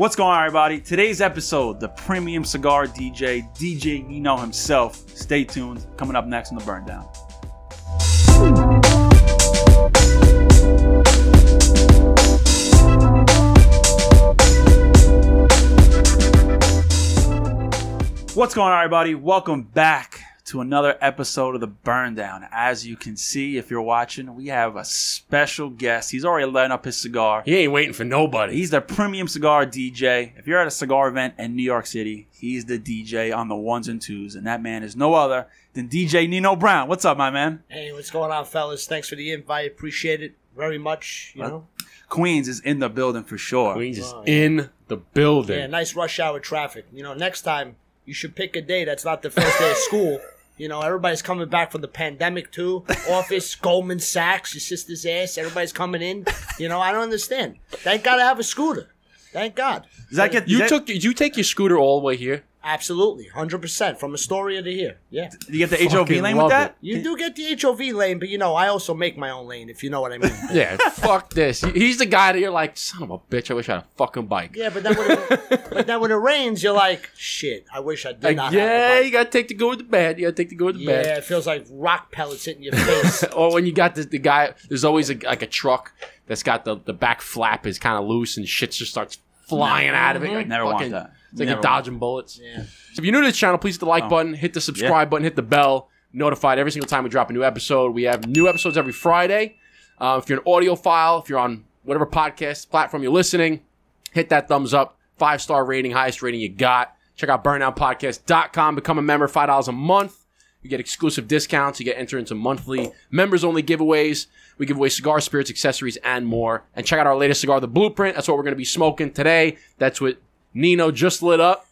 What's going on, everybody? Today's episode, the premium cigar DJ, DJ Nino himself. Stay tuned. Coming up next on the Burn Down. What's going on, everybody? Welcome back to another episode of the Burn Down. As you can see, if you're watching, we have a special guest. He's already lighting up his cigar. He ain't waiting for nobody. He's the premium cigar DJ. If you're at a cigar event in New York City, he's the DJ on the ones and twos, and that man is no other than DJ Nino Brown. What's up, my man? Hey, what's going on, fellas? Thanks for the invite. Appreciate it very much. You know, Queens is in the building for sure. Queens is Oh, yeah. in the building. yeah, nice rush hour traffic. You know, next time you should pick a day that's not the first day of school. You know, everybody's coming back from the pandemic too. Office, Goldman Sachs, your sister's ass. Everybody's coming in. You know, I don't understand. Thank God I have a scooter. Thank God. Does that get you does that- took did you take your scooter all the way here? Absolutely, hundred percent from Astoria to here. Yeah, you get the HOV Fucking lane love with that? you do get the HOV lane, but you know, I also make my own lane. If you know what I mean. Yeah, fuck this. He- He's the guy that you're like, son of a bitch, I wish I had a fucking bike. Yeah, but then when it, but then when it rains, you're like, shit. I wish I did Like, not. yeah, have a bike. you gotta take the good with the bad. You gotta take the good with the bed. Yeah, bad. it feels like rock pellets hitting your face. Or when you got the, the guy, there's always a, like a truck that's got the, the back flap is kind of loose and shit just starts flying out of it. Mm-hmm. Like Never want fucking- that. It's like Never you're dodging bullets. yeah. So if you're new to this channel, please hit the like Oh. button, hit the subscribe button, hit the bell, notified every single time we drop a new episode. We have new episodes every Friday. Uh, if you're an audio file, if you're on whatever podcast platform you're listening, hit that thumbs up, five star rating, highest rating you got. Check out burnoutpodcast.com, become a member, $5 a month. You get exclusive discounts. You get entered into monthly members only giveaways. We give away cigar, spirits, accessories, and more. And check out our latest cigar, The Blueprint. That's what we're going to be smoking today. That's what Nino just lit up.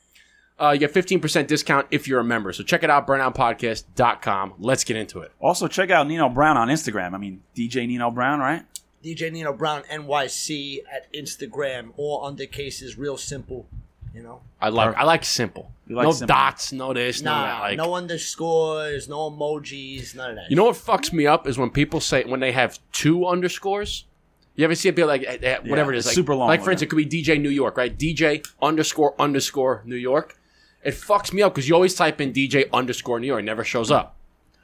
Uh, you get 15% discount if you're a member. So check it out, burnoutpodcast.com. Let's get into it. Also, check out Nino Brown on Instagram. I mean, DJ Nino Brown, right? DJ Nino Brown NYC at Instagram or under cases real simple. You know, I like I like simple. You like no simple. dots, no this, no that. Like, no underscores, no emojis, none of that. you know what fucks me up is when people say when they have two underscores. You ever see it be like eh, eh, whatever it is, like, super long Like for one, instance, it could be DJ New York, right? DJ underscore underscore New York. It fucks me up because you always type in DJ underscore New York, it never shows up.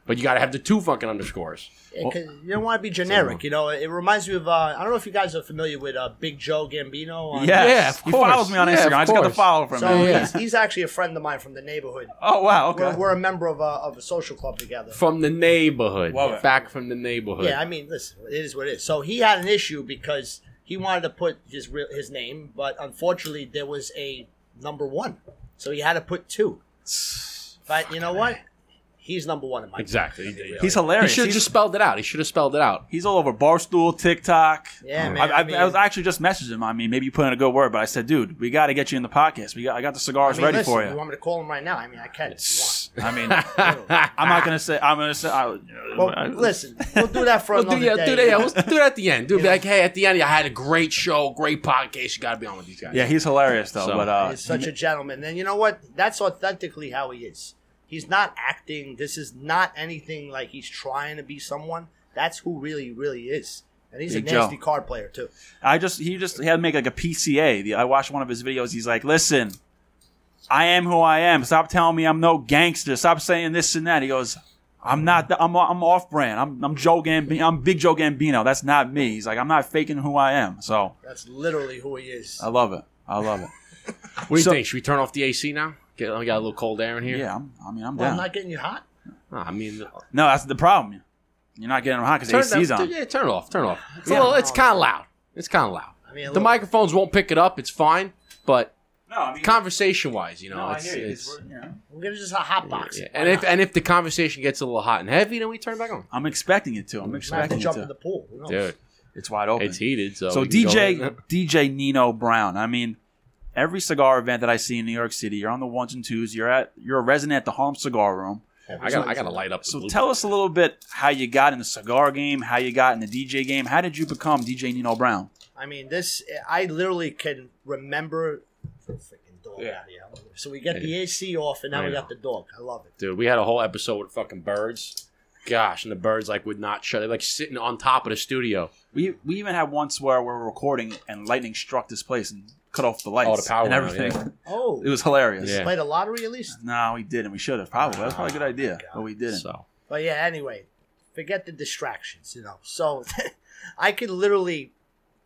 But you got to have the two fucking underscores. Yeah, 'cause you don't want to be generic. You know, it reminds me of. Uh, I don't know if you guys are familiar with uh, Big Joe Gambino. On, Yes. Yeah, of He follows me on Yeah, Instagram. I just got the course. follow from So him. Yeah. he's, he's actually a friend of mine from the neighborhood. Oh, wow. Okay. We're, we're a member of a, of a social club together. From the neighborhood, Love it. back from the neighborhood. Yeah, I mean, listen, it is what it is. So he had an issue because he wanted to put his real his name, but unfortunately there was a number one, so he had to put two. But you know what? He's number one in my exactly. He's hilarious. He should have He's- just spelled it out. He should have spelled it out. He's all over Barstool, TikTok. Yeah, man, I, I, I mean- I was actually just messaging him. I mean, maybe you put in a good word, but I said, dude, we got to get you in the podcast. We got, I got the I cigars mean, ready listen, for You you. want me to call him right now? I mean, I can. If you I mean, I'm not gonna say. I'm gonna say. I, want. Well, listen, we'll do that for We'll another do, yeah, day. do that. Yeah, we'll do that at the end. Do be like, hey, at the end, I had a great show, great podcast. You got to be on with these guys. Yeah, he's hilarious though. So- but uh, He's such a gentleman. And you know what? That's authentically how he is. He's not acting. This is not anything like he's trying to be someone. That's who really, really is. And he's Big a nasty Joe. card player too. I just he just he had to make like a PCA. I watched one of his videos. He's like, listen, I am who I am. Stop telling me I'm no gangster. Stop saying this and that. He goes, I'm not. The, I'm I'm off brand. I'm I'm Joe Gambino. I'm Big Joe Gambino. That's not me. He's like, I'm not faking who I am. So That's literally who he is. I love it. I love it. What do you So- think? Should we turn off the AC now? Get, we got a little cold air in here. Yeah, I'm, I mean, I'm Well, I'm not getting you hot. Ah, I mean, No, that's the problem. You're not getting them hot because turn, AC's that- on. yeah, turn it off. Turn it off. It's, Yeah. little, it's kind of loud. It's kind of loud. I mean, a The little- microphones won't pick it up. It's fine, but No, I mean, conversation wise, you know, no, I it's, hear you. it's- It's- you know. We're gonna just a hot box. yeah. Why And if not? and if the conversation gets a little hot and heavy, then we turn it back on. I'm expecting it to. I'm Might have to expecting it jump to. in the pool. Who knows? Dude, It's wide open. it's heated. So, So we can go DJ. DJ Nino Brown. I mean, every cigar event that I see in New York City, you're on the ones and twos. You're at you're a resident at the Harlem Cigar Room. I got I got to light up. So blue- tell us a little bit how you got in the cigar game, how you got in the DJ game. How did you become DJ Nino Brown? I mean, this I literally can remember. Freaking dog Yeah. out here. So we get the AC off, and now I we know. got the dog. I love it. dude. We had a whole episode with fucking birds. Gosh, and the birds like would not shut. They're like sitting on top of the studio. We we even had once where we were recording and lightning struck this place and cut off the lights Oh, the power and went out, everything. Oh, It was hilarious. Yeah. played a lottery at least. No, we didn't. We should have. Probably. That was probably a good idea, but we didn't. So But yeah, anyway, forget the distractions, you know. So I could literally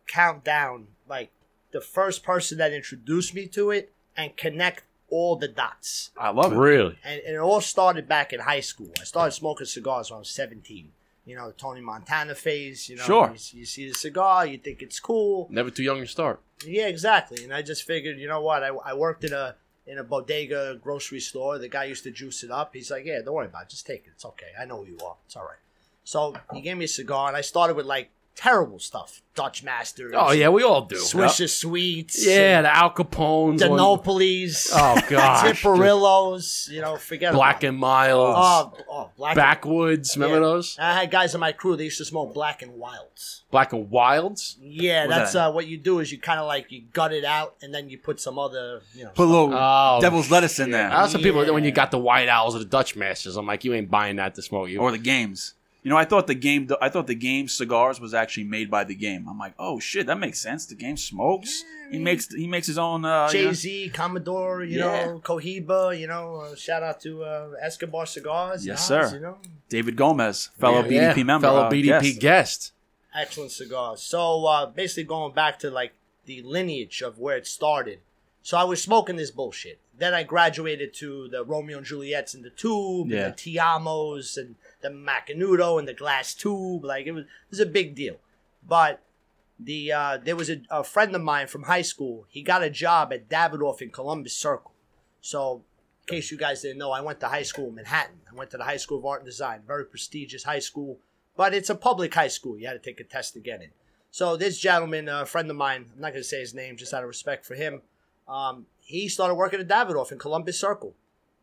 count down like the first person that introduced me to it and connect all the dots. I love it. really, And, and it all started back in high school. I started smoking cigars when I was 17. You know, the Tony Montana phase, you know, Sure. you, you see the cigar, you think it's cool. never too young to start. Yeah, exactly. And I just figured, you know what? I, I worked in a in a bodega grocery store. The guy used to juice it up. He's like, "Yeah, don't worry about it. Just take it. It's okay. I know who you are. It's all right." So he gave me a cigar, and I started with like terrible stuff: Dutch Masters. Oh yeah, we all do. Swisher Sweets. Yeah, the Al Capones. the one- Nopolis. Oh gosh, Tiparillos. You know, forget Black about and Miles, Oh, oh, black. Backwoods. Remember Yeah. those? I had guys in my crew. They used to smoke Black and Milds. Black and Milds. Yeah, What's that's that? uh, what you do. Is you kind of like you gut it out, and then you put some other, you know, Put a little Oh, devil's lettuce in there, I also people Yeah. when you got the White Owls or the Dutch Masters. I'm like, you ain't buying that to smoke. You or the games. You know, I thought the game. I thought the game cigars was actually made by the game. I'm like, oh shit, that makes sense. The game smokes. He makes he makes his own. Uh, you Jay know- Z, Commodore, you Yeah. know, Cohiba, you know, uh, shout out to uh, Escobar Cigars. Yes, Nas, sir. You know, David Gomez, fellow Yeah, BDP member, fellow uh, BDP guest. guest. excellent cigars. So uh, basically, going back to like the lineage of where it started. So I was smoking this bullshit. Then I graduated to the Romeo and Juliet's in the tube, Yeah. and the Tiamos, and the Macanudo and the glass tube. Like it was, it was a big deal. But the uh, there was a, a friend of mine from high school. He got a job at Davidoff in Columbus Circle. So, in case you guys didn't know, I went to high school in Manhattan. I went to the High School of Art and Design, very prestigious high school, but it's a public high school. You had to take a test to get in. So this gentleman, a friend of mine, I'm not going to say his name, just out of respect for him. Um, he started working at Davidoff in Columbus Circle,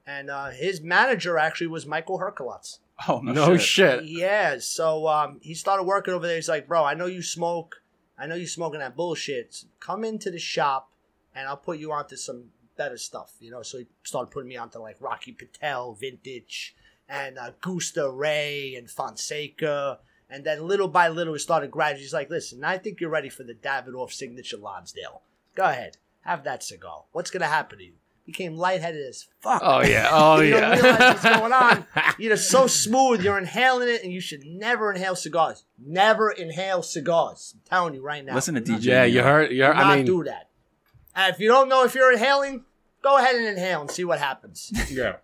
and uh, his manager actually was Michael Herklots. Oh no, No shit. shit. Yeah, so um, he started working over there. He's like, bro, I know you smoke. I know you smoking that bullshit. Come into the shop, and I'll put you onto some better stuff. You know, so he started putting me onto like Rocky Patel, Vintage, and uh, Gusta Ray and Fonseca. And then little by little, he started gradually. He's like, listen, I think you're ready for the Davidoff signature Lonsdale. Go ahead, have that cigar. What's gonna happen to you? Became lightheaded as fuck. Oh yeah. Oh You don't realize what's going on. You're so smooth. You're inhaling it, and you should never inhale cigars. Never inhale cigars. I'm telling you right now. Listen to DJ. yeah, you heard. You Do heard not I mean, do that. And if you don't know if you're inhaling, go ahead and inhale and see what happens. yeah.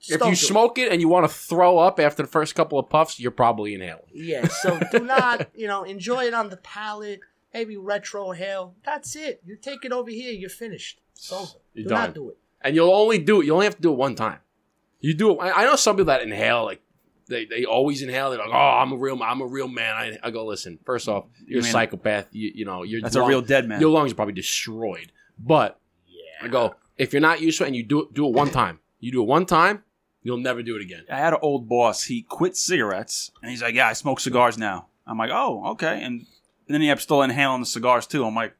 Just If you do it. smoke it and you want to throw up after the first couple of puffs, you're probably inhaling. yeah. So do not, you know, enjoy it on the palate. Maybe retrohale. That's it. You take it over here. You're finished. It's over. You're do done. not do it. and you'll only do it. You only have to do it one time. You do it. I I know some people that inhale like they, they always inhale. They're like, oh, I'm a real I'm a real man. I, I go listen. First off, you're You a psychopath. You you know you're That's a real dead man. Your lungs are probably destroyed. But Yeah. I go if you're not used to it and you do it do it one time. You do it one time, you'll never do it again. I had an old boss. He quit cigarettes, and he's like, "Yeah, I smoke cigars now." I'm like, "Oh, okay." And, and then he kept still inhaling the cigars too. I'm like,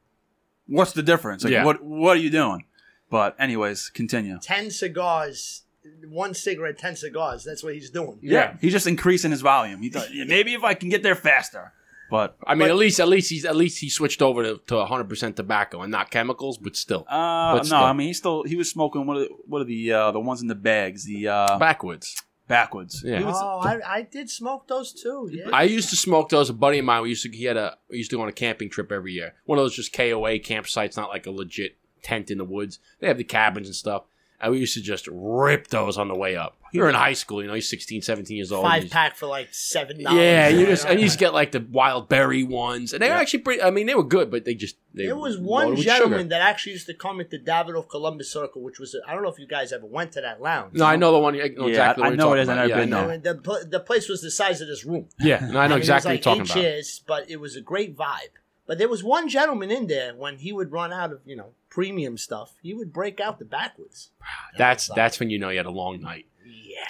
"What's the difference? Like, Yeah. what what are you doing?" But anyways, continue. Ten cigars, one cigarette, ten cigars. That's what he's doing. Yeah. he's just increasing his volume. He thought, yeah, maybe if I can get there faster. But I mean, But- at least at least he's at least he switched over to, to 100% tobacco and not chemicals, but still uh, But no, still. I mean, he still he was smoking what are, the- what are the uh, the ones in the bags, the uh, Backwoods. Backwards. Yeah. Was- Oh, I, I did smoke those too. Yeah. I used to smoke those. A buddy of mine, we used to he had a we used to go on a camping trip every year. One of those just KOA campsites, not like a legit tent in the woods. They have the cabins and stuff. And we used to just rip those on the way up. You're in high school, you know, you're 16, 17 years old. Five pack for like seven dollars. Yeah, you just and you just get like the wild berry ones, and they were actually pretty. I mean, they were good, but they just they There was one gentleman sugar. that actually used to come at into Davidoff Columbus Circle, which was I don't know if you guys ever went to that lounge. No, I know the one. I know Yeah, exactly. I what know you're it is, talking I've about. been yeah, I know. And the the place was the size of this room. Yeah, no, I know And exactly it was what like you're talking about. chairs, but it was a great vibe. But there was one gentleman in there when he would run out of you know premium stuff, you would break out the Backwoods. That's that's when you know you had a long night. yeah.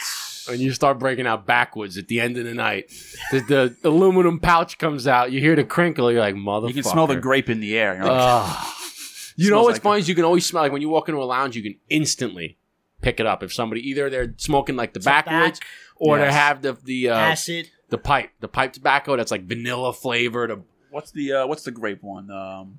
When you start breaking out Backwoods at the end of the night, the, the aluminum pouch comes out. You hear the crinkle. You're like, motherfucker. you can smell the grape in the air. You're like, Ugh. you know Smells what's like- funny is you can always smell like when you walk into a lounge, you can instantly pick it up if somebody either they're smoking like the Backwoods Back, or they have the the uh, acid. the pipe the pipe tobacco that's like vanilla flavored. Or, what's the uh, what's the grape one? Um,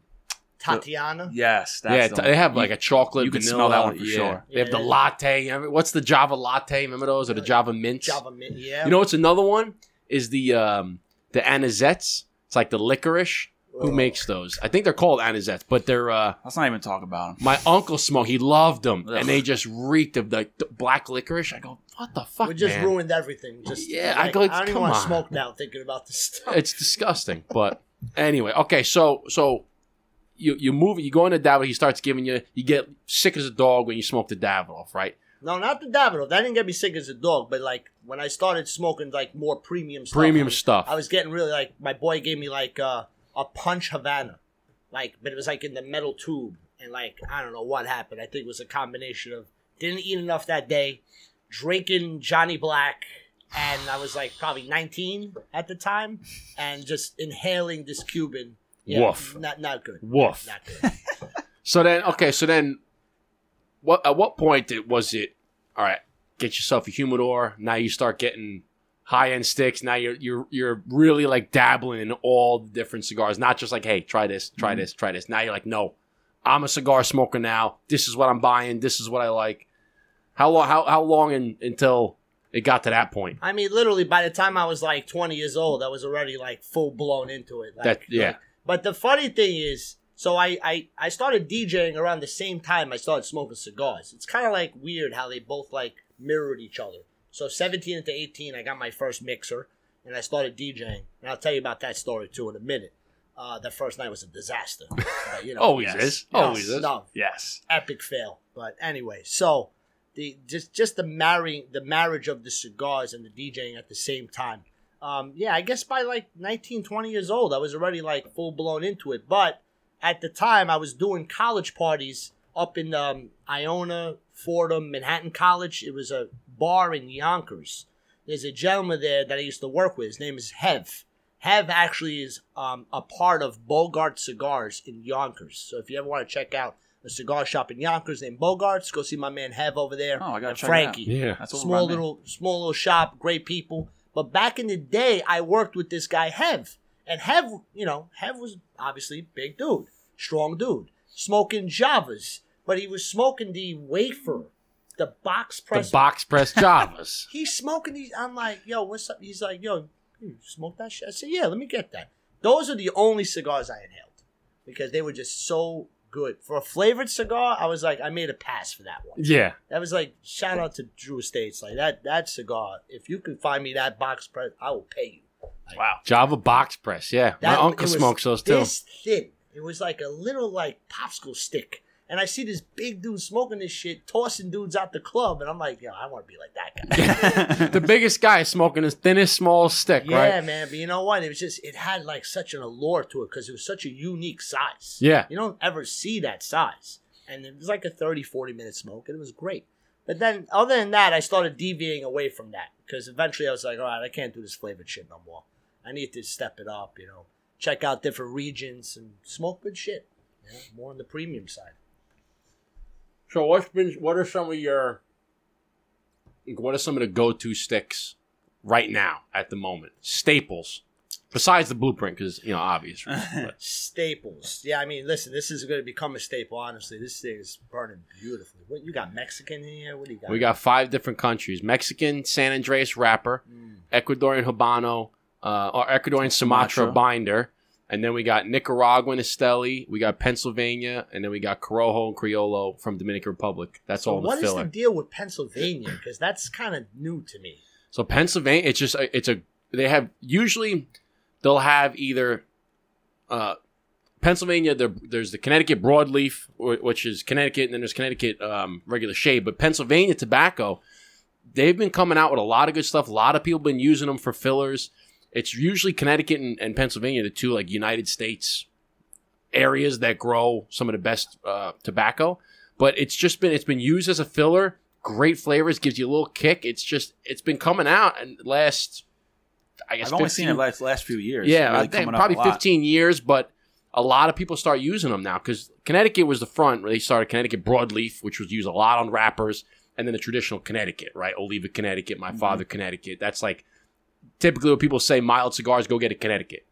Tatiana. Yes, that's yeah, the they have like a chocolate. you can vanilla, smell that one for yeah. sure. They have the Yeah. latte. Remember- What's the Java latte? Remember those or the Java mint? Java mint. Yeah. You know what's another one? Is the um the anisettes. It's like the licorice. Who makes those? I think they're called anisettes, but they're uh Let's not even talk about them. my uncle smoked. He loved them, Ugh. and they just reeked of the, the black licorice. I go, what the fuck, we just man? ruined everything. Just Yeah, I like, go, I don't even come want to smoke now thinking about this stuff. It's disgusting. But anyway, okay. So so you you move. You go into Davidoff. He starts giving you. You get sick as a dog when you smoke the Davidoff, right? No, not the Davidoff. That didn't get me sick as a dog. But like when I started smoking like more premium stuff, Premium I was, stuff. I was getting really like my boy gave me like uh, a punch Havana, like but it was like in the metal tube, and like I don't know what happened. I think it was a combination of didn't eat enough that day, drinking Johnny Black, and I was like probably 19 at the time, and just inhaling this Cuban. Woof. Not not good. Woof. Not good. So then, okay. So then, what at what point it was it? All right, get yourself a humidor. Now you start getting high end sticks. Now you're you're you're really like dabbling in all the different cigars, not just like, hey, try this, try mm-hmm. this, try this. Now you're like, no, I'm a cigar smoker now. This is what I'm buying. This is what I like. How long? How how long in, until it got to that point? I mean, literally, by the time I was like 20 years old, I was already like full blown into it. Like, That- yeah. like- but the funny thing is, so I, I I started DJing around the same time I started smoking cigars. It's kind of like weird how they both like mirrored each other. So 17 into 18, I got my first mixer and I started DJing. And I'll tell you about that story too in a minute. Uh, the first night was a disaster. But, you know, Always yes. is. No, Always is. No, Yes. epic fail. But anyway, so the just just the marrying the marriage of the cigars and the DJing at the same time. Um, yeah, I guess by like 19, 20 years old, I was already like full blown into it. But at the time, I was doing college parties up in um, Iona, Fordham, Manhattan College. It was a bar in Yonkers. There's a gentleman there that I used to work with. His name is Hev. Hev actually is um, a part of Bogart Cigars in Yonkers. So if you ever want to check out a cigar shop in Yonkers named Bogart's, go see my man Hev over there. Oh, I gotta and check it Frankie. Yeah. That's Small little, small little shop, great people. But back in the day, I worked with this guy Hev, and Hev, you know, Hev was obviously big dude, strong dude, smoking Javas, but he was smoking the wafer, the box press, The box press Javas. He's smoking these. I'm like, yo, what's up? He's like, yo, you smoke that shit? I said, yeah, let me get that. Those are the only cigars I inhaled because they were just so good. For a flavored cigar, I was like, I made a pass for that one. yeah. That was like, shout out to Drew Estates. Like that, that cigar. If you can find me that box press, I will pay you. Wow. Java box press. Yeah. That, My uncle smokes those too. This thin. It was like a little like popsicle stick. And I see this big dude smoking this shit, tossing dudes out the club, and I'm like, yo, I want to be like that guy. the biggest guy smoking his thinnest small stick, Yeah, right? man. But you know what? It was just it had like such an allure to it because it was such a unique size. Yeah. You don't ever see that size. And it was like a 30, 40 minute smoke, and it was great. But then, other than that, I started deviating away from that because eventually I was like, all right, I can't do this flavored shit no more. I need to step it up, you know, check out different regions and smoke good shit. You know, more on the premium side. So what's been what are some of your what are some of the go-to sticks right now at the moment? Staples. Besides the blueprint, because you know, obvious. Staples. Yeah, I mean, listen, this is going to become a staple, honestly. This thing is burning beautifully. What, you got Mexican in here? What do you got? we got five different countries: Mexican San Andreas wrapper, Mm. Ecuadorian Habano, uh, or Ecuadorian Sumatra, Sumatra. binder, and then we got Nicaraguan Esteli, we got Pennsylvania, and then we got Corojo and Criollo from Dominican Republic. That's So all the what is filler. the deal with Pennsylvania? Because that's kind of new to me. So Pennsylvania, it's just a, it's a they have usually they'll have either uh, Pennsylvania. There's the Connecticut broadleaf, which is Connecticut, and then there's Connecticut um, regular shade. But Pennsylvania tobacco, they've been coming out with a lot of good stuff. A lot of people been using them for fillers. It's usually Connecticut and, and Pennsylvania, the two like United States areas that grow some of the best uh, tobacco. But it's just been it's been used as a filler. Great flavors, gives you a little kick. It's just it's been coming out and last. I guess I've only seen it last last few years. yeah, Really I think probably 15 years, but a lot of people start using them now because Connecticut was the front where they started Connecticut broadleaf, which was used a lot on wrappers, and then the traditional Connecticut, right? Oliva Connecticut, my Mhm. father Connecticut. That's like typically when people say mild cigars, go get a Connecticut.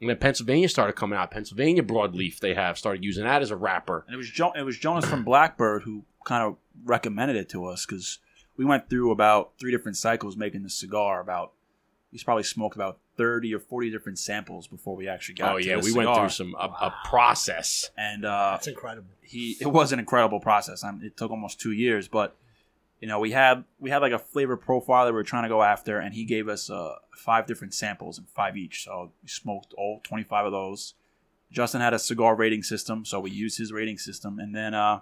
And then Pennsylvania started coming out. Pennsylvania broadleaf they have started using that as a wrapper. And it was jo- it was Jonas from Blackbird who kind of recommended it to us because we went through about three different cycles making the cigar. About he's probably smoked about thirty or forty different samples before we actually got. Oh to yeah, the we went through some a, a process. and uh, That's incredible. he it was an incredible process. I mean, it took almost two years, but you know we had we had like a flavor profile that we were trying to go after, and he gave us uh, five different samples and five each. So we smoked all twenty five of those. Justin had a cigar rating system, so we used his rating system, and then uh,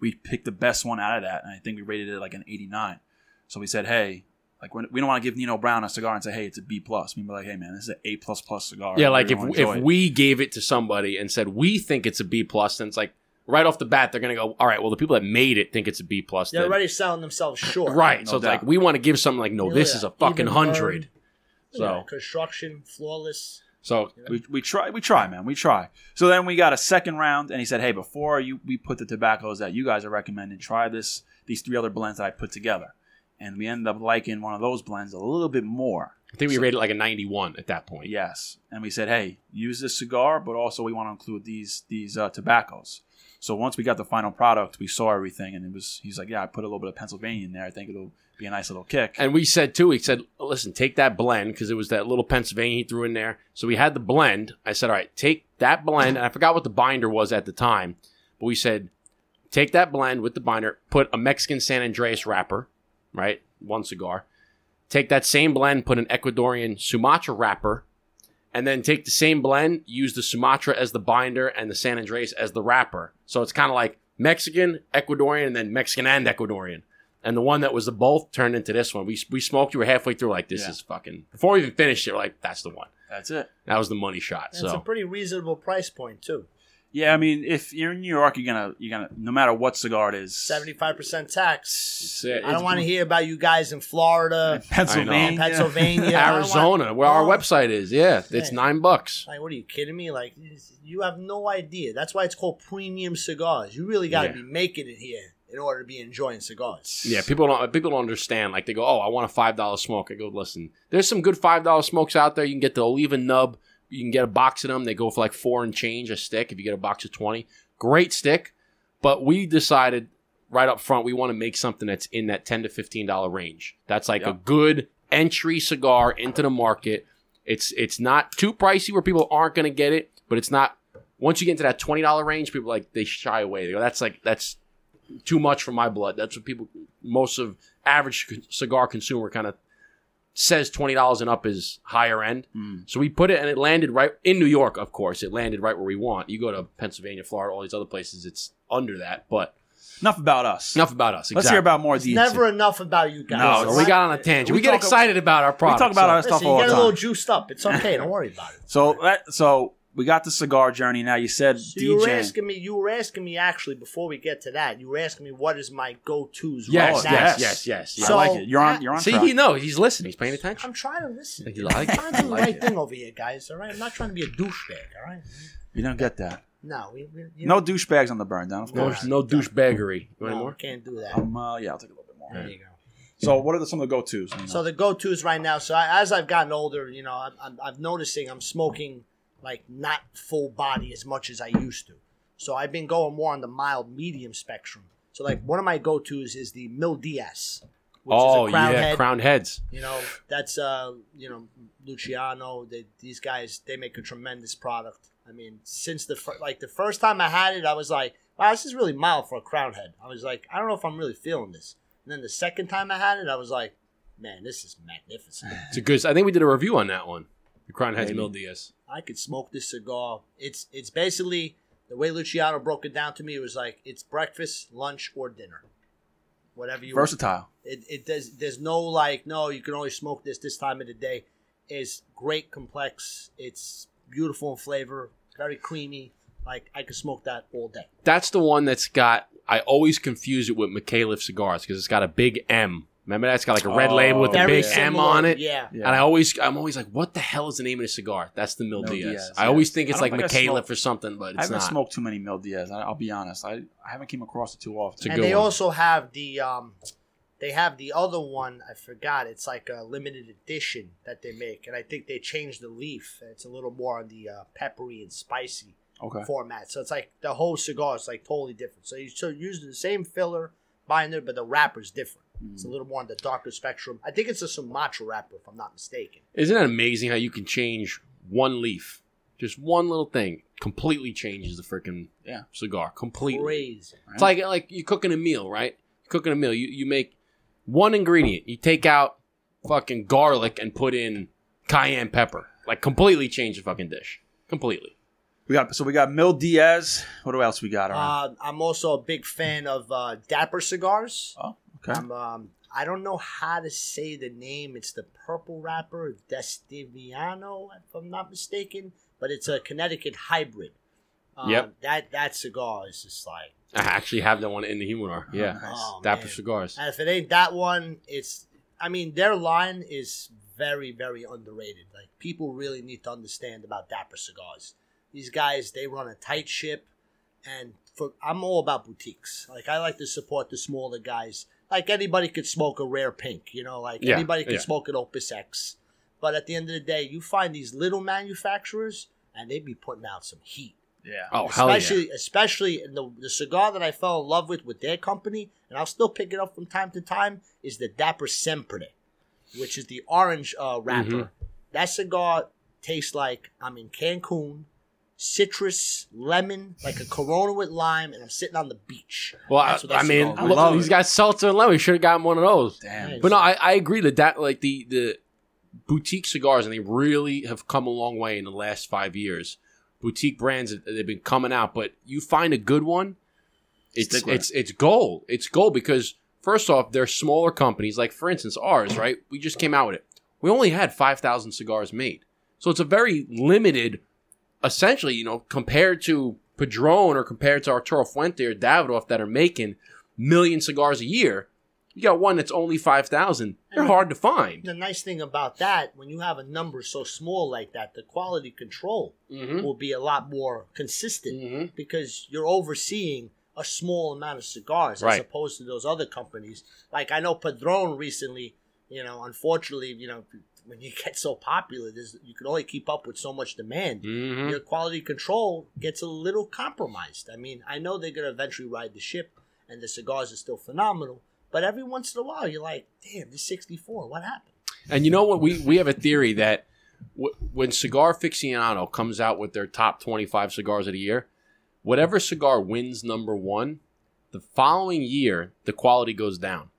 we picked the best one out of that, and I think we rated it like an eighty nine. So we said, hey. Like we're- don't want to give Nino Brown a cigar and say, "Hey, it's a B plus." We'd be like, "Hey, man, this is an A plus plus cigar." Yeah, like if if it." we gave it to somebody and said we think it's a B plus, then it's like right off the bat they're gonna go, all right. Well, the people that made it think it's a B plus. They're then- already selling themselves short. right. No so it's doubt. like we want to give something like, no, Yeah, this is a fucking even hundred. Yeah, So construction, flawless. so We, we try we try man we try so then we got a second round and he said hey before you we put the tobaccos that you guys are recommending try this these three other blends that I put together and we ended up liking one of those blends a little bit more I think we rated it like a ninety one at that point. yes and we said hey use this cigar but also we want to include these these uh, tobaccos so once we got the final product we saw everything and it was he's like yeah I put a little bit of Pennsylvania in there I think it'll be a nice little kick And we said too, he said, listen, take that blend because it was that little Pennsylvania he threw in there. So we had the blend. I said, all right, take that blend. And I forgot what the binder was at the time, but we said, take that blend with the binder, put a Mexican San Andreas wrapper, right? One cigar. Take that same blend, put an Ecuadorian Sumatra wrapper, and then take the same blend, use the Sumatra as the binder and the San Andreas as the wrapper. So it's kind of like Mexican, Ecuadorian, and then Mexican and Ecuadorian. And the one that was the both turned into this one. We, we smoked. You were halfway through, like this Yeah. is fucking. Before we even finished it, we're like that's the one. that's it That was the money shot. And It's a So pretty reasonable price point too. Yeah I mean if you're in New York you're gonna you're gonna no matter what cigar it is Seventy-five percent tax. That's it. I don't want to hear about you guys in Florida, Pennsylvania Pennsylvania, I want- Arizona, where our Oh. website is. Yeah, it's Yeah. nine bucks. Like, what are you kidding me? Like, you have no idea. That's why it's called premium cigars. You really got to Yeah. be making it here in order to be enjoying cigars. Yeah, people don't people don't understand. Like they go, "Oh, I want a five dollar smoke." I go, "Listen, there's some good five dollar smokes out there. You can get the Oliva nub. You can get a box of them. They go for like four and change a stick. If you get a box of twenty, great stick. But we decided right up front we want to make something that's in that ten to fifteen dollar range. That's like a good entry cigar into the market. It's it's not too pricey where people aren't going to get it, but it's not. Once you get into that twenty dollar range, people like they shy away. They go, "That's like that's too much for my blood." That's what people most of average cigar consumer kind of says twenty dollars and up is higher end. Mm. So we put it and it landed right in New York. Of course, it landed right where we want. You go to Pennsylvania, Florida, all these other places, it's under that. But enough about us enough about us. let's hear about more It's details never enough about you guys. No, So we got on a tangent. We, We get excited about our product. We talk about our stuff Listen, all you get a little juiced up. It's okay. Don't worry about it. So that so we got the cigar journey. Now you said So you were asking me. You were asking me actually before we get to that. You were asking me what is my go-to's. Yes, right yes, now. yes, yes, yes. I like it. You're on. You're on. See, track. he knows. He's listening. He's paying attention. I'm trying to listen. You like I'm trying to do the Like right it. thing over here, guys. All right. I'm not trying to be a douchebag. All right. You don't get that. No, we, we you No know, douchebags on the burn down. Of No, course. no douchebaggery. You want no, more? can't do that. Um, uh, yeah, I'll take a little bit more. There you go. So, what are the, some of the go-tos? you know? So the go-to's right now. So I, as I've gotten older, you know, I'm, I'm, I'm noticing I'm smoking like not full body as much as I used to. So I've been going more on the mild medium spectrum. So like one of my go-to's is the Mil Días. Which Oh is a crown yeah, head. crowned heads. You know, that's uh, you know, Luciano. They, these guys, they make a tremendous product. I mean, since the fir- like the first time I had it, I was like, wow, this is really mild for a crown head. I was like, I don't know if I'm really feeling this. And then the second time I had it, I was like, man, this is magnificent. It's a good. I think we did a review on that one. The crowned heads Maybe. Mil Días. I could smoke this cigar. It's it's basically the way Luciano broke it down to me. It was like it's breakfast, lunch, or dinner, whatever you. versatile. It it does. There's no like no. You can only smoke this this time of the day. It's great, complex. It's beautiful in flavor. Very creamy. Like I could smoke that all day. That's the one that's got. I always confuse it with McAuliffe cigars because it's got a big M. Remember that's got like a red Oh, label with the Very big M on it. Yeah. Yeah. And I always, I'm always like, what the hell is the name of the cigar? That's the Mil Mil Días. Días, I always think it's like don't think I smoked- or something, but I haven't not. smoked too many Mil Días. I, I'll be honest. I, I haven't came across it too often. And they one. also have the um, they have the other one. I forgot. It's like a limited edition that they make, and I think they changed the leaf. It's a little more on the uh, peppery and spicy Okay. format. So it's like the whole cigar is like totally different. So you still use the same filler binder, but the wrapper's different. It's a little more on the darker spectrum. I think it's a Sumatra wrapper, if I'm not mistaken. Isn't that amazing how you can change one leaf, just one little thing, completely changes the freaking Yeah. cigar completely. Crazy. It's like like you're cooking a meal, right? You're cooking a meal. You you make one ingredient. You take out fucking garlic and put in cayenne pepper. Like completely change the fucking dish. Completely. We got so we got Mil Días. What else we got? Uh, I'm also a big fan of uh, Dapper cigars. oh, okay. I'm, um, I don't know how to say the name. It's the purple wrapper, Destiviano, if I'm not mistaken. But it's a Connecticut hybrid. Um, Yep. That that cigar is just like, I actually have that one in the humidor. Yeah. nice. oh, Dapper man. cigars. And if it ain't that one, it's. I mean, their line is very, very underrated. Like people really need to understand about Dapper cigars. These guys, they run a tight ship, and for I'm all about boutiques. Like I like to support the smaller guys. Like anybody could smoke a rare pink, you know. Like Yeah, anybody could yeah. smoke an Opus X. But at the end of the day, you find these little manufacturers, and they be putting out some heat yeah. Oh hell yeah. especially especially in the the cigar that I fell in love with with their company, and I'll still pick it up from time to time, is the Dapper Siempre, which is the orange uh, wrapper. Mhm. That cigar tastes like I'm in Cancun, citrus, lemon, like a Corona with lime, and I'm sitting on the beach. Well, I, That's what that I mean, cigar I love these it. guys seltzer and lemon. Should have gotten one of those. Damn. But no, I, I agree that that like the the boutique cigars, and they really have come a long way in the last five years. Boutique brands they've been coming out, but you find a good one, it's Stick it's it's gold. It's gold because first off, they're smaller companies. Like for instance, ours, right? We just came out with it. We only had five thousand cigars made, so it's a very limited. Essentially, you know, compared to Padron or compared to Arturo Fuente or Davidoff that are making million cigars a year, you got one that's only five thousand. They're hard to find. The nice thing about that, when you have a number so small like that, the quality control Mm-hmm. will be a lot more consistent. Mm-hmm. because you're overseeing a small amount of cigars Right. as opposed to those other companies. Like I know Padron recently, you know, unfortunately, you know, when you get so popular, there's, you can only keep up with so much demand. Mm-hmm. Your quality control gets a little compromised. I mean, I know they're going to eventually ride the ship and the cigars are still phenomenal, but every once in a while you're like, damn, this 64, what happened? And you know what? We we have a theory that w- when Cigar Aficionado comes out with their top twenty five cigars of the year, whatever cigar wins number one, the following year the quality goes down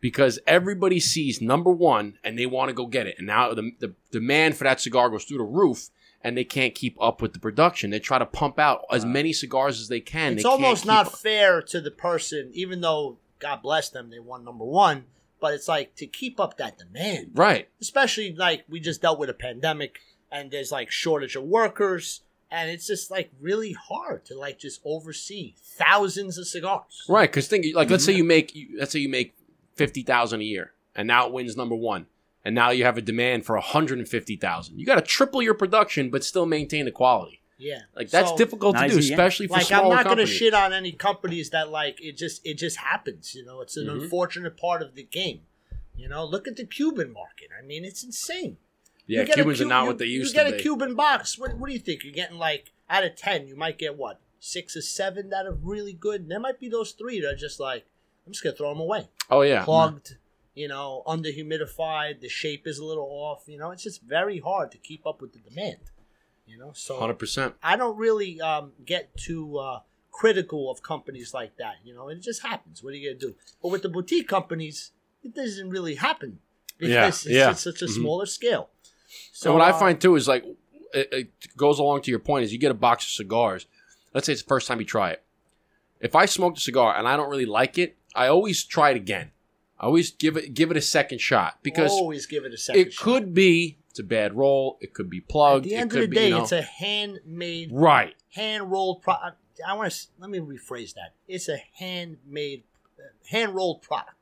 because everybody sees number one and they want to go get it, and now the, the demand for that cigar goes through the roof. And they can't keep up with the production. They try to pump out as many cigars as they can. it's They almost not up. fair to the person, even though God bless them, they won number one. But it's like to keep up that demand, right. especially like we just dealt with a pandemic and there's like shortage of workers, and it's just like really hard to like just oversee thousands of cigars. Right, because think like let's say mm-hmm. you make you- let's say you make fifty thousand a year, and now it wins number one, and now you have a demand for hundred and fifty thousand. You got to triple your production, but still maintain the quality. Yeah, Like that's So, difficult to Nice, do, yeah. especially for small Like smaller I'm not gonna shit on any companies that like it just it just happens. You know, it's an Mhm. unfortunate part of the game. You know, look at the Cuban market. I mean, it's insane. yeah, You get a Cubans Cu- are not you- what they used to. be. You get a be. Cuban box. What, what do you think? You're getting like out of ten, you might get what six or seven that are really good. And there might be those three that are just like I'm just gonna throw them away, oh yeah, clogged. You know, under humidified. The shape is a little off. You know, it's just very hard to keep up with the demand. You know, so hundred percent. I don't really um, get too uh, critical of companies like that. You know, it just happens. What are you gonna do? But with the boutique companies, it doesn't really happen because Yeah, it's, yeah. it's such a Mhm. smaller scale. So what I uh, find too is like it, it goes along to your point is you get a box of cigars. Let's say it's the first time you try it. If I smoke a cigar and I don't really like it, I always try it again. I always give it give it a second shot because always give it a second. it could be it's a bad roll. It could be plugged. At the end it of the be, day, you know- it's a handmade, right. hand rolled product. I want to let me rephrase that. It's a handmade, uh, hand rolled product.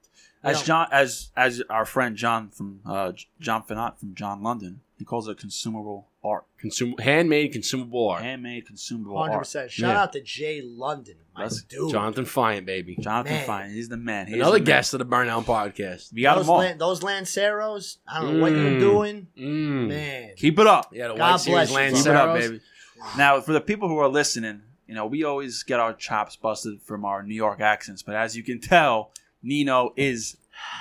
As know- John, as as our friend John from uh, John Finot from John London, he calls it consumable art, Consum- handmade consumable art. handmade consumable Hundred art. percent. Shout Yeah. out to Jay London, my That's dude. Jonathan Fine, baby. Jonathan Man. Fine, he's the man. He's Another the man. guest of the Burnout Podcast. We got those, them all. Lan- those Lanceros, I don't know what you're Mm. doing, Mm. man. Keep it up. Yeah, the God White Series bless you, Lanceros. Keep it up, baby. Now, for the people who are listening, you know, we always get our chops busted from our New York accents, but as you can tell, Nino is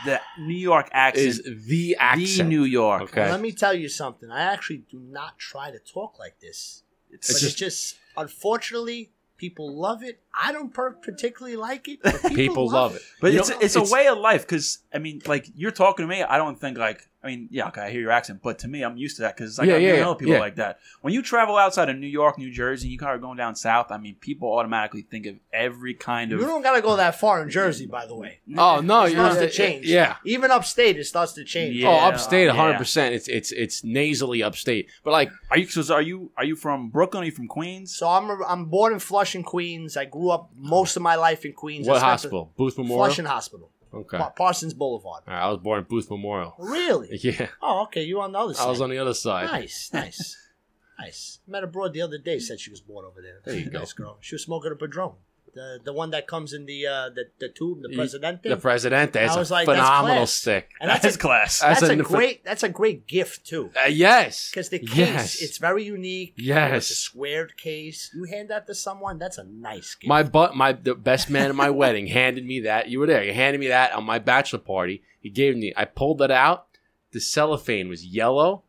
the New York accent, Is the the accent. New York. Okay. Let me tell you something. I actually do not try to talk like this, It's, but It's it's just unfortunately people love it. I don't particularly like it, but people, People love it. but it's know, it's, a way of life because I mean, like you're talking to me, I don't think like I mean, yeah, okay, I hear your accent, but to me, I'm used to that because like, Yeah, I yeah, never yeah, people yeah. like that. When you travel outside of New York, New Jersey, and you kind of going down south. I mean, people automatically think of every kind of. You don't gotta go that far in Jersey, by the way. Oh no, It you're starts to change. Yeah. even upstate, it starts to change. Yeah. oh, upstate, yeah. 100. percent It's it's it's nasally upstate. But like, Are you? So are you? Are you from Brooklyn? Are you from Queens? So I'm I'm born in Flushing, Queens. I grew up most of my life in Queens. What hospital? Booth Memorial. Flushing Hospital, Okay. Pa- Parsons Boulevard. right, I was born at Booth Memorial. Really? Yeah, Oh, okay. You on the other side? I was on the other side. Nice, nice, nice. Met a broad the other day. Said she was born over there. There you go. Nice girl. She was smoking a Padron. The the one that comes in the uh the, the tube, the Presidente. The Presidente. It's I was a like, phenomenal class. stick. and That's that's his a, class. That's that's a a- great that's a great gift too. Uh, yes. Because the case, Yes. it's very unique. Yes. It's a squared case. You hand that to someone, that's a nice gift. My butt, my the best man at my wedding handed me that. You were there. He handed me that on my bachelor party. He gave me. I pulled that out. The cellophane was yellow.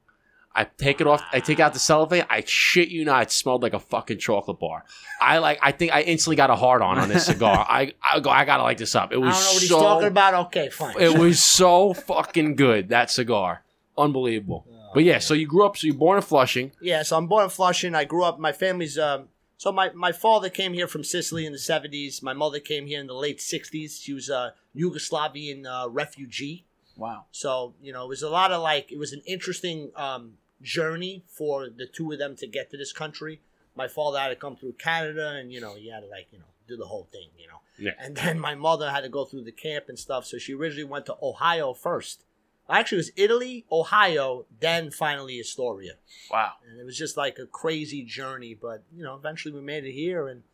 I take it off. I take out the cellophane. I shit you not. It smelled like a fucking chocolate bar. I like. I think I instantly got a hard on on this cigar. I I go. I gotta light this up. It I was don't know what he's so. talking about. Okay, fine. It was so fucking good. That cigar, unbelievable. But yeah, so you grew up. So you're born in Flushing. Yeah, so I'm born in Flushing. I grew up. My family's um. So my my father came here from Sicily in the '70s. My mother came here in the late '60s. She was a Yugoslavian uh, refugee. Wow. So you know, it was a lot of like it was an interesting um, journey for the two of them to get to this country. My father had to come through Canada, and you know, he had to like you know do the whole thing, you know. Yeah. And then my mother had to go through the camp and stuff. So she originally went to Ohio first. Actually, it was Italy, Ohio, then finally Astoria Wow. and it was just like a crazy journey. But you know, eventually we made it here, and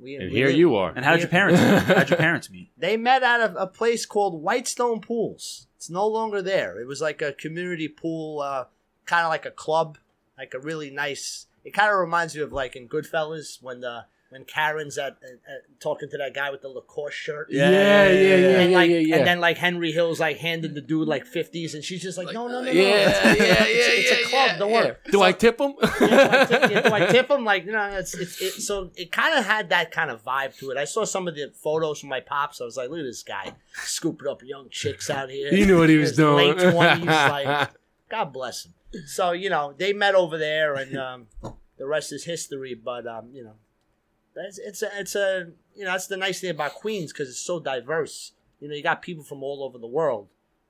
we And we here did- you are. And how did your parents? meet? How'd your parents meet? They met at a, a place called Whitestone Pools. It's no longer there. It was like a community pool, uh, kind of like a club, like a really nice. It kind of reminds me of like in Goodfellas when the when Karen's at, at, at talking to that guy with the Lacoste shirt. Yeah, yeah, yeah, yeah, and yeah, like, yeah, yeah. and then like Henry Hill's like handing the dude like fifties, and she's just like, no, no, no, no, yeah, it's, yeah, it's, yeah, it's, yeah, a club. yeah, don't yeah. worry. Do So- I tip him? yeah, do I tip, yeah, do I tip him? Like, you know, it's, it's it, so it kind of had that kind of vibe to it. I saw some of the photos from my pops. I was like, look at this guy scooping up young chicks out here. He knew what he was doing. Late twenties, like God bless him. So you know, they met over there, and um, the rest is history. But um, you know, it's, it's a it's a you know that's the nice thing about Queens because it's so diverse. You know, you got people from all over the world.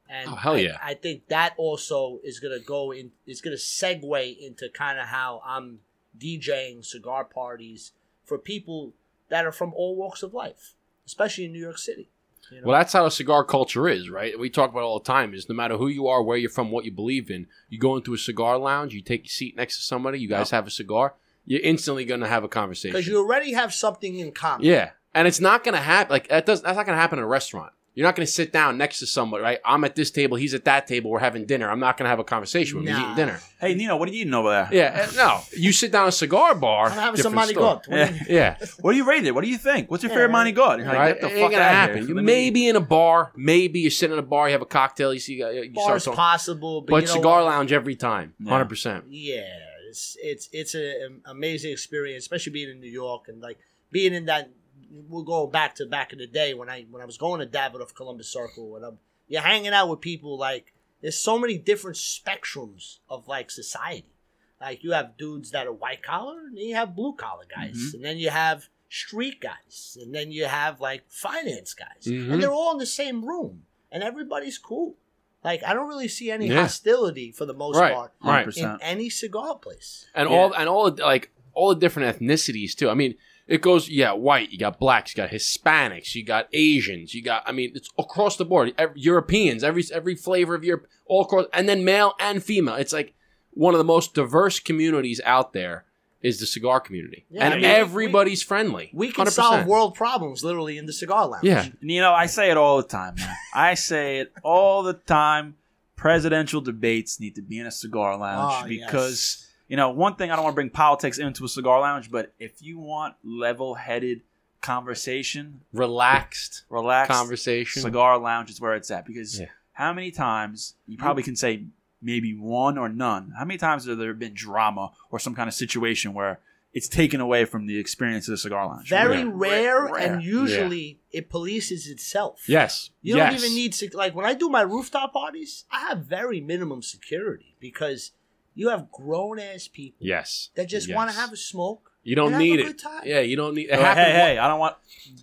And Oh, hell I- yeah. I, think that also is gonna go in. Is gonna segue into kind of how I'm DJing cigar parties for people that are from all walks of life, especially in New York City. You know? Well, that's how the cigar culture is, right? We talk about it all the time. Is no matter who you are, where you're from, what you believe in, you go into a cigar lounge, you take your seat next to somebody, you guys have a cigar, you're instantly going to have a conversation. because you already have something in common. yeah, and it's not going to happen. Like that does. That's not going to happen in a restaurant. You're not going to sit down next to somebody, right? I'm at this table, he's at that table, we're having dinner. I'm not going to have a conversation with him. He's Nah. eating dinner. Hey, Nino, what are you eating over there? Yeah, and no. You sit down at a cigar bar. I'm having some different money story. good. Yeah. Yeah, What do you rate it? What do you think? What's your Yeah, favorite money good? You're like, right. get the It ain't gonna happen. You Let me- maybe in a bar, maybe you're sitting in a bar, you have a cocktail, you see, you Bars start talking. possible, but, But you know cigar what? lounge every time, Yeah. hundred percent. Yeah, it's it's it's an um, amazing experience, especially being in New York and like being in that. We'll go back to back in the day when I when I was going to Davidoff Columbus Circle and I'm you're hanging out with people like there's so many different spectrums of like society. Like you have dudes that are white collar, and then you have blue collar guys, Mhm. and then you have street guys, and then you have like finance guys, Mhm. and they're all in the same room, and everybody's cool. Like I don't really see any Yeah. hostility for the most Right, part right. in 100%. any cigar place. and Yeah. all and all like all the different ethnicities too. I mean, It goes, yeah, white. You got blacks. You got Hispanics. You got Asians. You got, I mean, it's across the board. Ev- Europeans, every every flavor of Europe, all across, and then male and female. It's like one of the most diverse communities out there is the cigar community, Yeah, and I mean, everybody's friendly. We can 100%. solve world problems literally in the cigar lounge. Yeah, And, you know, I say it all the time, man. I say it all the time. Presidential debates need to be in a cigar lounge Ah, because, you know, one thing I don't want to bring politics into a cigar lounge, but if you want level headed conversation, relaxed relaxed conversation. cigar lounge is where it's at because Yeah. how many times you probably can say maybe one or none how many times have there been drama or some kind of situation where it's taken away from the experience of the cigar lounge Very Yeah. rare, Rare. and usually it polices itself. Yes, You yes. don't even need sec- like when I do my rooftop parties, I have very minimum security because you have grown ass people Yes, that just Yes. want to have a smoke. You don't and have a need good it. Yeah, you don't need. It hey happened hey i don't want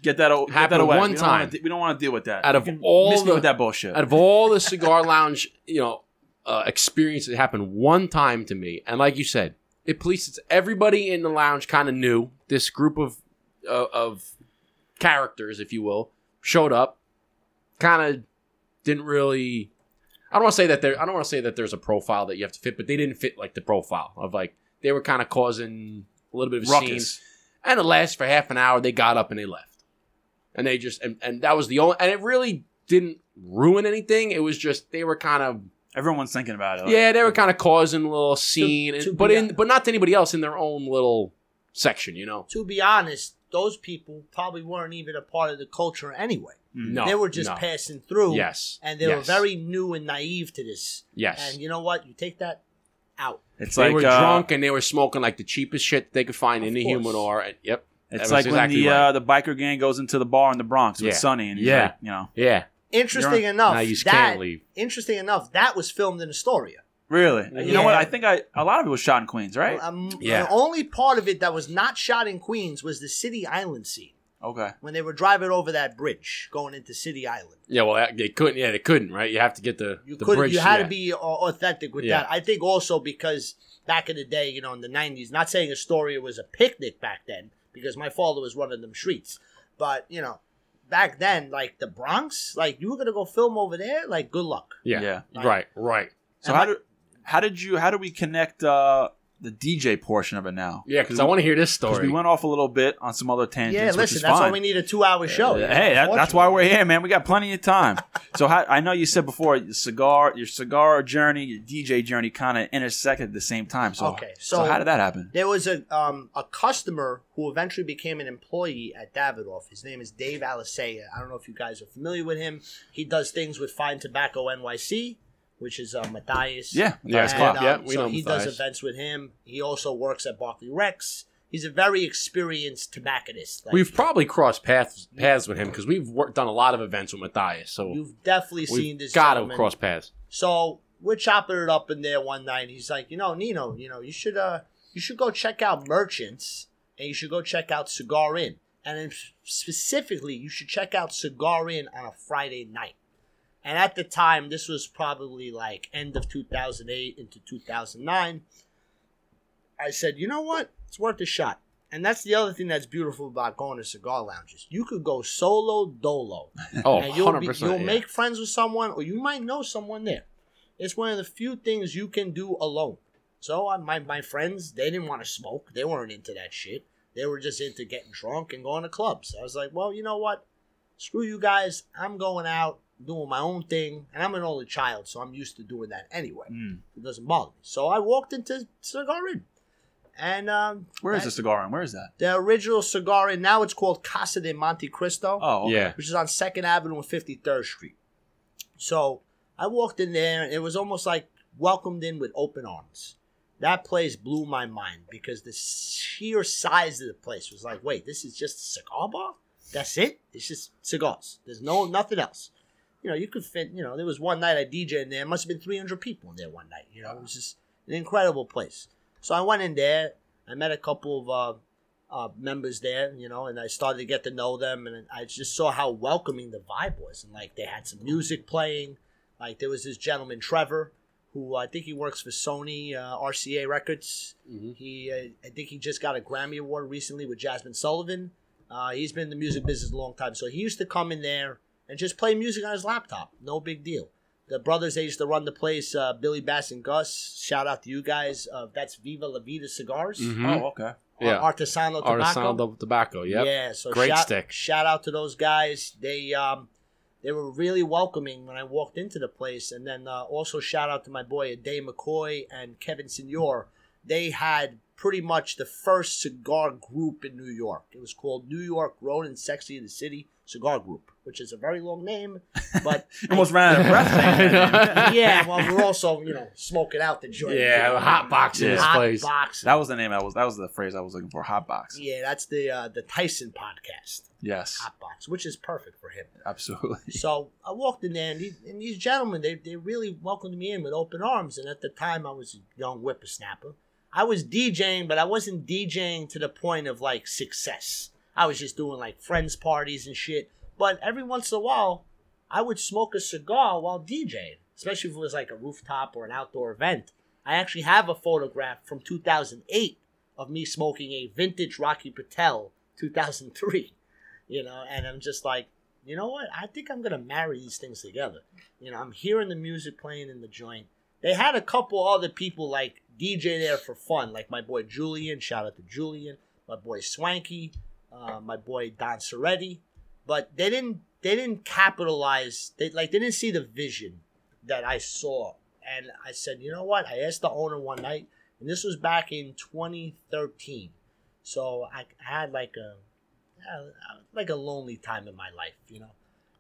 get that, o- get that Happened away one we don't time. de- we don't want to deal with that Out of all miss me the- with that bullshit out of all the cigar lounge, you know, uh, experiences, it happened one time to me, and like you said, it polices everybody in the lounge. Kind of knew this group of uh, of characters, if you will, showed up. Kind of didn't really. I don't want to say that there. I don't want to say that there's a profile that you have to fit, but they didn't fit like the profile of like they were kind of causing a little bit of a scene. And it lasted for half an hour. They got up and they left. And they just and, and that was the only and it really didn't ruin anything. It was just they were kind of everyone's thinking about it like, yeah, they were kind of causing a little scene, to and- but be in hon- but not to anybody else in their own little section, you know. To be honest, those people probably weren't even a part of the culture anyway. No, they were just no. passing through. Yes, And they were very new and naive to this. yes. And you know what? You take that out. it's like they like were uh, drunk and they were smoking like the cheapest shit they could find in the course. humidor. And, yep. it's like exactly when the right. uh, the biker gang goes into the bar in the bronx Yeah. with sonny and he's Yeah. like, you know Yeah. Interesting You're- enough, now you that, can't leave. interesting enough, that was filmed in Astoria. really you know what i think i a lot of it was shot in queens right Um, Yeah. The only part of it that was not shot in Queens was the City Island scene okay when they were driving over that bridge going into City Island. Yeah, well, they couldn't. Yeah, they couldn't. Right? You have to get the You the could bridge. you had yeah. to be authentic with Yeah. that. I think also because back in the day, you know, in the nineties, not saying Astoria was a picnic back then, because my father was running them streets, but you know, back then, like the Bronx, like you were gonna go film over there, like good luck. Yeah. Yeah. Right. Right. So And how my- do how did you how do we connect uh, the DJ portion of it now? Yeah, because I want to hear this story. we went off a little bit on some other tangents. Yeah, which listen, is that's fine. why we need a two-hour show. You know, hey, that, that's why we're here, man. We got plenty of time. so how, I know you said before, your cigar, your cigar journey, your DJ journey, kind of intersected at the same time. So, Okay, so, so- how did that happen? There was a um, a customer who eventually became an employee at Davidoff. His name is Dave Alisea. I don't know if you guys are familiar with him. He does things with Fine Tobacco NYC, which is uh, Matthias. Yeah, Yeah, And, Clark. um, Yeah, we so know he Matthias. does events with him. He also works at Barclay Rex. He's a very experienced tobacconist. Like, We've probably crossed paths paths with him because we've worked done a lot of events with Matthias. So you've definitely seen this. got to cross paths. So we're chopping it up in there one night. He's like, you know, Nino, you know, you should uh, you should go check out Merchants, and you should go check out Cigar Inn, and then specifically, you should check out Cigar Inn on a Friday night. And at the time, this was probably like end of 2008 into 2009. I said, you know what? It's worth a shot. And that's the other thing that's beautiful about going to cigar lounges. You could go solo dolo Oh, and you'll, 100 be, you'll make friends with someone, or you might know someone there. It's one of the few things you can do alone. So uh, my my friends, they didn't want to smoke. They weren't into that shit. They were just into getting drunk and going to clubs. I was like, well, you know what? Screw you guys. I'm going out doing my own thing, and I'm an only child, so I'm used to doing that anyway. Mm. It doesn't bother me. So I walked into Cigar Inn, and um, Where is the cigar in? Where is that? The original Cigar Inn. Now it's called Casa de Montecristo Oh, okay. Yeah. which is on Second Avenue and Fifty Third Street. So I walked in there, and it was almost like welcomed in with open arms. That place blew my mind because the sheer size of the place was like, wait, this is just a cigar bar? That's it? It's just cigars. There's no nothing else. You know, you could fit. You know, there was one night I DJ in there. Must have been 300 people in there one night. You know, it was just an incredible place. So I went in there. I met a couple of uh, uh, members there, you know, and I started to get to know them, and I just saw how welcoming the vibe was, and like they had some music playing, like there was this gentleman Trevor, who I think he works for Sony uh, RCA Records. Mhm. He, uh, I think he just got a Grammy award recently with Jazmine Sullivan. Uh, he's been in the music business a long time, so he used to come in there and just play music on his laptop. No big deal. The brothers they used to run the place. Uh, Billy Bass and Gus. Shout out to you guys. Uh, that's Viva La Vida Cigars. Mhm. Oh, okay. Yeah. Artesano Tobacco. Artisanal tobacco. Yep. Yeah, so Great shout, stick. Shout out to those guys. They um they were really welcoming when I walked into the place, and then uh, also shout out to my boy Day McCoy and Kevin Senor. They had pretty much the first cigar group in New York. It was called New York Road and Sexy in the City Cigar Group, which is a very long name, but Almost ran out of breath. yeah, well, we're also you know smoking out the joint. Yeah, the hot box in this hot place. box. That was the name. I was. That was the phrase I was looking for. Hot box. yeah, that's the uh, the Tyson podcast, Yes, hot box, which is perfect for him. absolutely. So I walked in there, and these, and these gentlemen, they, they really welcomed me in with open arms. And at the time, I was a young whippersnapper. I was DJing, but I wasn't DJing to the point of like success. I was just doing like friends parties and shit. But every once in a while, I would smoke a cigar while DJing, especially if it was like a rooftop or an outdoor event. I actually have a photograph from 2008 of me smoking a vintage Rocky Patel 2003. You know, and I'm just like, you know what? I think I'm gonna marry these things together. You know, I'm hearing the music playing in the joint. They had a couple other people like DJ there for fun, like my boy Julian. Shout out to Julian. My boy Swanky. Uh, my boy Don Soretti. But they didn't. They didn't capitalize. They like. They didn't see the vision that I saw. And I said, you know what? I asked the owner one night, and this was back in 2013. So I had like a like a lonely time in my life, you know.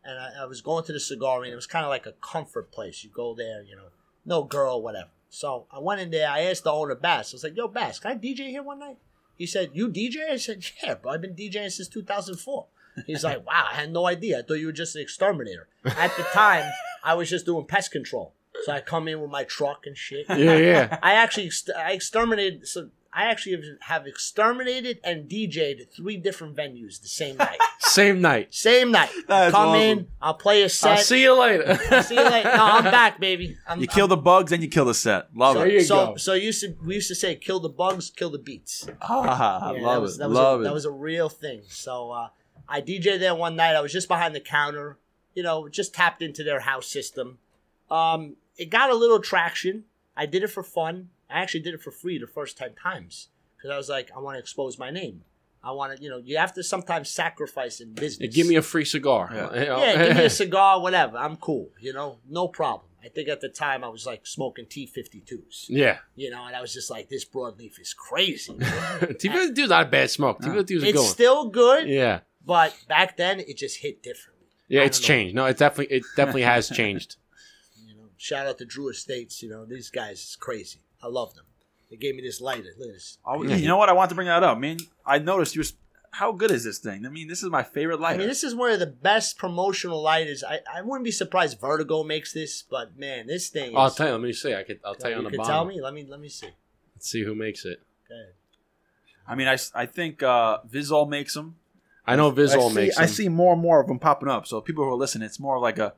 And I, I was going to the cigar and it was kind of like a comfort place. You go there, you know, no girl, whatever. So I went in there. I asked the owner, Bass. I was like, "Yo, Bass, can I DJ here one night?" He said, "You DJ?" I said, "Yeah, bro. I've been DJing since 2004." He's like, "Wow, I had no idea. I thought you were just an exterminator." At the time, I was just doing pest control. So I come in with my truck and shit. Yeah, yeah. I actually ext- I exterminated. So I actually have, have exterminated and DJ'd three different venues the same night. Same night. same night. That's Come awesome. in. I'll play a set. I'll see you later. See you later. No, I'm back, baby. I'm, You kill the bugs and you kill the set. Love so, There it. you so, go. so used to we used to say kill the bugs, kill the beats. Ah, I Yeah, love that was, it. That was love a, it. That was a real thing. So uh, I DJed there one night. I was just behind the counter. You know, just tapped into their house system. Um, it got a little traction. I did it for fun. I actually did it for free the first ten times because I was like, I want to expose my name. I want to, you know, you have to sometimes sacrifice in business. Give me a free cigar. Yeah. You know? yeah, give me a cigar, whatever. I'm cool. You know, no problem. I think at the time I was like smoking T52s. yeah. You know, and I was just like, this broadleaf is crazy. TV dude's not a bad smoke. TV dude's a it's good one. still good, Yeah. But back then it just hit differently. Yeah, it's know. changed. No, it definitely it definitely has changed. You know, shout out to Drew Estates. You know, these guys is crazy. I love them. They gave me this lighter. Look at this. Oh, you know what? I want to bring that up, man. I noticed you. were- How good is this thing? I mean, this is my favorite lighter. I mean, this is one of the best promotional lighters. I, I wouldn't be surprised Vertigo makes this, but man, this thing. Is, I'll tell you. Let me see. I could. I'll tell you on the could bottom. tell me. Let me let me see. Let's see who makes it. Go ahead. I mean, I, s- I think uh, Visual makes them. I know Visual I see, makes. I them. see more and more of them popping up. So people who are listening, it's more like a.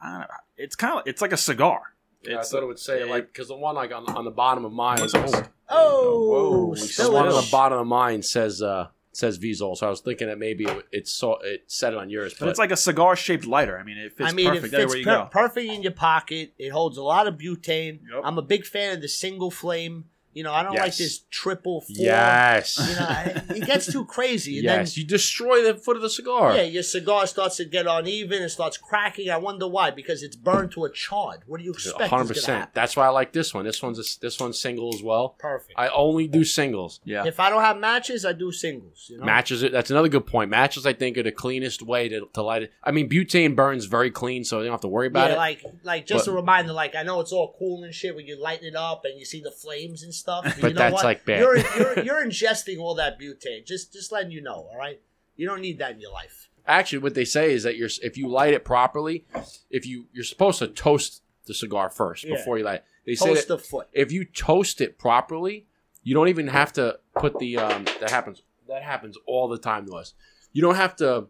I don't know, it's kind of it's like a cigar. Yeah, I thought it would say it- like because the one like on, on the bottom of mine. What's this? Oh, Whoa, we the one it. on the bottom of mine says uh says Visual. So I was thinking that maybe it, it saw it said it on yours, but but, it's like a cigar shaped lighter. I mean, it fits I mean, perfect it fits you per- go. perfect in your pocket. It holds a lot of butane. Yep. I'm a big fan of the single flame. You know, I don't like this triple four. yes, You know, it gets too crazy. And yes, you destroy the foot of the cigar. yeah, your cigar starts to get uneven. It starts cracking. I wonder why. Because it's burned to a chard. What do you expect? is hundred gonna percent. happen? That's why I like this one. This one's a, this one's single as well. Perfect. I only do singles. yeah, If I don't have matches, I do singles. You know? Matches it. That's another good point. Matches, I think, are the cleanest way to, to light it. I mean, butane burns very clean, so you don't have to worry about yeah, it. like, like just But- a reminder. Like, I know it's all cool and shit when you lighten it up and you see the flames and stuff. But, But you know that's, what? like, bad. You're, you're you're ingesting all that butane. Just just letting you know. All right, you don't need that in your life. Actually, what they say is that you're if you light it properly, if you you're supposed to toast the cigar first Yeah. before you light. it. They say Toast that the foot. if you toast it properly, you don't even have to put the um that happens that happens all the time to us. You don't have to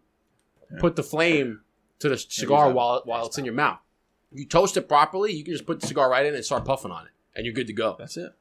put the flame to the cigar that. while while it's in your mouth. If you toast it properly, you can just put the cigar right in and start puffing on it, and you're good to go. That's it.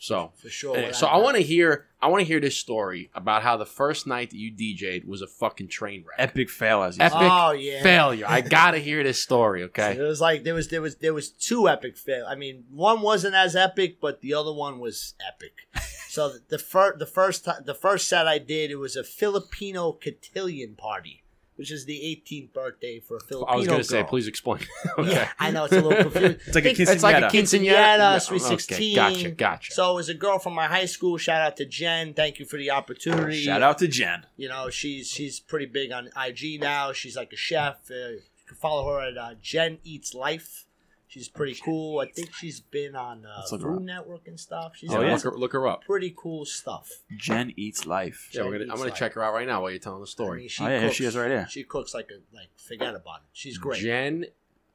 So, For sure. eh, without so I doubt. want to hear. I want to hear this story about how the first night that you DJ'd was a fucking train wreck. Epic fail as you Epic. Oh yeah. failure. I gotta hear this story. Okay? It was like there was there was there was two epic fail. I mean, one wasn't as epic, but the other one was epic. so the, the first the first ti- the first set I did it was a Filipino cotillion party, which is the 18th birthday for a Filipino. I was gonna say, girl. please explain. okay. Yeah, I know it's a little confusing. It's like a Think- kiss- It's like a Yeah, Sweet okay, 16. Gotcha. Gotcha. So it was a girl from my high school. Shout out to Jen. Thank you for the opportunity. Shout out to Jen. You know, she's she's pretty big on IG now. She's like a chef. Uh, you can follow her at uh, Jen Eats Life. She's pretty cool. I think she's been on uh, Let's look her Food up. Network and stuff. She's Oh, on yeah? look, her, look her up. pretty cool stuff. Jen eats life. Yeah, we're gonna, Jen I'm Eats gonna Life. check her out right now while you're telling the I story. mean, she Oh, yeah, here cooks, she is right there. She cooks like a like forget about it. She's great. Jen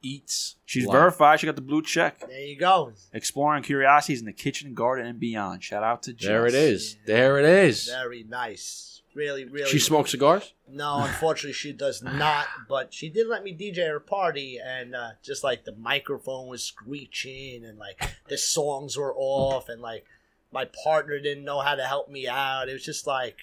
eats. She's life. verified. She got the blue check. there you go. Exploring curiosities in the kitchen, garden, and beyond. Shout out to Jess. There it is. There it is. Very nice. Really, really. She smokes cigars. No, unfortunately, she does not. But she did let me DJ her party, and uh, just like the microphone was screeching, and like the songs were off, and like my partner didn't know how to help me out. It was just like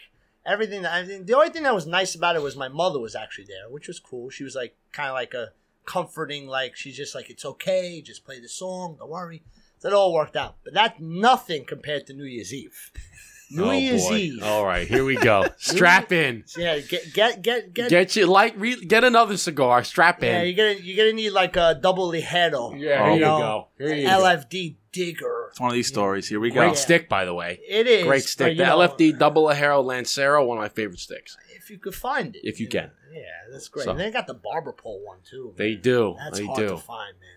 everything. That, I mean, the only thing that was nice about it was my mother was actually there, which was cool. She was like kind of like a comforting, like she's just like it's okay, just play the song, don't worry. So it all worked out, but that's nothing compared to New Year's Eve. New oh Year's boy. Eve. All right, here we go. Strap in. Yeah, get get get get Get you like re, get another cigar. Strap Yeah, in. you're gonna you're gonna need like a double ligero. Yeah, here you know, go. Here you go. LFD digger. It's one of these stories. Here we go. Great Yeah. stick, by the way. It is Great stick. The know, LFD Double Ligero Lancero, one of my favorite sticks. If you could find it, If you know. can. Yeah, that's great. So- And they got the barber pole one too. They do. That's they hard do. to find, man.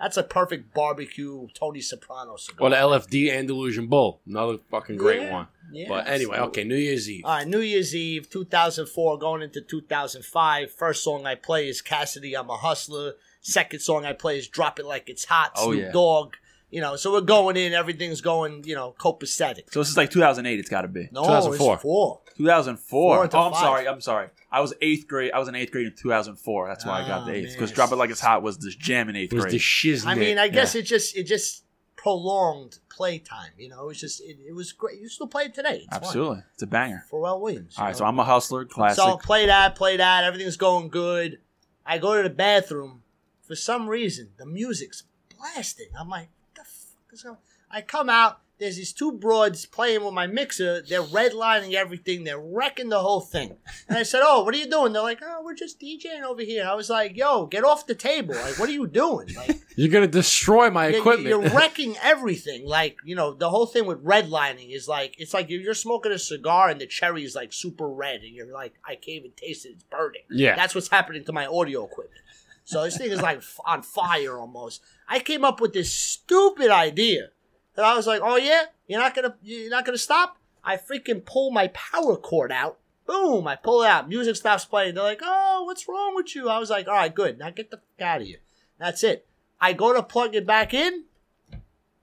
That's a perfect barbecue Tony Soprano cigar. Or the LFD Andalusian Bull, another fucking great Yeah. one. Yeah, but anyway, absolutely. okay, New Year's Eve. All right, New Year's Eve, 2004, going into 2005. First song I play is Cassidy, I'm a Hustler. Second song I play is Drop It Like It's Hot, Oh, Snoop yeah. Dogg. You know, so we're going in, everything's going, you know, copacetic. So this is like 2008. It's got to be No, 2004. it's four. 2004. Four Oh, to I'm five. sorry. I'm sorry. I was eighth grade. I was in eighth grade in 2004. That's why I got the Ah, eighth. man. Because Drop It Like It's Hot was this jam in eighth was grade. the shiznit. I mean, I guess it just it just prolonged playtime. You know, it was just it, it was great. You still play it today. It's fun. Absolutely, it's a banger. Pharrell Williams. you All right, know? so I'm a hustler. Classic. So play that, play that. Everything's going good. I go to the bathroom. For some reason, the music's blasting. I'm like, I come out. There's these two broads playing with my mixer. They're redlining everything. They're wrecking the whole thing. And I said, "Oh, what are you doing?" They're like, "Oh, we're just DJing over here." I was like, "Yo, get off the table! Like, what are you doing? Like, You're gonna destroy my you're- equipment. You're wrecking everything. Like, you know, the whole thing with redlining is like, it's like you're smoking a cigar and the cherry is like super red and you're like, I can't even taste it. It's burning. Yeah. That's what's happening to my audio equipment. So this thing is like on fire almost. I came up with this stupid idea that I was like, oh yeah, you're not gonna, you're not gonna stop. I freaking pull my power cord out. Boom! I pull it out. Music stops playing. They're like, "Oh, what's wrong with you?" I was like, "All right, good. Now get the fuck out of here." That's it. I go to plug it back in.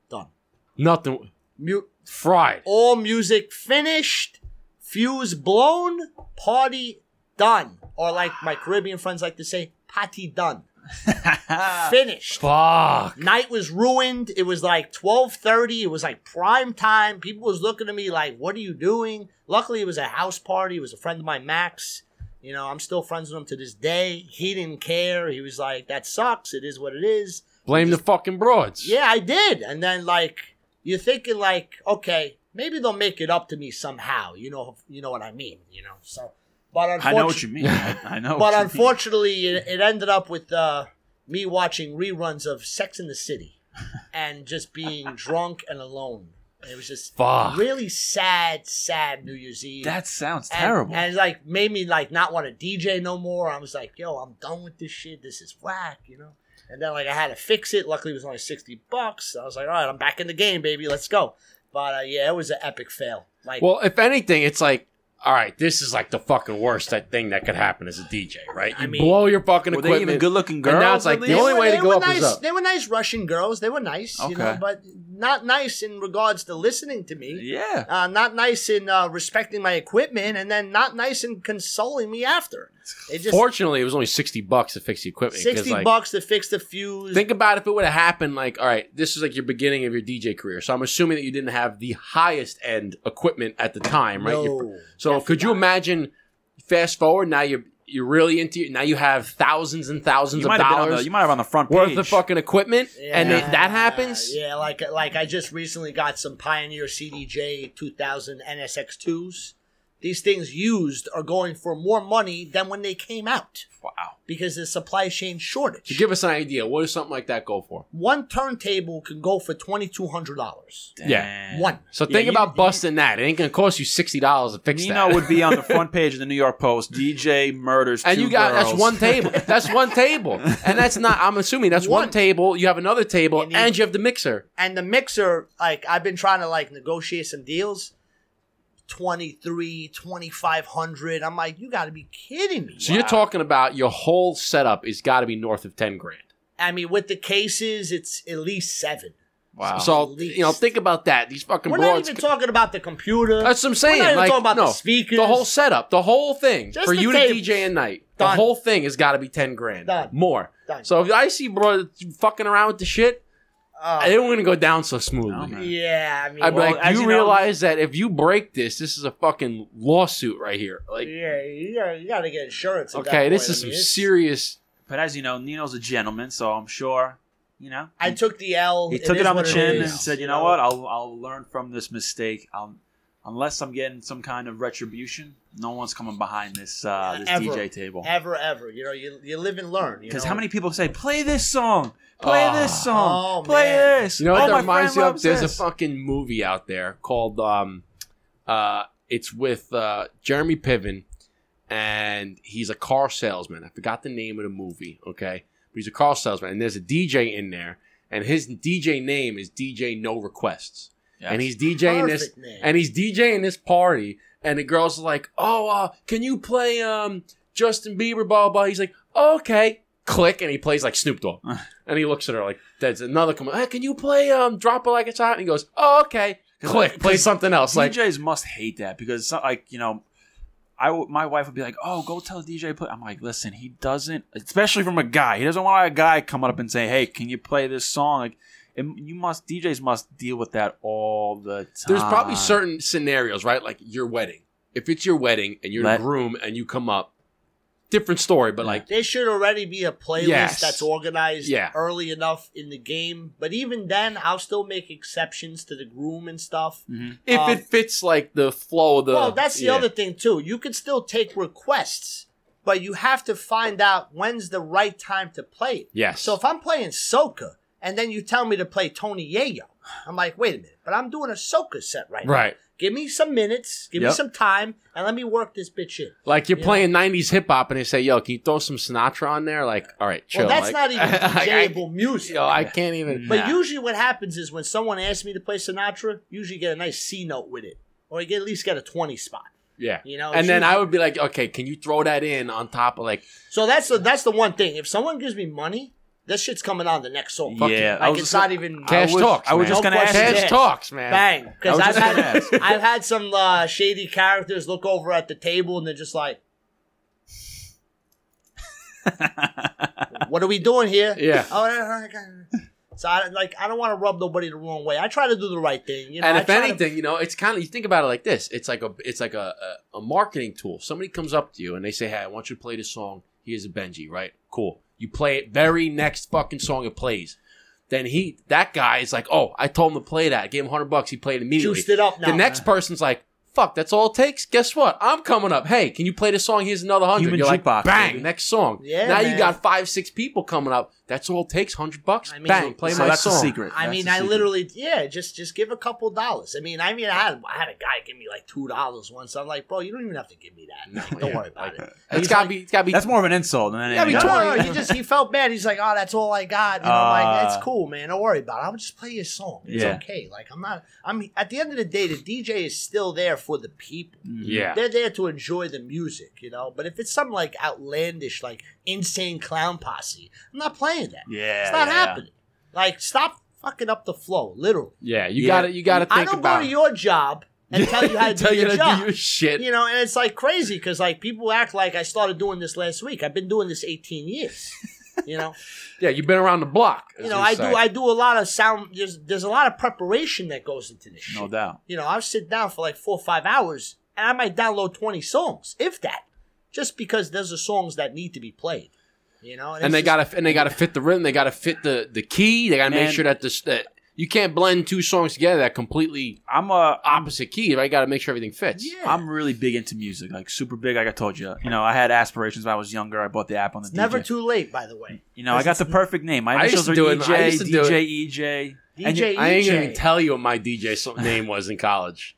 Done. Nothing. Mute. Fried. All music finished. Fuse blown. Party done. Or like my Caribbean friends like to say, party done. Finished. Fuck. Night was ruined. It was like twelve thirty. It was like prime time. People was looking at me like, "What are you doing?" Luckily, it was a house party. It was a friend of mine, Max. You know, I'm still friends with him to this day. He didn't care. He was like, "That sucks. It is what it is." Blame the fucking broads. Yeah, I did. And then like you're thinking like, okay, maybe they'll make it up to me somehow. You know, you know what I mean. You know, so. But I unfortunately, know what you mean. I, I know. but what you mean. unfortunately, it, it ended up with uh, me watching reruns of Sex in the City and just being drunk and alone. And it was just Fuck. really sad, sad New Year's Eve. that sounds and, terrible. And it like made me like not want to DJ no more. I was like, yo, I'm done with this shit. This is whack, you know. And then like I had to fix it. Luckily, it was only sixty bucks. I was like, all right, I'm back in the game, baby. Let's go. But uh, yeah, it was an epic fail. Like, Well, if anything, it's like, all right, this is like the fucking worst that thing that could happen as a DJ, right? You I mean- blow your fucking Were they equipment. even good looking girls? And now it's like the least? only way to they go were up is nice, up. They were nice Russian girls. They were nice, you know. But not nice in regards to listening to me. Yeah. Uh, not nice in uh, respecting my equipment, and then not nice in consoling me after. Just Fortunately, it was only sixty bucks to fix the equipment. 'cause, sixty like, bucks to fix the fuse. Think about if it would have happened. Like, all right, this is like your beginning of your DJ career. So I'm assuming that you didn't have the highest end equipment at the time, right? You're- No, so definitely could you not. imagine? Fast forward now, you're you're really into it. now. You have thousands and thousands You of might have been on dollars the, you might have on the front worth page. of fucking equipment, and Yeah. it, that happens. Yeah, like like I just recently got some Pioneer CDJ 2000 NXS2s. These things used are going for more money than when they came out Wow. because the supply chain shortage. To give us an idea, what does something like that go for? One turntable can go for twenty two hundred dollars. Yeah. One. So Yeah, think you- about you- busting that. It ain't gonna cost you sixty dollars to fix Nino that. would be on the front page of the New York Post. DJ murders and two you got girls. that's one table. That's one table, and that's not. I'm assuming that's one, One. table. You have another table, And and, you- you have the mixer. And the mixer, like I've been trying to like negotiate some deals. 23 2500 i'm like you gotta be kidding me So you're talking about your whole setup is got to be north of ten grand. i mean with the cases it's at least seven Wow. So At you know, think about that. These fucking we're not broads. even talking about the computer that's what I'm saying. We're not even like, talking about no, the speakers. the whole setup, the whole thing Just for the you to. DJ at night. The whole thing has got to be ten grand Done. more. Done. So if I see bro fucking around with the shit, Uh, it ain't gonna go down so smoothly. No, man. yeah i mean I'd be Well, like, as you, you know- realize that if you break this, this is a fucking lawsuit right here. Like, yeah you gotta, you gotta get insurance okay, this point. is I some mean, it's- serious. But as you know, Nino's a gentleman, so I'm sure, you know. i took the l he took is it on the chin and is, said, "You know what? I'll I'll learn from this mistake. I'll, unless I'm getting some kind of retribution, no one's coming behind this uh, this Ever. DJ table." ever ever you know you, you live and learn Because how many people say, "Play this song, play Oh. this song, Oh, play man. this"? You know what oh, that reminds me of? There's this. a fucking movie out there called um, uh, it's with uh, Jeremy Piven, and he's a car salesman. I forgot the name of the movie. Okay, but he's a car salesman, and there's a DJ in there, and his DJ name is DJ No Requests, Yes. and he's DJing this, Perfect name. and he's DJing this party, and the girls are like, "Oh, uh, can you play um Justin Bieber?" Blah blah. blah. He's like, "Okay." Click, and he plays like Snoop Dogg, and he looks at her like, "That's another come. Hey, can you play um Drop It Like It's Hot?" And he goes, "Oh, okay." Click, play something else. Like, DJs must hate that because, it's not like you know, I w- my wife would be like, "Oh, go tell DJ play." I'm like, "Listen, he doesn't, especially from a guy. He doesn't want a guy coming up and say, "Hey, can you play this song?" Like, it, you must DJs must deal with that all the time. there's probably certain scenarios, right? Like your wedding. If it's your wedding and you're Let- the groom and you come up, different story. But like, There should already be a playlist Yes. that's organized Yeah. early enough in the game. But even then, I'll still make exceptions to the groom and stuff. if Um, it fits like the flow of the, well, that's the yeah. other thing too. You can still take requests, but you have to find out when's the right time to play it. Yes. So if I'm playing soca and then you tell me to play Tony Yayo, I'm like, wait a minute, but I'm doing a soca set right now. right. Give me some minutes, give me Yep. some time, and let me work this bitch in. Like you're Yeah. playing '90s hip hop, and they say, "Yo, can you throw some Sinatra on there?" Like, all right, chill. well, that's Like- not even I- music. Yo, I can't even. But usually, what happens is when someone asks me to play Sinatra, usually get a nice C note with it, or you get at least get a twenty spot. Yeah. You know, and then I would be like, okay, can you throw that in on top of like, So that's the that's the one thing. If someone gives me money, this shit's coming on the next song. Fuck yeah. I like was it's just not even cash was- talks? I was man. just gonna ask you cash asked. talks, man. bang because was I've just gonna had. I've had some uh, shady characters look over at the table and they're just like, "What are we doing here?" Yeah. Oh, okay. So I like I don't want to rub nobody the wrong way. I try to do the right thing. You know, and I if try to- anything, you know, it's kind of you think about it like this. It's like a it's like a, a a marketing tool. Somebody comes up to you and they say, "Hey, I want you to play this song. Here's a Benji, right? Cool. You play it. Very next fucking song it plays. Then he that guy is like, "Oh, I told him to play that. I gave him hundred bucks. He played immediately." juiced it up now. the next person's like, "Fuck, that's all it takes." Guess what? I'm coming up. Hey, can you play this song? Here's another hundred. Human You're like, bang, baby. next song. Yeah, now you got five, six people coming up. That's all it takes. Hundred bucks. I mean, bang, play so my that's song. the secret. I That's mean, the I secret. literally, yeah, just just give a couple dollars. I mean, I mean, I had I had a guy give me like two dollars once. I'm like, bro, you don't even have to give me that. No, don't yeah, worry about like, it. It's He's gotta like- be. It's gotta be. That's more of an insult than Yeah, anything. be No, else. no, no, twenty. he just he felt bad. He's like, oh, that's all I got. You know, I'm like Uh, that's cool, man. Don't worry about it. I'll just play your song. It's Yeah. okay. Like I'm not. I'm at the end of the day, the DJ is still there for the people. yeah. They're there to enjoy the music, you know. But if it's something like outlandish, like insane clown posse, I'm not playing that. Yeah, it's not yeah, happening. Like, stop fucking up the flow, literally. Yeah, you Yeah. got to You got to I think don't about. go to your job and tell you how to tell do you your to job. do your shit. You know, and it's like crazy because like people act like I started doing this last week. I've been doing this 18 years. You know, yeah, you've been around the block. you know, I say. do I do a lot of sound. There's there's a lot of preparation that goes into this. No shit. doubt. You know, I'll sit down for like four or five hours and I might download 20 songs, if that, just because there's the songs that need to be played. You know, and it's they just- got to and they got to fit the rhythm. They got to fit the the key. They got to make sure that this that you can't blend two songs together that completely I'm a opposite key. Right? Got to make sure everything fits. Yeah. I'm really big into music, like super big. Like I told you, you know, I had aspirations when I was younger. I bought the app on the It's never too late, by the way. You know, I got the perfect name. My I used initials to are do it- I EJ, used to do it. DJ, EJ. DJ you- I ain't gonna even tell you what my DJ name was in college,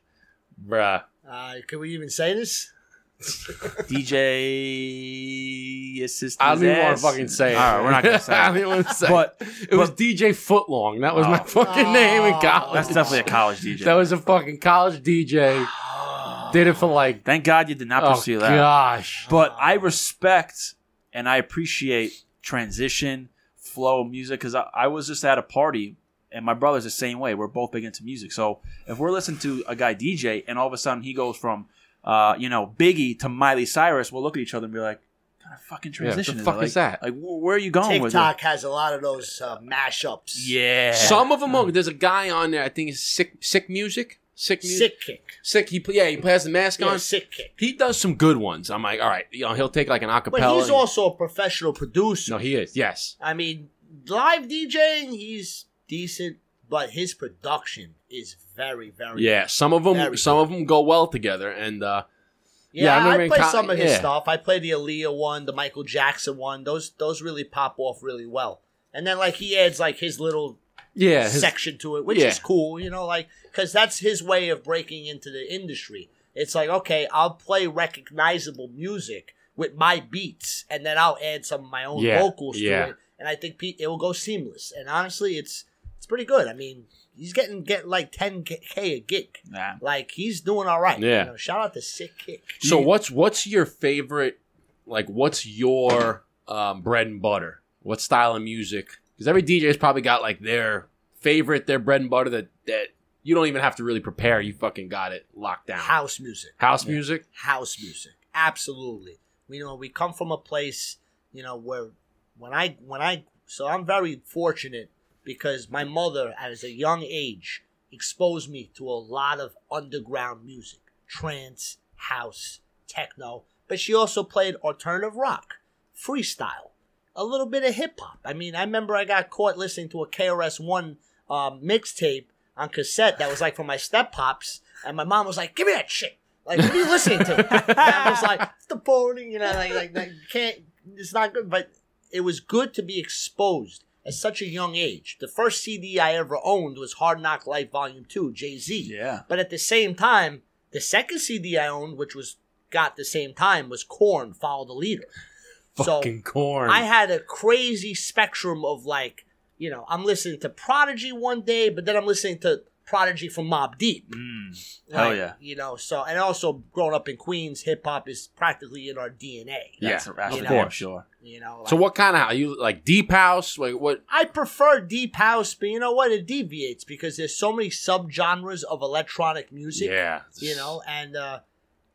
bruh. Uh, can we even say this? DJ assist. I don't his even want to fucking say it. All right, we're not gonna say. I it. don't even want to say. But it was but- DJ Footlong. That was my Oh. fucking name in college. that's definitely a college DJ. That was a fucking college DJ. Did it for like Thank God you did not oh pursue that. gosh. But I respect and I appreciate transition, flow, of music because I, I was just at a party and my brother's the same way. We're both big into music. So if we're listening to a guy DJ and all of a sudden he goes from, uh, you know, Biggie to Miley Cyrus, we'll look at each other and be like, "What kind of fucking Yeah, what the transition is fuck that? is that? Like, wh- where are you going with TikTok has a lot of those uh, mashups. Yeah. Some of them. are- There's a guy on there. I think it's sick. Sick music. Sick music. Sickick. Sick. He pl- yeah. He has the mask Yeah, on. Sickick. He does some good ones. I'm like, all right. You know, he'll take like an acapella. But he's and- also a professional producer. no, he is. Yes. I mean, live DJing, he's decent, but his production is very, very. Yeah. Some of them. Some of them go well together. And uh, yeah. Yeah, I I, play co- some of his yeah. stuff. I play the Aaliyah one, the Michael Jackson one. Those those really pop off really well. And then like he adds like his little yeah. his- section to it, which yeah. is cool, you know, like because that's his way of breaking into the industry. It's like, okay, I'll play recognizable music with my beats, and then I'll add some of my own vocals yeah. to it, and I think it will go seamless. And honestly, it's it's pretty good. I mean, he's getting get like 10k a gig. Nah. Like he's doing all right. Yeah. You know, shout out to Sickick. So what's what's your favorite? Like, what's your um, bread and butter? What style of music? Because every DJ's probably got like their favorite, their bread and butter that that you don't even have to really prepare. You fucking got it locked down. House music. House music. house music. Absolutely. You know, we come from a place, you know, where when I when I so I'm very fortunate because my mother at a young age exposed me to a lot of underground music, trance, house, techno, but she also played alternative rock, freestyle, a little bit of hip hop. I mean, I remember I got caught listening to a KRS One um, mixtape on cassette that was like for my step pops, and my mom was like, "Give me that shit." Like, what are you listening to? And I was like, it's the boring, you know, like, like, like, you can't, it's not good. But it was good to be exposed at such a young age. The first CD I ever owned was Hard Knock Life Volume 2, Jay Z. Yeah. But at the same time, the second CD I owned, which was got the same time, was Korn, Follow the Leader. Fucking Korn. I had a crazy spectrum of like, you know, I'm listening to Prodigy one day, but then I'm listening to Prodigy from Mobb Deep. Mm. Hell Like, yeah. You know, so and also growing up in Queens, hip hop is practically in our DNA. Yeah, That's, that's of course. sure. You know, so what kind of are You like deep house? Like what? I prefer deep house, but you know what? It deviates because there's so many subgenres of electronic music. Yeah. You know, and uh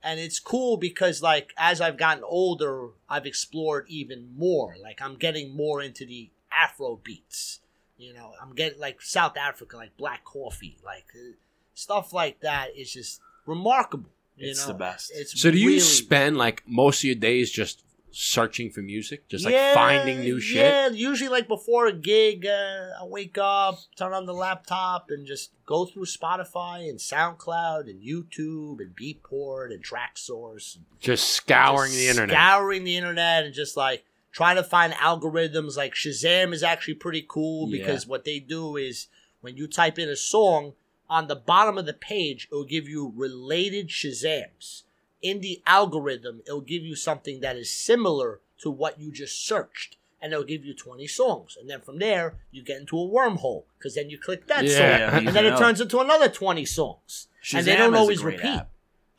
and it's cool because like as I've gotten older, I've explored even more. Like I'm getting more into the Afro beats. You know, I'm getting like South Africa, like Black Coffee, like uh, stuff like that is just remarkable. You It's know? the best. It's So do you really- spend like most of your days just searching for music, just like finding new shit? Yeah, usually like before a gig, uh, I wake up, turn on the laptop, and just go through Spotify and SoundCloud and YouTube and Beatport and Traxsource. And Just scouring just the internet. Scouring the internet and just like trying to find algorithms. Like Shazam is actually pretty cool Yeah. because what they do is when you type in a song, on the bottom of the page, it will give you related Shazams. In the algorithm, it'll give you something that is similar to what you just searched. And it'll give you 20 songs. And then from there, you get into a wormhole. Because then you click that Yeah. song. Yeah, and then you it turns into another 20 songs. and they don't always repeat. app.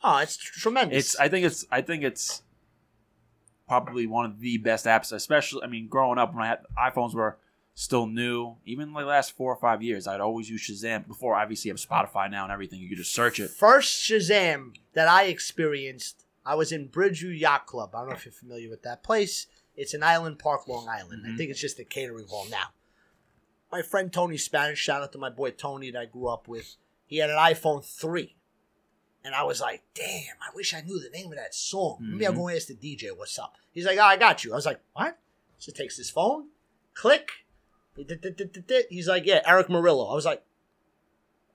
Oh, it's tr- tremendous. It's. I think it's. I think it's probably one of the best apps. Especially, I mean, growing up when I had iPhones were still new. Even like last four or five years, I'd always use Shazam. Before, obviously, you have Spotify now and everything. You could just search it. First Shazam that I experienced, I was in Bridgeview Yacht Club. I don't know if you're familiar with that place. It's an Island Park, Long Island. I Mhm. think it's just a catering hall now. My friend Tony Spanish, shout out to my boy Tony that I grew up with. He had an iPhone 3. And I was like, damn, I wish I knew the name of that song. Maybe I'll Mhm. go ask the DJ what's up. He's like, oh, I got you. I was like, what? So takes his phone, click. He's like, yeah, Erick Morillo. I was like,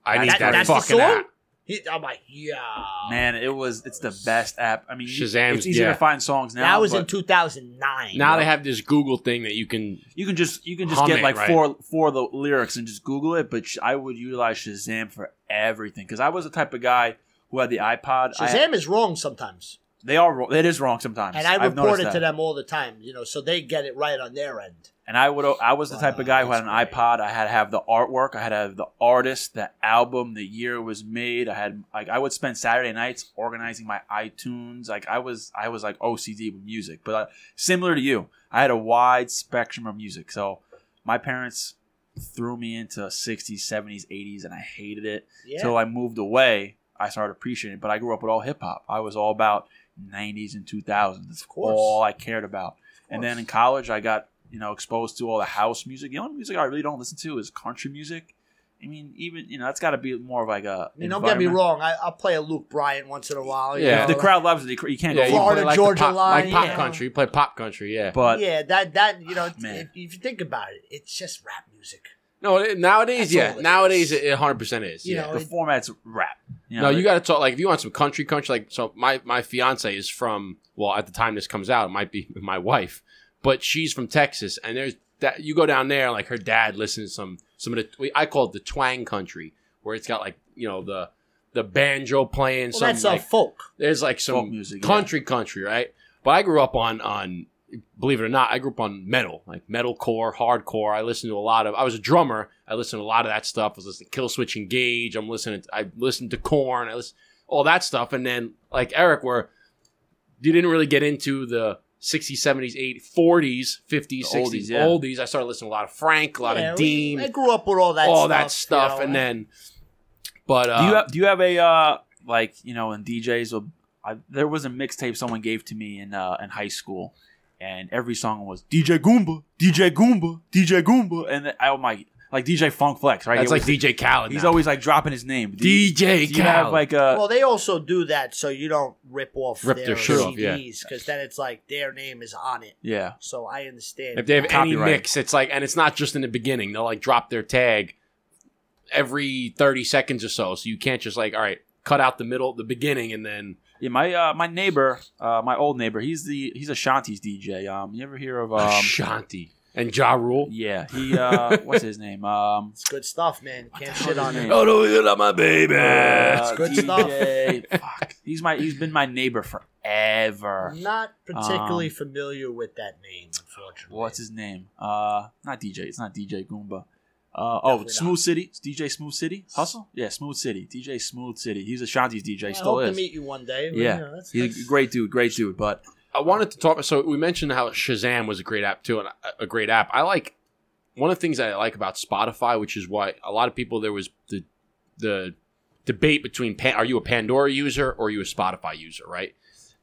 I need That- that, that's the fucking song? app. he, I'm like, yeah. Man, it was it's the best app. I mean, you- Shazam's- It's easier yeah. to find songs now. that was in 2009. Now they have this Google thing that you can. you can just you can just get it, like right. four four of the lyrics and just Google it. But I would utilize Shazam for everything because I was the type of guy who had the iPod. Shazam is wrong sometimes, they are wrong. It is wrong sometimes, and I I've report it to them all the time. You know, so they get it right on their end. And I would I was the type of guy who had an iPod. I had to have the artwork. I had to have the artist, the album, the year it was made. I had like I would spend Saturday nights organizing my iTunes. Like I was I was like OCD with music, but uh, similar to you, I had a wide spectrum of music. So my parents threw me into 60s, 70s, 80s, and I hated it. Yeah, Till I moved away, I started appreciating it. But I grew up with all hip hop. I was all about 90s and 2000s. That's course. all I cared about. And then in college, I got you know exposed to all the house music. The only music I really don't listen to is country music. I mean, even you know that's got to be more of like a. I mean, don't get me wrong. I, I'll play a Luke Bryan once in a while. you Yeah. know. The crowd loves it. You can't Yeah, go. Florida, like Georgia pop, line, like pop yeah. country. You play pop country, yeah. But yeah, that that you know, Man. if, if you think about it, it's just rap music. No, nowadays, That's yeah, all it nowadays is. it 100 percent is. You yeah. know, the format's rap. You know, no, you got to talk like if you want some country, country. Like so, my my fiance is from. Well, at the time this comes out, it might be my wife, but she's from Texas, and there's that you go down there, like her dad listens to some some of the we- I call it the twang country, where it's got like you know the the banjo playing. Well, some that's uh, like, folk. there's like some Folk music, yeah. country country, right? But I grew up on on believe it or not, I grew up on metal, like metalcore, hardcore. I listened to a lot of. I was a drummer. I listened to a lot of that stuff. I was listening to Killswitch Engage. I'm listening. To, I listened to Korn. I listened all that stuff, and then like Eric, where you didn't really get into the 60s, 70s, 80s, 40s, 50s, The 60s, oldies, yeah. oldies. I started listening to a lot of Frank, a lot Yeah, of Dean, I grew up with all that, all stuff, that stuff, you know, and then. But uh, do you have do you have a uh like you know in DJs? will- I, there was a mixtape someone gave to me in uh, in high school, and every song was DJ Goomba, DJ Goomba, DJ Goomba, and then, oh my like DJ Funk Flex, right? that's He like always- DJ Khaled. He's now. always like dropping his name. Do you, DJ do you have Khaled. like a well, they also do that so you don't rip off Rip their, their shit off, yeah. CDs because then it's like their name is on it. yeah? So I understand. If they have any Copyright. mix, it's like, and it's not just in the beginning. They'll like drop their tag every thirty seconds or so. So you can't just like, all right, cut out the middle, the beginning, and then Yeah, my uh, my neighbor, uh, my old neighbor, he's the he's Ashanti's DJ. Um, you ever hear of um? Ashanti and Ja Rule. yeah, he uh, what's his name? Um, it's good stuff, man. Can't shit on is his it. name? Oh no, you love my baby. uh, good DJ, Fuck, he's my he's been my neighbor forever. I'm not particularly Um, familiar with that name, unfortunately. What's his name? Uh, not DJ. It's not DJ Goomba. Uh, oh, Definitely Smooth City. It's DJ Smooth City. Hustle. Yeah, Smooth City. DJ Smooth City. He's Ashanti's DJ. I Still hope to meet you one day. but, Yeah. you know, that's- He's a that's- great dude. Great dude. But I wanted to talk. About so we mentioned how Shazam was a great app too, and a, a great app. I like one of the things that I like about Spotify, which is why a lot of people there was the the debate between Pan, are you a Pandora user or are you a Spotify user, right?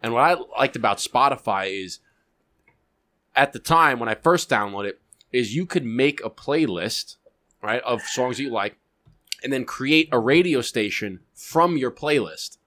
And what I liked about Spotify is at the time when I first downloaded it, is you could make a playlist, right, of songs that you like, and then create a radio station from your playlist.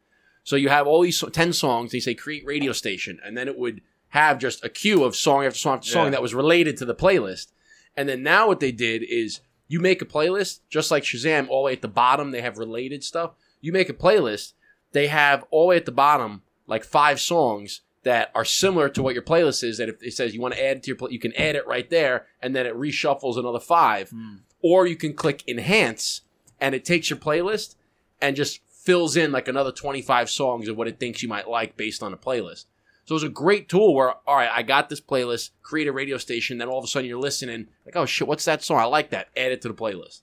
So you have all these 10 songs, they say create radio station, and then it would have just a queue of song after song after song Yeah. that was related to the playlist. And then now what they did is you make a playlist, just like Shazam, all the way at the bottom, they have related stuff. You make a playlist, they have all the way at the bottom, like five songs that are similar to what your playlist is. That if it says you want to add to your play, you can add it right there, and then it reshuffles another five. Hmm. Or you can click enhance, and it takes your playlist and just fills in like another 25 songs of what it thinks you might like based on the playlist. So it's a great tool where, all right, I got this playlist, create a radio station, then all of a sudden you're listening, like, oh shit, what's that song? I like that. Add it to the playlist.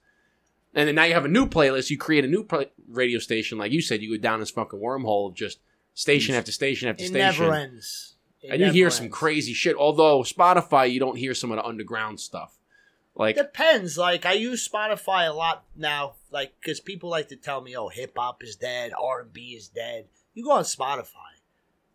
And then now you have a new playlist, you create a new pla radio station, like you said, you go down this fucking wormhole of just station after station after It station. never ends. It and you hear some crazy shit. Although Spotify, you don't hear some of the underground stuff. Like Depends. Like I use Spotify a lot now, like because people like to tell me, "Oh, hip hop is dead, R and B is dead." You go on Spotify,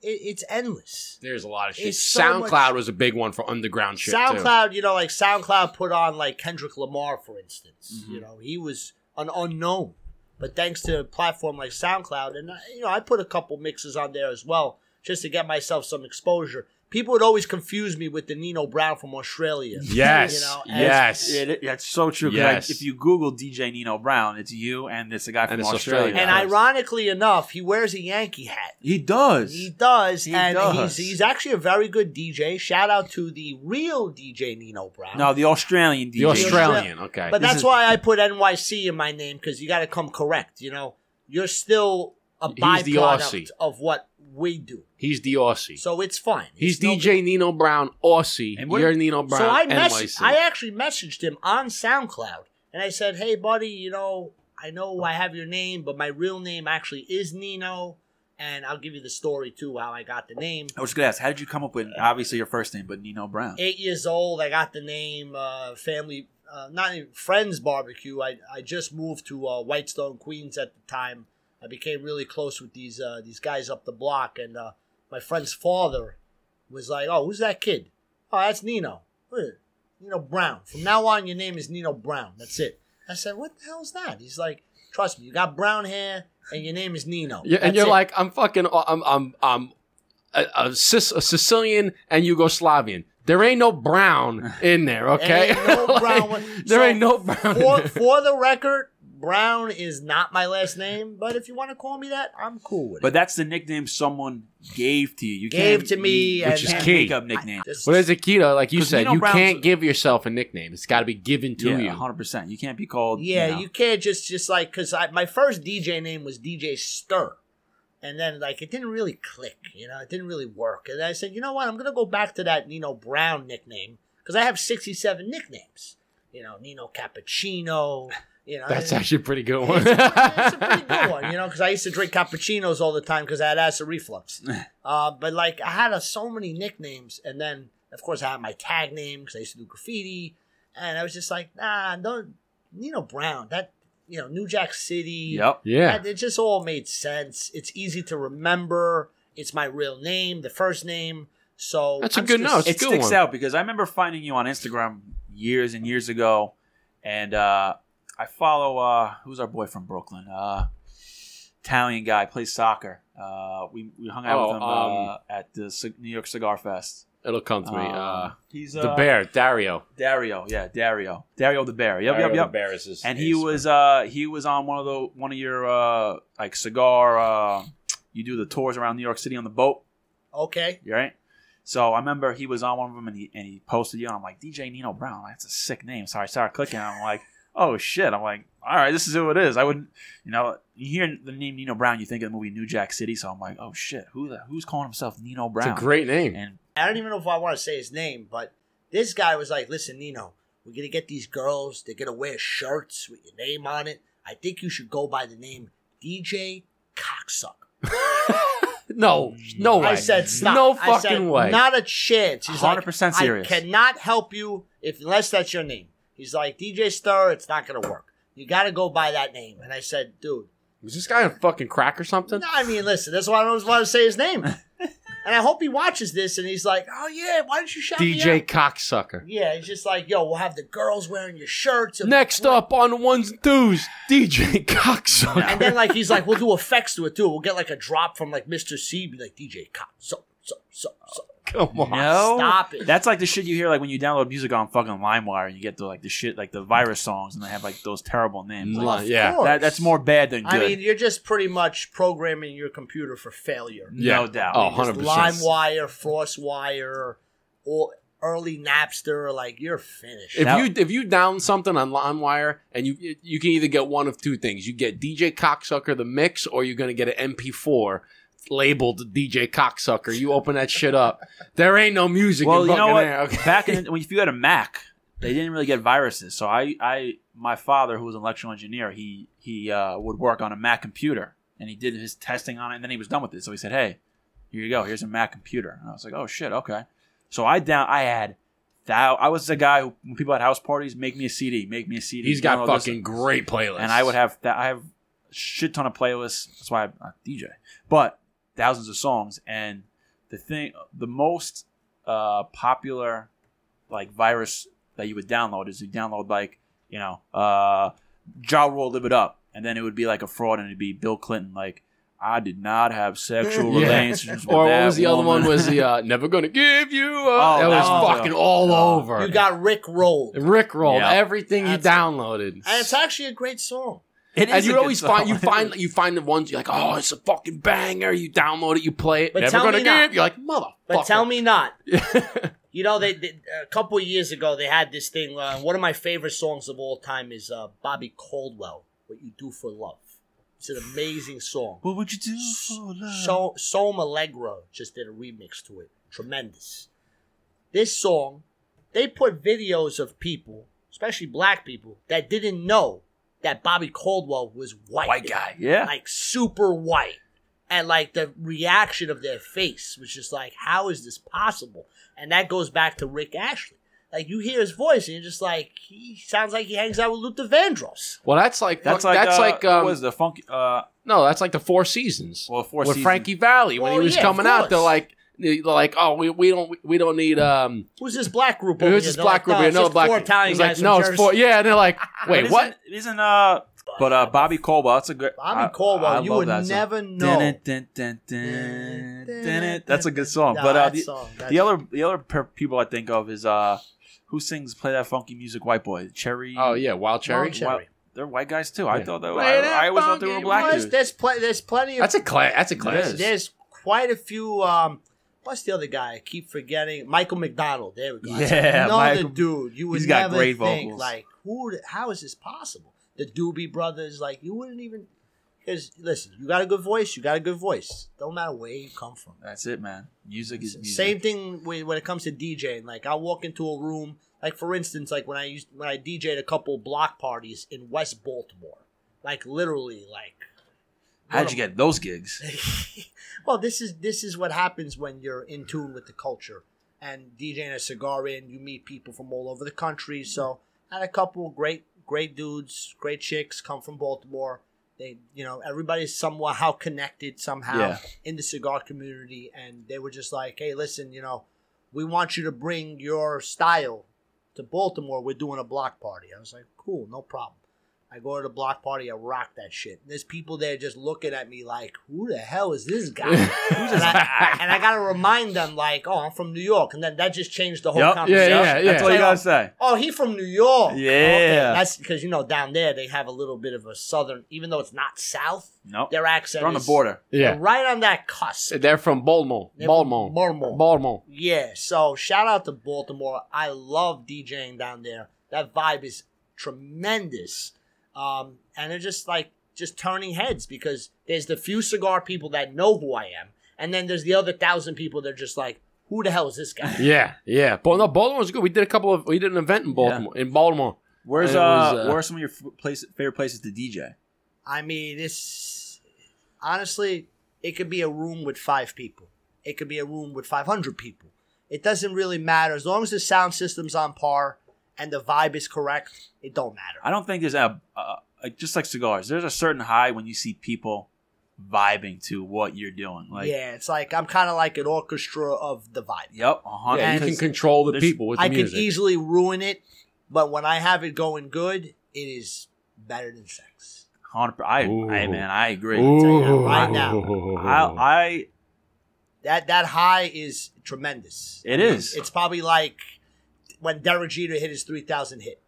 it, it's endless. there's a lot of shit. So SoundCloud much- was a big one for underground shit too. SoundCloud, you know, like SoundCloud put on like Kendrick Lamar, for instance. Mm-hmm. You know, he was an unknown, but thanks to a platform like SoundCloud, and you know, I put a couple mixes on there as well, just to get myself some exposure. People would always confuse me with the Nino Brown from Australia. Yes, You know, yes. It, it- it's so true. Yes. Like, if you Google DJ Nino Brown, it's you and it's a guy from And it's Australia. Australia. And ironically enough, he wears a Yankee hat. he does. He does, He and does. he's he's actually a very good DJ. Shout out to the real DJ Nino Brown. no, the Australian DJ. The Australian, okay. But This that's is- why I put NYC in my name because you got to come correct. You know, you're still a He's the byproduct Aussie. of what we do, He's the Aussie. so it's fine. He's It's no DJ Nino Brown, Aussie. And what- You're Nino Brown, so I NYC. I actually messaged him on SoundCloud, and I said, "Hey, buddy, you know, I know I have your name, but my real name actually is Nino, and I'll give you the story too how I got the name. I was going to ask, how did you come up with obviously your first name, but Nino Brown? Eight years old, I got the name. Uh, family, uh, not even friends barbecue. I I just moved to uh, Whitestone, Queens at the time. I became really close with these uh, these guys up the block, and uh, my friend's father was like, "Oh, who's that kid? Oh, that's Nino. Nino Brown. From now on, your name is Nino Brown. That's it." I said, "What the hell is that?" He's like, "Trust me, you got brown hair, and your name is Nino." Yeah, and That's you're it." like, I'm fucking, I'm, I'm, I'm a, a, a Sicilian and Yugoslavian. There ain't no brown in there, okay? Ain't no brown one. there So, ain't no brown. in for, there. for the record, Brown is not my last name, but if you want to call me that, I'm cool with it. But that's the nickname someone gave to you. You Gave can't, to me, you, and- you can't Which is key. make up nicknames. This- Well, there's a key though, like you 'Cause said, Nino you Brown's- can't give yourself a nickname. It's got to be given to yeah, you. hundred percent. You can't be called. yeah, you, know, you can't just just like because my first DJ name was DJ Stir, and then like it didn't really click, you know, it didn't really work. And I said, you know what, I'm gonna go back to that Nino Brown nickname because I have 67 nicknames. You know, Nino Cappuccino. You know, That's actually a pretty good one. it's a pretty good one, you know, because I used to drink cappuccinos all the time because I had acid reflux. Uh, but like, I had uh, so many nicknames, and then of course I had my tag name because I used to do graffiti, and I was just like, nah, don't, Nino Brown, that, you know, New Jack City. Yep. yeah. that- it just all made sense. It's easy to remember. It's my real name, the first name. So That's a I'm good just- note. It's a it good sticks one. out because I remember finding you on Instagram years and years ago, and uh, I follow uh, who's our boy from Brooklyn, uh, Italian guy plays soccer. Uh, we we hung out Oh, with him um, uh, at the C- New York Cigar Fest. It'll come to me. Um, Uh, he's the uh, bear, Dario. Dario, yeah, Dario, Dario the bear. Yep, Dario yep, yep. The bear is his, and he was uh he was on one of the one of your uh like cigar uh you do the tours around New York City on the boat. Okay. right? So I remember he was on one of them and he and he posted you and I'm like DJ Nino Brown. That's a sick name. So I started clicking. And I'm like, oh shit. I'm like, all right, this is who it is. I wouldn't, you know, you hear the name Nino Brown, you think of the movie New Jack City. So I'm like, oh shit, who the who's calling himself Nino Brown? It's a great name. and I don't even know if I want to say his name, but this guy was like, "Listen, Nino, we're gonna get these girls. They're gonna wear shirts with your name on it. I think you should go by the name DJ Cocksucker." no, no way. I said, "Stop." No I fucking said, way. Not a chance. He's 100% serious. I cannot help you if unless that's your name. He's like, DJ Stir, it's not gonna work. You got to go by that name. And I said, dude. Was this guy on fucking crack or something? No, I mean, listen, that's why I don't want to say his name. and I hope he watches this and he's like, oh yeah, why don't you shout me out? DJ cocksucker. Yeah, he's just like, yo, we'll have the girls wearing your shirts. and- Next up on ones and twos, DJ cocksucker. And then like he's like, we'll do effects to it too. We'll get like a drop from like Mr. C, be like DJ Cop, so so so so. Come on. no, Stop it. That's like the shit you hear like when you download music on fucking LimeWire and you get the like the shit like the virus songs and they have like those terrible names. Like, Of yeah. course. that, that's more bad than good. I mean, you're just pretty much programming your computer for failure. Yeah. No doubt. Oh, Just 100%. LimeWire, FrostWire, or early Napster, like you're finished. If Now- you if you down something on LimeWire and you you can either get one of two things. You get DJ Cocksucker the mix, or you're gonna get an MP4 labeled DJ Cocksucker. You open that shit up. There ain't no music. well, you know what? Okay. Back in when if you had a Mac, they didn't really get viruses. So I, I, my father, who was an electrical engineer, he he uh, would work on a Mac computer, and he did his testing on it, and then he was done with it. So he said, "Hey, here you go. Here's a Mac computer." And I was like, "Oh shit, okay." So I down, I had That I was the guy who when people had house parties, make me a CD, make me a CD. He's got fucking great playlists. and I would have that. I have shit ton of playlists. That's why I'm not DJ, but thousands of songs. And the thing, the most uh, popular like virus that you would download is you download like you know, uh, Ja Rule, live it up, and then it would be like a fraud, and it'd be Bill Clinton like. I did not have sexual Yeah. relations with Or what was the other one? Was the uh, never gonna give you? Up. Oh, that was that one fucking all Oh. over. You got Rick rolled, Rick rolled Yeah. everything you That's- downloaded. it's actually a great song. It and you good always song. find you find you find the ones you're like, oh, it's a fucking banger. You download it, you play it. But Never tell gonna me give. not. You're like, motherfucker. But tell me not. You know, they, they a couple of years ago they had this thing. Uh, one of my favorite songs of all time is uh, Bobby Caldwell. What you do for love. It's an amazing song. What would you do for love? So Som Allegro just did a remix to it. Tremendous. This song, they put videos of people, especially black people, that didn't know that Bobby Caldwell was white. white guy, yeah. Like super white. And like the reaction of their face was just like, how is this possible? And that goes back to Rick Astley. Like you hear his voice and you're just like, he sounds like he hangs out with Luther Vandross. well, that's like That's like that's uh, like um, what was the funky? Uh, no, that's like the Four Seasons. well, Four with Seasons. Frankie Valli when Well, he was yeah, coming out, they're like, they're like, oh, we, we don't we don't need um, Who's this black group over who's this They're black like, group? "No, it's Another just black. four He's Italian like, guys no, it's four. Yeah, and they're like, wait, isn't, what? Isn't uh, but uh, Bobby Caldwell. That's a good. Bobby Caldwell, I you would that song. never know. Dun, dun, dun. That's a good song. No, but uh, that the, song, the other the other per- people I think of is uh, who sings "Play That Funky Music"? White boy, Cherry. Oh yeah, Wild Cherry. Wild Cherry. Well, they're white guys too. I thought that. I, I always thought they were black There's, dudes. there's, pl- there's plenty of That's a class. That's a class. is. there's quite a few. Um, what's the other guy? I keep forgetting. Michael McDonald. There we go. That's Yeah, another Michael- dude. You would he's got never great think vocals. like who? How is this possible? The Doobie Brothers. Like you wouldn't even. Because listen, you got a good voice. You got a good voice. Don't matter where you come from. That's it, man. Music is music. Same thing when when it comes to DJing. Like I'll walk into a room. Like for instance, like when I used when I DJed a couple block parties in West Baltimore. Like literally, like How'd you get those gigs? well, this is this is what happens when you're in tune with the culture and DJing a cigar in. You meet people from all over the country. So had a couple great great dudes, great chicks come from Baltimore. They, you know, everybody's somewhat how connected somehow Yeah. in the cigar community, and they were just like, "Hey, listen, you know, we want you to bring your style to Baltimore. We're doing a block party." I was like, "Cool, no problem." I go to the block party, I rock that shit. There's people there just looking at me like, "Who the hell is this guy?" and, I, and I gotta remind them like, "Oh, I'm from New York," and then that just changed the whole Yep. conversation. Yeah, yeah, yeah. That's all you gotta say. Oh, he from New York. Yeah. Okay, That's because you know down there they have a little bit of a southern, even though it's not south. Nope. Their accent They're on the is- border. they're Yeah, right on that cusp. they're from Baltimore. They're Baltimore. Baltimore. Baltimore. Yeah. So shout out to Baltimore. I love DJing down there. That vibe is tremendous. Um, and they're just like just turning heads because there's the few cigar people that know who I am, and then there's the other thousand people that are just like, who the hell is this guy? Yeah, yeah. But no, Baltimore's good. We did a couple of. We did an event in Baltimore. In Baltimore. Where's uh, was, uh, where are some of your f- place, favorite places to DJ? I mean, this honestly, it could be a room with five people. It could be a room with 500 people. It doesn't really matter as long as the sound system's on par and the vibe is correct. It don't matter. I don't think there's a uh, just like cigars. There's a certain high when you see people vibing to what you're doing. Like, yeah, it's like I'm kind of like an orchestra of the vibe. yep, a hundred. Yeah, you can control the people with the I could music. easily ruin it, but when I have it going good, it is better than sex. hundred. I, Ooh. I, man, I agree. Ooh. right now. I, I, That that high is tremendous. it is. It's probably like when Derek Jeter hit his 3,000 hit,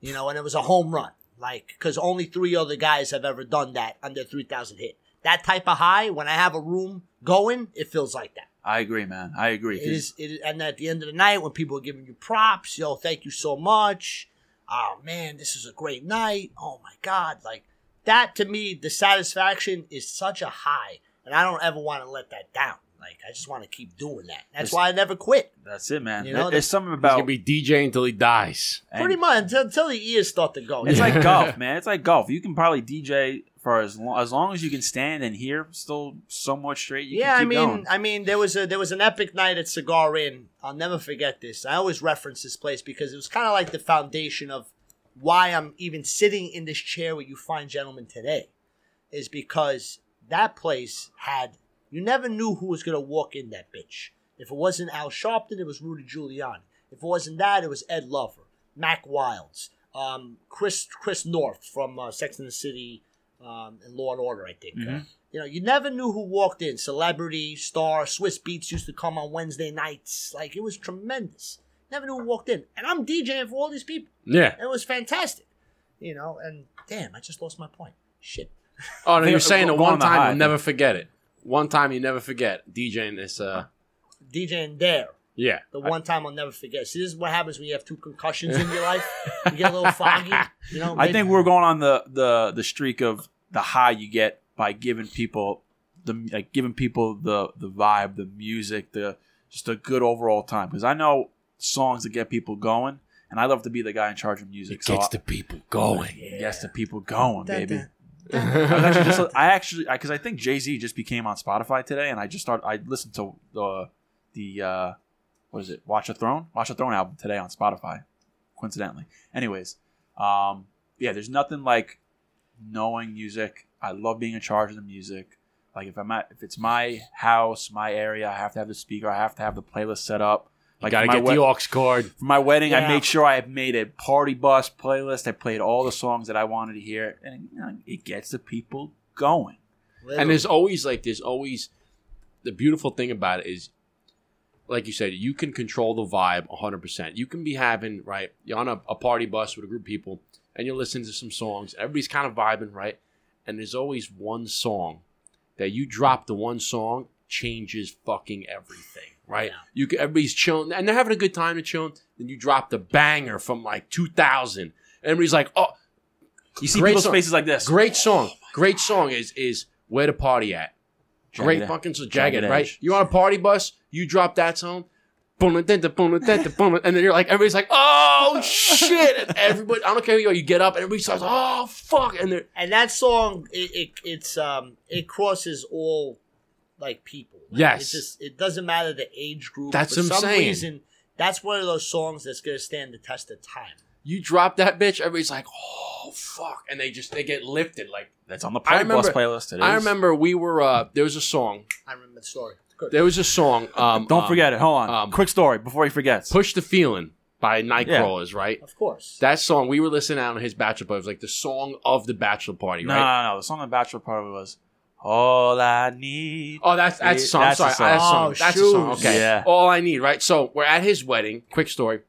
you know, and it was a home run. Like, because only three other guys have ever done that under 3,000 hit. That type of high, when I have a room going, it feels like that. I agree, man. I agree. It is, it is, and at the end of the night, when people are giving you props, yo, thank you so much. Oh man, this is a great night. Oh my god, like that to me, the satisfaction is such a high, and I don't ever want to let that down. Like I just want to keep doing that. That's It's- why I never quit. That's it, man. You know, There's something He's about gonna be DJ until he dies. and Pretty much until, until the ears start to go. It's like golf, man. It's like golf. You can probably DJ for as long as long as you can stand and hear still somewhat straight. You yeah, can I mean, going. I mean, there was a there was an epic night at Cigar Inn. I'll never forget this. I always reference this place because it was kind of like the foundation of why I'm even sitting in this chair where you find gentlemen today, is because that place had you never knew who was gonna walk in that bitch. If it wasn't Al Sharpton, it was Rudy Giuliani. If it wasn't that, it was Ed Lover, Mack Wilds, um, Chris Chris Noth from uh, Sex and the City um, and Law and Order, I think. Uh, Mhm. you know, you never knew who walked in. Celebrity, star, Swizz Beatz used to come on Wednesday nights. Like it was tremendous. Never knew who walked in, and I'm DJing for all these people. Yeah. It was fantastic. You know, and damn, I just lost my point. Shit. Oh no, you're saying the one time I you'll never forget it. One time you never forget DJing this. Uh, DJing there. yeah. The one time I'll never forget. See, this is what happens when you have two concussions in your life. You get a little foggy. You know, I mid- think we're going on the the the streak of the high you get by giving people the like giving people the the vibe, the music, the just a good overall time. Because I know songs that get people going, and I love to be the guy in charge of music. It so gets I, the people going. it gets the people going, Dun, baby. dun. I actually just I actually because I think Jay Z just became on Spotify today, and I just started. I listened to the the uh, what is it? Watch a Throne, Watch a Throne album today on Spotify, coincidentally. Anyways, um, yeah, there's nothing like knowing music. I love being in charge of the music. Like if I'm at if it's my house, my area, I have to have the speaker. I have to have the playlist set up. Like Gotta my get wed- the aux cord. for my wedding, I Yeah. made sure I made a party bus playlist. I played all the songs that I wanted to hear, and you know, it gets the people going. And there's always like there's always the beautiful thing about it is like you said, you can control the vibe 100%. You can be having, right, you're on a, a party bus with a group of people and you're listening to some songs. Everybody's kind of vibing, right? And there's always one song that you drop the one song changes fucking everything, right? Yeah. You can, everybody's chilling and they're having a good time to chill. Then you drop the banger from like 2000. Everybody's like, oh, You see Great people's song. faces like this. Great song. Great song is is where the party at. Great fucking so Jagged jagged, right? You on a party bus, you drop that song, boom, da, da, boom, da, da, boom, and then you're like, everybody's like, oh shit, and everybody, I don't care who you are, you get up and everybody starts, oh fuck, and and that song it, it it's um it crosses all like people Like, Yes. it just it doesn't matter the age group That's for what I'm some saying. reason that's one of those songs that's gonna stand the test of time you drop that bitch, everybody's like, oh fuck, and they just they get lifted. Like That's on the I party bus remember- playlist. It I remember we were uh there was a song, i remember the story good there was a song. Um, Don't um, forget it. Hold on. um, Quick story before he forgets. Push the Feeling by Nightcrawlers, right? of course That song we were listening out on his bachelor party. It was like the song of the bachelor party, no, right? no, no. The song on the Bachelor Party was "All I Need." Oh, that's that's song. That's I'm sorry, song. that's the song. Oh, That's the song. Okay. Yeah. All I need, right? So we're at his wedding. Quick story,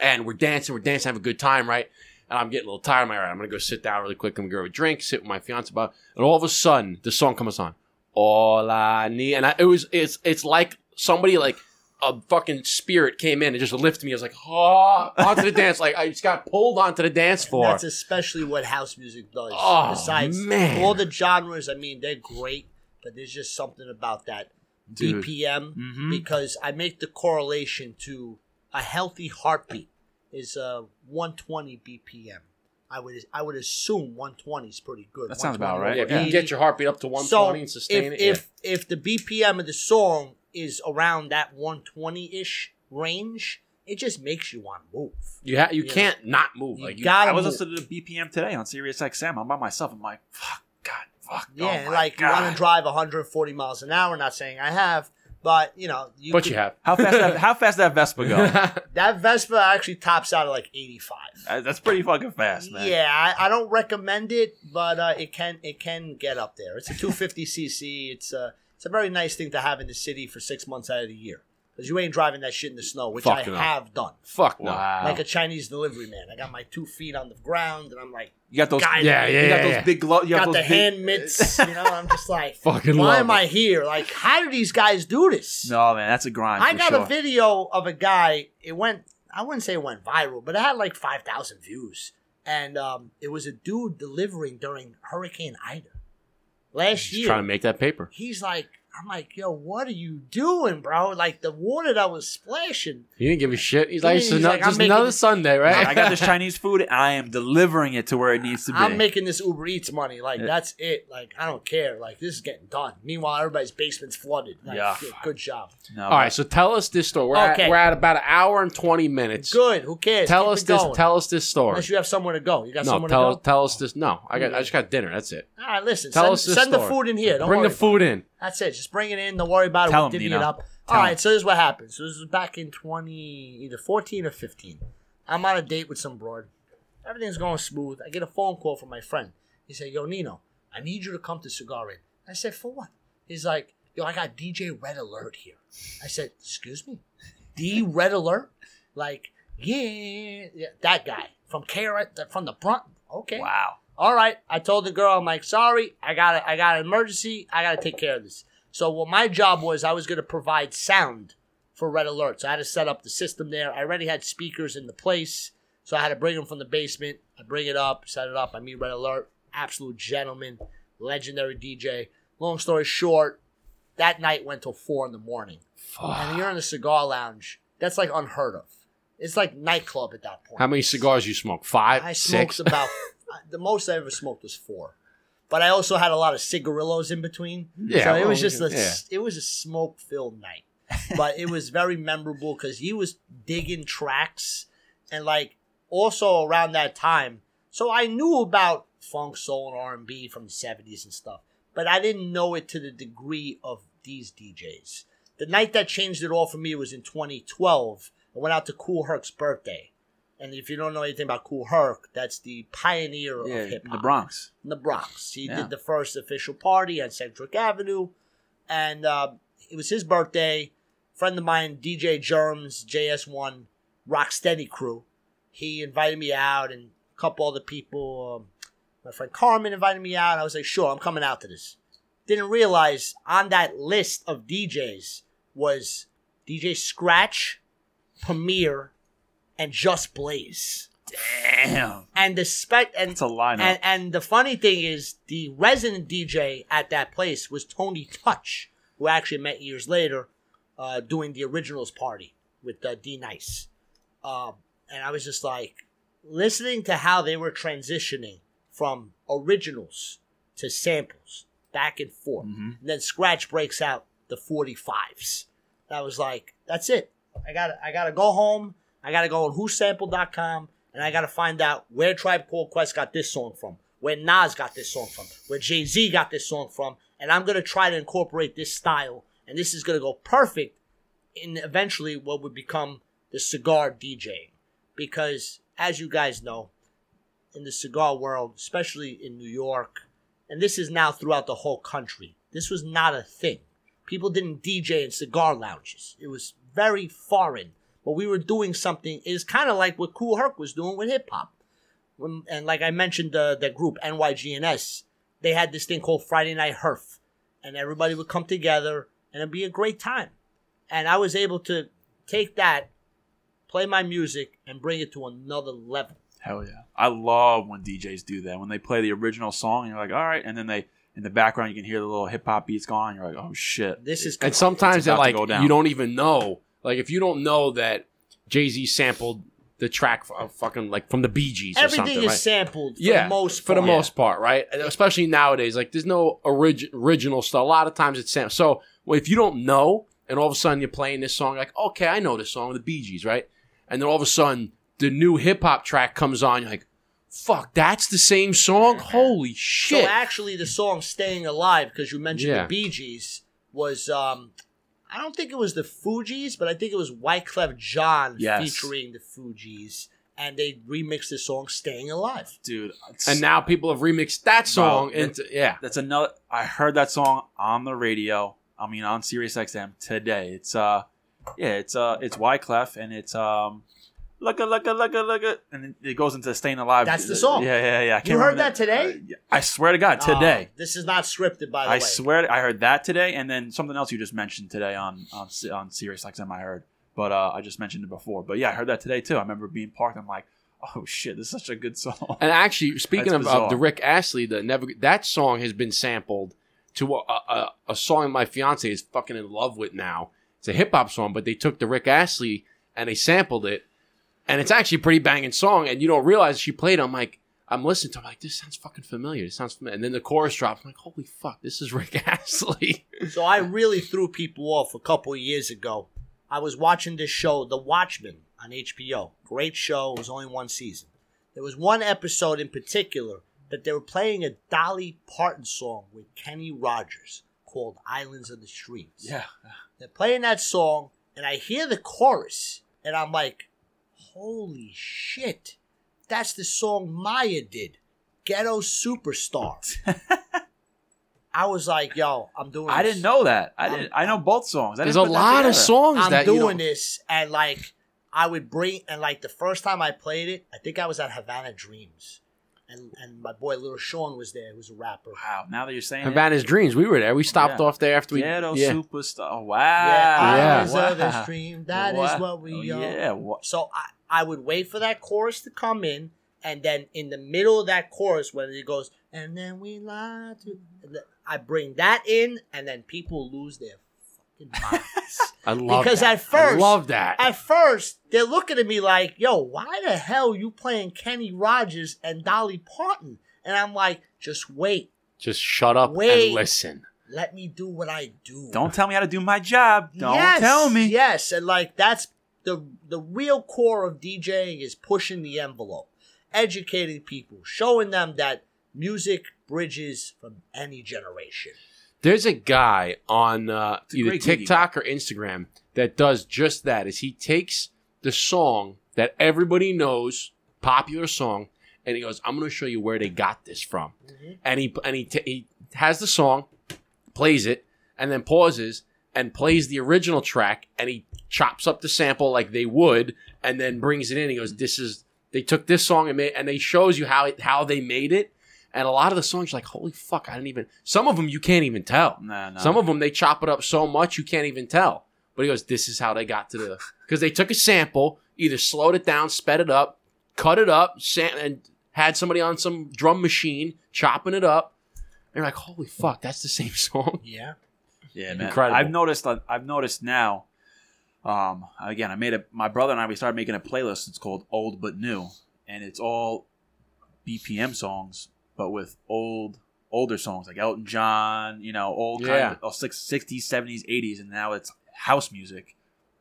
and we're dancing. We're dancing, have a good time, right? And I'm getting a little tired. I'm like, all right, I'm gonna go sit down really quick. I'm gonna grab a drink, sit with my fiance. About, and all of a sudden, the song comes on. All I need, and I, it was it's it's like somebody like a fucking spirit came in and just lifted me. I was like, oh, onto the dance. Like I just got pulled onto the dance floor. that's especially what house music does Oh, besides man. all the genres i mean they're great but there's just something about that Dude. bpm Mhm. because I make the correlation to a healthy heartbeat is uh 120 BPM. I would I would assume 120 is pretty good. That sounds about right. yeah, if you can get your heartbeat up to 120 and sustain if, it. If if the BPM of the song is around that 120 ish range, it just makes you want to move. yeah. you ha- you Yeah. can't not move. You like you, gotta I was move. listening to the BPM today on Sirius XM. I'm by myself. I'm like, fuck, God, fuck. Yeah, oh my like you God. want to drive 140 miles an hour. Not saying I have, but you know, you but could- you have. How fast? That, how fast that Vespa go? that Vespa actually tops out at like 85. Uh, That's pretty fucking fast, man. Yeah, I, I don't recommend it, but uh, it can it can get up there. It's a 250 cc. It's a it's a very nice thing to have in the city for six months out of the year because you ain't driving that shit in the snow, which Fuck I no. have done. Fuck no. Wow. Like a Chinese delivery man. I got my two feet on the ground, and I'm like, you got those. guy- Yeah, yeah, You got yeah, those yeah. big gloves. You got, got those the big- hand mitts. You know, I'm just like, Fucking why love am it. I here? Like, how do these guys do this? No, man, that's a grind. I for got sure. a video of a guy. It went. I wouldn't say it went viral, but it had like five thousand views, and um, it was a dude delivering during Hurricane Ida last Just year. trying to make that paper. He's like, I'm like, yo, what are you doing, bro? Like the water that was splashing. He didn't give a shit. He's like, He's it's like, I'm just making- another Sunday, right? I got this Chinese food. And I am delivering it to where it needs to be. I'm making this Uber Eats money. Like Yeah. that's it. Like I don't care. Like this is getting done. Meanwhile, everybody's basement's flooded. Like, Yeah. Good job. no, All right, so tell us this story. We're, Okay. at, we're at about an hour and 20 minutes. Good. Who cares? Tell Keep us this. going. Tell us this story. Unless you have somewhere to go. You got no, somewhere tell to go. tell us this. No, I got. I just got dinner. That's it. All right, listen. Tell send us this send the food in here. Don't Bring worry the food in. That's it. Just bring it in. Don't worry about it. Tell we'll him, divvy it up. Tell All right. him. So this is what happened. So this was back in twenty, either fourteen or fifteen. I'm on a date with some broad. Everything's going smooth. I get a phone call from my friend. He said, "Yo, Nino, I need you to come to Cigar Inn." I said, "For what?" He's like, "Yo, I got DJ Red Alert here." I said, "Excuse me, D Red Alert?" Like, yeah, yeah that guy from Carrot from the front. Okay, wow. All right. I told the girl, I'm like, sorry, I got it. I got an emergency. I got to take care of this. So what my job was, I was going to provide sound for Red Alert. So I had to set up the system there. I already had speakers in the place, so I had to bring them from the basement. I bring it up, set it up. I meet Red Alert, absolute gentleman, legendary DJ. Long story short, that night went till four in the morning, Fuck. and you're in the cigar lounge. That's like unheard of. It's like nightclub at that point. How many cigars you smoke? Five, I smoked six. about the most I ever smoked was four, but I also had a lot of cigarillos in between. Yeah, so it well, was just a yeah. it was a smoke filled night, but it was very memorable because he was digging tracks and like also around that time. So I knew about funk, soul, and R and B from the seventies and stuff, but I didn't know it to the degree of these DJs. The night that changed it all for me was in 2012. I went out to Kool Herc's birthday. And if you don't know anything about Kool Herc, that's the pioneer Yeah, of hip hop. the Bronx. in the Bronx. He Yeah. did the first official party on Sedgwick Avenue, and uh, it was his birthday. friend of mine, DJ Germs, JS1, Rocksteady crew. He invited me out, and a couple other people. Um, my friend Carmen invited me out. I was like, sure, I'm coming out to this. Didn't realize on that list of DJs was DJ Scratch, Premier, and Just Blaze. Damn. And the spec and That's a lineup. and and the funny thing is, the resident DJ at that place was Tony Touch, who I actually met years later, uh, doing the originals party with uh, D Nice. Um, and I was just like listening to how they were transitioning from originals to samples, back and forth. Mhm. And then Scratch breaks out the 45s. I was like, that's it. I got I got to go home. I got to go on whosampled.com and I got to find out where Tribe Called Quest got this song from, where Nas got this song from, where Jay-Z got this song from, and I'm to try to incorporate this style and this is to go perfect in eventually what would become the cigar DJing because as you guys know, in the cigar world, especially in New York, and this is now throughout the whole country. This was not a thing. People didn't DJ in cigar lounges. It was very foreign. But we were doing something. It's kind of like what Kool Herc was doing with hip hop. When- And like I mentioned, uh, the group NYGNS, they had this thing called Friday Night Herf, and everybody would come together, and it'd be a great time. And I was able to take that, play my music, and bring it to another level. Hell yeah. I love when DJs do that. When they play the original song and you're like, all right. And then they, in the background, you can hear the little hip hop beats going. You're like, oh shit. This is And sometimes It's they're to like, go down. you don't even know. Like, if you don't know that Jay Z sampled the track of fucking like from the Bee Gees or everything is right? sampled for yeah, the most for the part. most part, right? Especially nowadays, like there's no orig- original stuff. A lot of times it's sampled. So well, if you don't know, and all of a sudden you're playing this song, like okay, I know this song, the Bee Gees, right? And then all of a sudden the new hip hop track comes on, you're like, fuck, that's the same song. Holy shit. So actually, the song "Staying Alive" because you mentioned Yeah. the Bee Gees was. um I don't think it was the Fugees, but I think it was Wyclef Jean Yes. featuring the Fugees, and they remixed the song "Staying Alive." Dude. and now people have remixed that song Bro, into yeah. That's another. I heard that song on the radio. I mean, on Sirius XM today. It's uh, yeah, it's uh, it's Wyclef and it's um, look a look a look a look a, and it- it goes into "Staying Alive." That's the song. Yeah, yeah, yeah. I can't You heard remember that today? Uh, I swear to God, today. Uh, this is not scripted, by the I way. I swear to- I heard that today, and then something else you just mentioned today on on Si- on Sirius XM. I heard, but uh, I just mentioned it before. But yeah, I heard that today too. I remember being parked. I'm like, oh shit, this is such a good song. And actually, speaking of, of bizarre. the Rick Astley, the never that song has been sampled to a, a, a song my fiance is fucking in love with now. It's a hip hop song, but they took the Rick Astley and they sampled it, and it's actually a pretty banging song. And you don't realize she played. it. I'm like, I'm listening to. it, I'm like, this sounds fucking familiar. This sounds familiar. And then the chorus drops. I'm like, holy fuck, this is Rick Astley. So I really threw people off a couple of years ago. I was watching this show, The Watchmen, on HBO. Great show. It was only one season. There was one episode in particular that they were playing a Dolly Parton song with Kenny Rogers called Islands of the Streams. Yeah. They're playing that song, and I hear the chorus, and I'm like, holy shit. That's the song Mya did. Ghetto Supastar. I was like, yo, I'm doing I this. didn't know that. I I'm- didn't. I know both songs. I There's a didn't put that lot of songs I'm that you doing know, this, and like I would bring, and like the first time I played it, I think I was at Havana Dreams, and and my boy Little Sean was there, who's a rapper. Wow. Now that you're saying Havana's Dreams. We were there. We stopped Yeah. off there after it, we. Ghetto yeah. Superstar. Oh, wow. Yeah, Yeah. Islands of the Wow. Stream. That is Wow. what we Oh, are. Yeah. What? So I, I would wait for that chorus to come in, and then in the middle of that chorus, when it goes, and then we lie to, I bring that in, and then people lose their fucking minds. I love Because that. at first- I love that. at first, they're looking at me like, yo, why the hell you playing Kenny Rogers and Dolly Parton? And I'm like, just wait. Just shut up Wait. and listen. Let me do what I do. Don't tell me how to do my job. Don't Yes, tell me. Yes, and like that's the the real core of DJing is pushing the envelope, educating people, showing them that music bridges from any generation. There's a guy on uh, a either great gig. TikTok or Instagram that does just that. Is he takes the song that everybody knows, popular song, and he goes, "I'm going to show you where they got this from." Mhm. And he and he, t- he has the song, plays it, and then pauses and plays the original track, and he chops up the sample like they would, and then brings it in. He goes, "This is they took this song and made, and they shows you how it, how they made it." And a lot of the songs, you're like, holy fuck, I didn't even. Some of them you can't even tell. Nah, nah. Some of them they chop it up so much you can't even tell. But he goes, "This is how they got to the because they took a sample, either slowed it down, sped it up, cut it up, sam- and had somebody on some drum machine chopping it up. And you're like, holy fuck, that's the same song. Yeah. Yeah, man. Incredible. I've noticed. uh, I've noticed now. Um, again, I made a. My brother and I we started making a playlist. It's called Old but New, and it's all BPM songs, but with old, older songs like Elton John. You know, old Yeah. kind of oh, six- 60s, 70s, 80s, and now it's house music,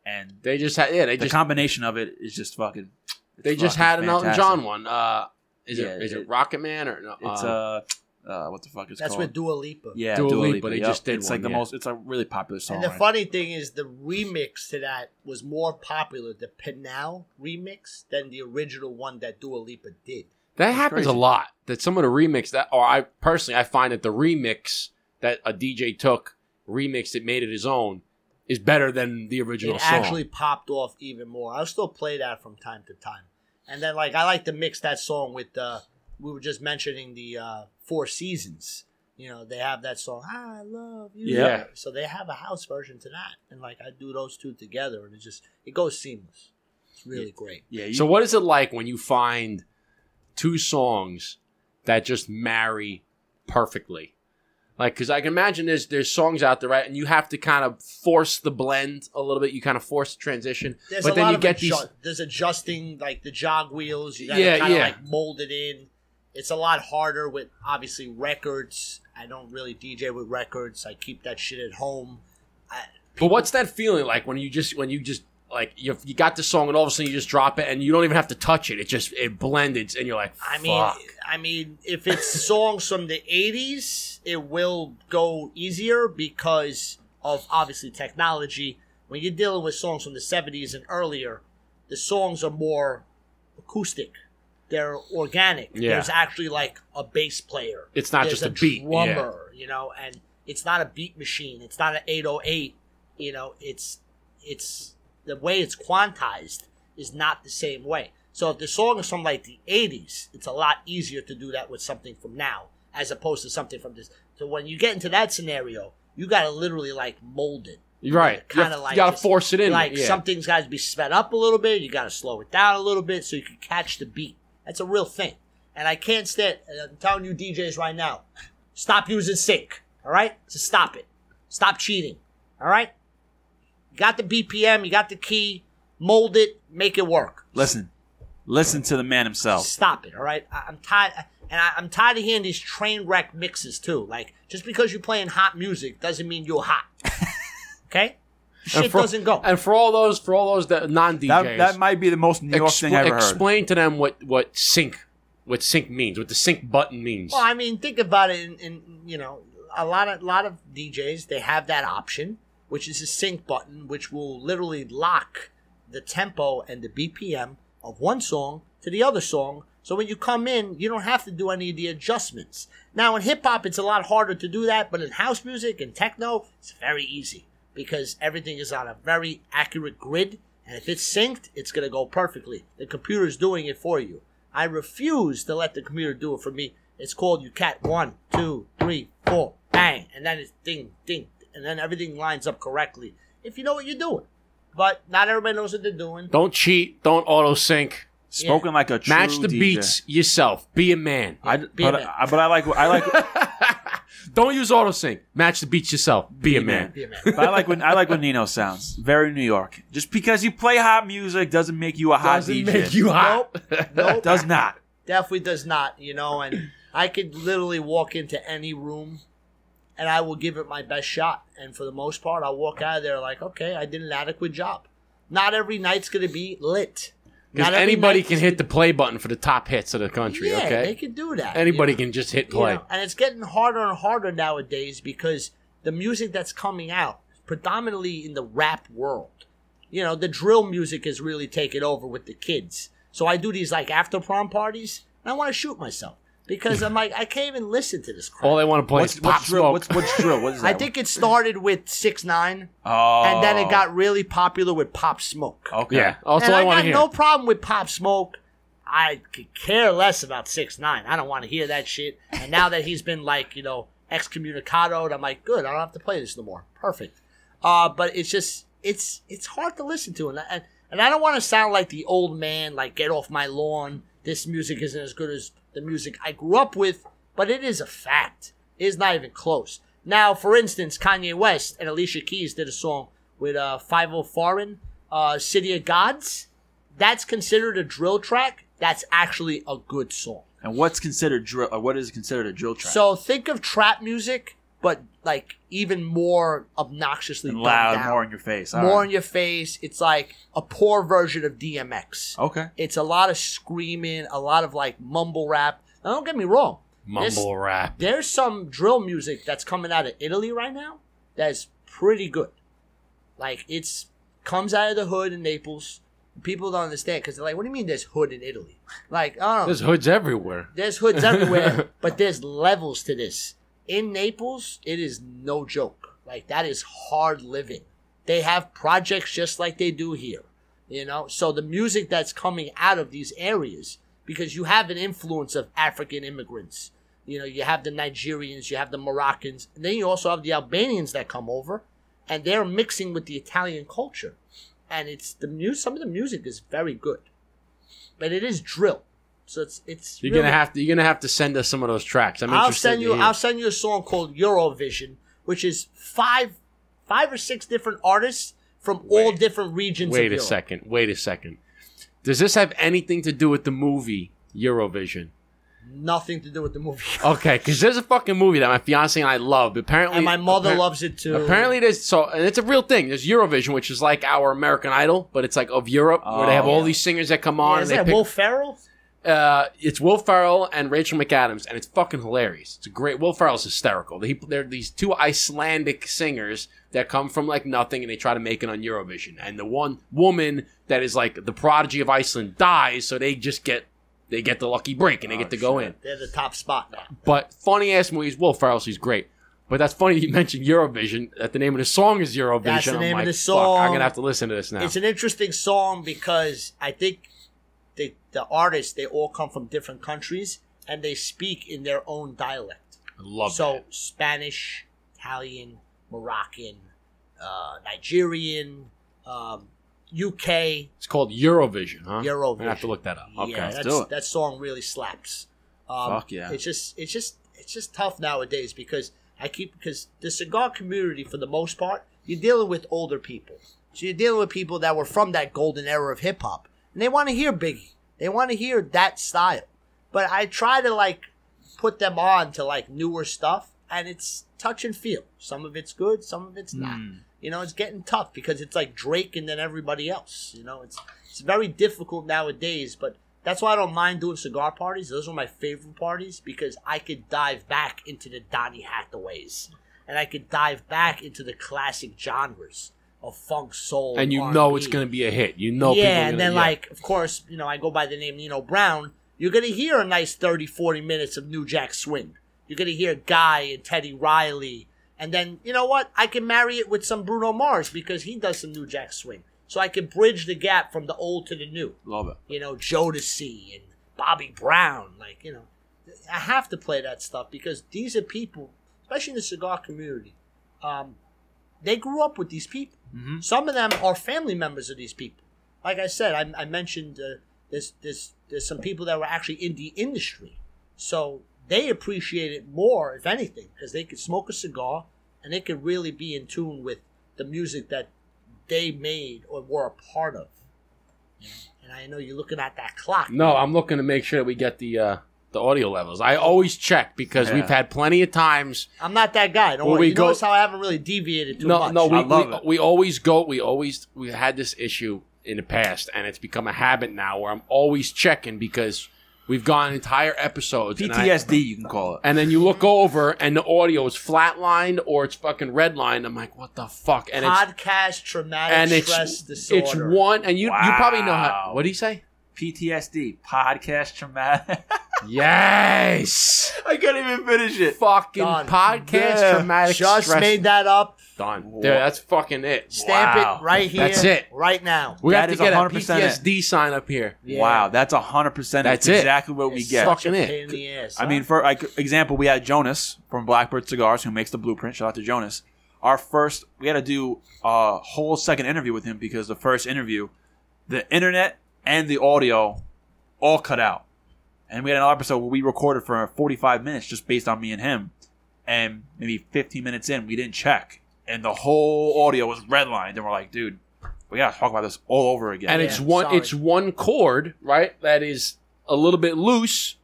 and They just had yeah, they the just combination of it is just fucking. they just fucking had an Elton. John one. Uh, is Yeah, it is it, it- Rocket Man or no? It's uh, uh, what the fuck is that? That's called? with Dua Lipa. yeah, Dua Dua Lipa, Lipa. they yep. just did It's one, like the yeah. most. It's a really popular song. And the right? funny thing is, the remix to that was more popular, the PNAU remix, than the original one that Dua Lipa did. That That's happens crazy. a lot. That some of the remix that, or I personally, I find that the remix that a DJ took, remixed it, made it his own, is better than the original it song. actually popped off even more. I'll still play that from time to time. And then, like, I like to mix that song with, uh, we were just mentioning the uh, Four Seasons. You know, they have that song, I Love You. Yeah. So they have a house version to that. And, like, I do those two together, and it just, it goes seamless. It's really great. Yeah. You, so, what is it like when you find two songs that just marry perfectly? Like, because I can imagine there's there's songs out there, right? And you have to kind of force the blend a little bit. You kind of force the transition, There's but a then lot you of get adju- these. There's adjusting like the jog wheels. You gotta Yeah, kind of yeah. like mold it in. It's a lot harder with obviously records. I don't really DJ with records. I keep that shit at home. I, But what's that feeling like when you just when you just like you you got the song and all of a sudden you just drop it and you don't even have to touch it. It just it blended and you're like, I mean. I mean, if it's songs from the '80s, it will go easier because of obviously technology. When you're dealing with songs from the '70s and earlier, the songs are more acoustic. They're organic. Yeah. There's actually like a bass player. It's not There's just a beat, drummer, you know, and it's not a beat machine. It's not an 808. You know, it's it's the way it's quantized is not the same way. So if the song is from like the 80s, it's a lot easier to do that with something from now as opposed to something from this. So when you get into that scenario, you got to literally like mold it. Right. Kinda like you gotta force it in. Like yeah. something's got to be sped up a little bit. You got to slow it down a little bit so you can catch the beat. That's a real thing. And I can't stand. I'm telling you, DJs right now, stop using sync. All right, so stop it. Stop cheating. All right. You got the BPM. You got the key. Mold it. Make it work. Listen, listen to the man himself. Stop it. All right. I, I'm tired. And I, I'm tired of hearing these train wreck mixes too. Like just because you're playing hot music doesn't mean you're hot. okay. Shit for- doesn't go. And for all those, for all those that non DJs, That, that might be the most New York thing I ever heard. explain to them what what sync, what sync means, what the sync button means. Well, I mean, think about it. In, in you know, a lot of lot of DJs they have that option, which is a sync button, which will literally lock the tempo and the BPM of one song to the other song. So when you come in, you don't have to do any of the adjustments. Now in hip hop, it's a lot harder to do that, but in house music and techno, it's very easy because everything is on a very accurate grid. And if it's synced, it's going to go perfectly. The computer's doing it for you. I refuse to let the computer do it for me. It's called you cat one, two, three, four, bang, and then it's ding, ding, and then everything lines up correctly. If you know what you're doing. But not everybody knows what they're doing. don't cheat. Don't auto sync. Spoken like a true Match the DJ. beats yourself. Be a man. I, Be a man. I, but I like I like Don't use auto sync. Match the beats yourself. Be, a man. Be a man. but I like when I like when Nino sounds very New York. Just because you play hot music doesn't make you a hot Doesn't DJ. make you hot. Nope. does not. Definitely does not, you know, and I could literally walk into any room and I will give it my best shot. And for the most part, I'll walk out of there like, okay, I did an adequate job. Not every night's going to be lit. Because Not anybody can hit the play button for the top hits of the country. Yeah, okay. they can do that. Anybody you know? can just hit You play. know, and it's getting harder and harder nowadays because the music that's coming out, predominantly in the rap world, you know, the drill music is really taking over with the kids. So I do these like after prom parties, and I want to shoot myself because I'm like, I can't even listen to this crap. All they want to play What's, is pop what's drill? smoke. What's, what's drill? What is that? I think it started with six nine, Oh, and then it got really popular with Pop Smoke. okay. yeah, that's and I, I want got to hear. no problem with Pop Smoke. I could care less about six nine. I don't want to hear that shit. And now that he's been like you know excommunicadoed, I'm like, good. I don't have to play this no more. Perfect. Uh, but it's just it's it's hard to listen to, and and, and I don't want to sound like the old man, like get off my lawn. This music isn't as good as the music I grew up with, but it is a fact. It is not even close. Now, for instance, Kanye West and Alicia Keys did a song with uh, Fivio Foreign, uh, City of Gods. That's considered a drill track. That's actually a good song. And what's considered drill? Or what is considered a drill track? So think of trap music, but like even more obnoxiously And loud, down. more in your face. All more right. in your face. It's like a poor version of DMX. Okay. It's a lot of screaming, a lot of like mumble rap. Now, don't get me wrong. This- Mumble rap. there's some drill music that's coming out of Italy right now that's pretty good. Like it's comes out of the hood in Naples. People don't understand because they're like, "What do you mean there's hood in Italy?" Like, I don't know. There's hoods everywhere. There's hoods everywhere, but there's levels to this. In Naples, it is no joke. Like that is hard living. They have projects just like they do here. You know, so the music that's coming out of these areas, because you have an influence of African immigrants. You know, you have the Nigerians, you have the Moroccans, and then you also have the Albanians that come over, and they're mixing with the Italian culture. And it's the music. Some of the music is very good, but it is drill. So it's it's. You're really- gonna have to. You're gonna have to send us some of those tracks. I'm I'll send you. I'll send you a song called Eurovision, which is five, five or six different artists from all different regions. Wait a second. Wait a second. Does this have anything to do with the movie Eurovision? Nothing to do with the movie. Okay, because there's a fucking movie that my fiance and I love. Apparently, and my mother loves it too. Apparently, there's so and it's a real thing. There's Eurovision, which is like our American Idol, but it's like of Europe, where they have Oh. all these singers that come Yeah, on is and that pick. Will Ferrell? Uh, it's Will Ferrell and Rachel McAdams, and it's fucking hilarious. It's a great. Will Ferrell's hysterical. They, they're these two Icelandic singers that come from like nothing, and they try to make it on Eurovision. And the one woman that is like the prodigy of Iceland dies, so they just get they get the lucky break and they get to go in. They're the top spot now. But funny ass movies. Will Ferrell, he's great. But that's funny you mentioned Eurovision. That the name of the song is Eurovision. That's the I'm name of like, the fuck, song. I'm gonna have to listen to this now. It's an interesting song because I think the the artists they all come from different countries and they speak in their own dialect. I love so that. Spanish, Italian, Moroccan, uh, Nigerian, um, UK. It's called Eurovision, huh? Eurovision. I have to look that up. Okay. yeah, let's do it. that song really slaps. Um, Fuck yeah. It's just, it's just, it's just tough nowadays because I keep because the cigar community, for the most part, you're dealing with older people. So you're dealing with people that were from that golden era of hip hop, and they want to hear Biggie. They want to hear that style. But I try to like put them on to like newer stuff, and it's touch and feel. Some of it's good, some of it's not. Hmm. You know, it's getting tough because it's like Drake and then everybody else. You know, it's it's very difficult nowadays, but that's why I don't mind doing cigar parties. Those are my favorite parties because I could dive back into the Donny Hathaways and I could dive back into the classic genres of funk, soul, And you R&B. know it's going to be a hit. You know, yeah, people are and then yeah. like, of course, you know, I go by the name Nino Brown. You're gonna hear a nice 30, 40 minutes of New Jack Swing. You're gonna hear Guy and Teddy Riley, and then you know what? I can marry it with some Bruno Mars because he does some New Jack Swing, so I can bridge the gap from the old to the new. Love it. You know, Jodeci and Bobby Brown, like you know, I have to play that stuff because these are people, especially in the cigar community. Um, they grew up with these people. Mhm. Some of them are family members of these people. Like I said, I, I mentioned uh, there's, there's, there's some people that were actually in the industry. So they appreciate it more, if anything, because they could smoke a cigar and they could really be in tune with the music that they made or were a part of. And I know you're looking at that clock. No, I'm looking to make sure that we get the uh, the audio levels. I always check because Yeah. we've had plenty of times. I'm not that guy. Don't worry. we you go- notice how I haven't really deviated too No, much. no, we, we, it. we always go. We always we had this issue in the past, and it's become a habit now where I'm always checking because we've gone entire episodes. and I- PTSD, you can call it. And then you look over and the audio is flatlined or it's fucking redlined. I'm like, what the fuck? And it's Podcast traumatic and it's disorder. it's one and you you probably know how. What do you say? PTSD, podcast traumatic. Yes, I can't even finish it. fucking Done. podcast Yeah. traumatic Just stress. made that up. done. Wha- Dude, that's fucking it. Stamp Wow. it right here. That's it. Right now. We That have to is get a 100% it. PTSD sign up here. Yeah. Wow, that's hundred percent. That's That's it. exactly what we It's get. Fuck. a Fucking it. pain in the ass. I huh? mean, for like example, we had Jonas from Blackbird Cigars who makes the blueprint. Shout out to Jonas. Our first, we had to do a whole second interview with him because the first interview, the internet and the audio all cut out, and we had another episode where we recorded for 45 minutes just based on me and him, and maybe 15 minutes in we didn't check, and the whole audio was redlined, and we're like, dude, we gotta talk about this all over again. and Yeah, it's one sorry. it's one chord right that is a little bit loose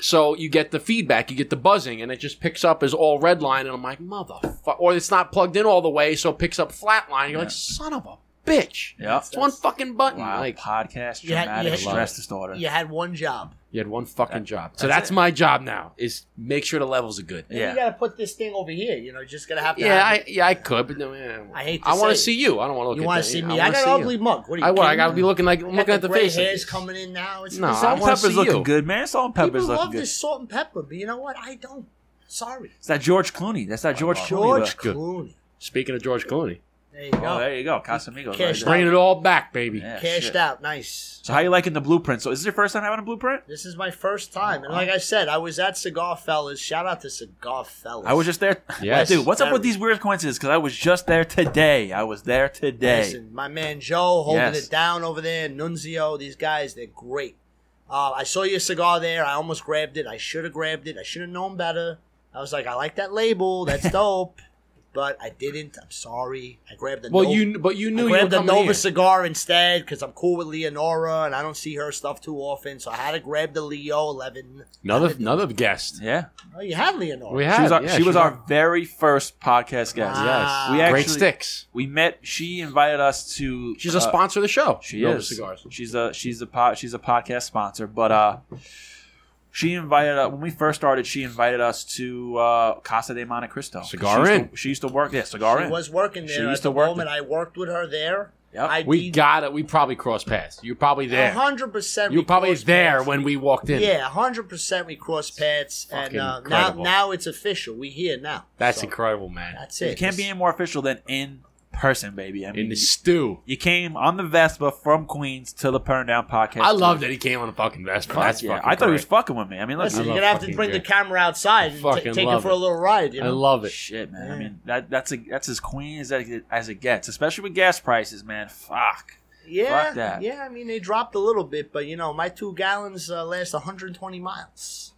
so you get the feedback you get the buzzing and it just picks up as all red line and i'm like motherfucker or it's not plugged in all the way so it picks up flat line you're like son of a bitch yeah, it's one fucking button wow, like podcast You had- traumatic you had- stress disorder. you had one job. You had one fucking job so that's that's my job now is make sure the levels are good Yeah. You gotta put this thing over here. You know, you just gotta have to. yeah have I, yeah I could but no, yeah. I hate to I want to see you I don't want to look You at want to see me? wanna I got see an you. ugly mug. What are you? I, what, I gotta be looking like I got looking at the gray face hairs coming in now. It's, No, I Salt wanna and pepper's see looking you. good, man. Salt and People pepper's love looking good. this salt and pepper, but you know what? I don't. Sorry, It's that George Clooney. That's that George Clooney. George Clooney. speaking of George Clooney There you go. Oh, there you go, Casamigos. Cashed Right bringing it all back baby Yeah, Cashed shit. out, nice. So how you liking the blueprint? So is this your first time having a blueprint? This is my first time, and like I said, I was at Cigar Fellas. Shout out to Cigar Fellas. I was just there. Yes. dude. What's up with these weird coincidences? Because I was just there today. I was there today. Listen, my man Joe holding Yes. it down over there. Nunzio, these guys, they're great. Uh, I saw your cigar there. I almost grabbed it. I should have grabbed it. I should have known better. I was like, I like that label. That's dope. But I didn't. I'm sorry. I grabbed the well Nova, you but you I knew you were grabbed the coming Nova here. cigar instead because I'm cool with Leonora and I don't see her stuff too often. So I had to grab the Leo 11. Another another guest. Yeah, Oh, you had Leonora. We she had was our, yeah, she was she's our very first podcast guest. Wow. we Great actually sticks. we met. She invited us to. She's a uh, sponsor of the show. She Nova is. Cigars. She's a she's a pod, she's a podcast sponsor, but uh, she invited us when we first started. She invited us to uh, Casa de Montecristo. Cigar she used To, she used to work. Yeah, cigar She in. was working there. She at used the to work moment I worked with her there. Yep. I We got it. We probably crossed paths. You're probably there. hundred percent. You were probably there when we walked in. Yeah, hundred percent. We crossed paths, and uh, now incredible. now it's official. We here now. That's So, incredible, man. That's it. You can't be any more official than in person, baby. I mean, In the stew. you came on the Vespa from Queens to the Burn Down podcast. I love that he came on a fucking Vespa. Fuck That's yeah. fucking I thought he was fucking with me. I mean, look, Listen, I you're gonna have to fucking bring the camera outside and Fucking take it for it. a little ride. You I love it. shit, man. I mean, that that's a that's as queen as it, as it gets, especially with gas prices, man. Fuck. Yeah, Fuck that. yeah. I mean, they dropped a little bit, but you know, my two gallons uh, last 120 miles.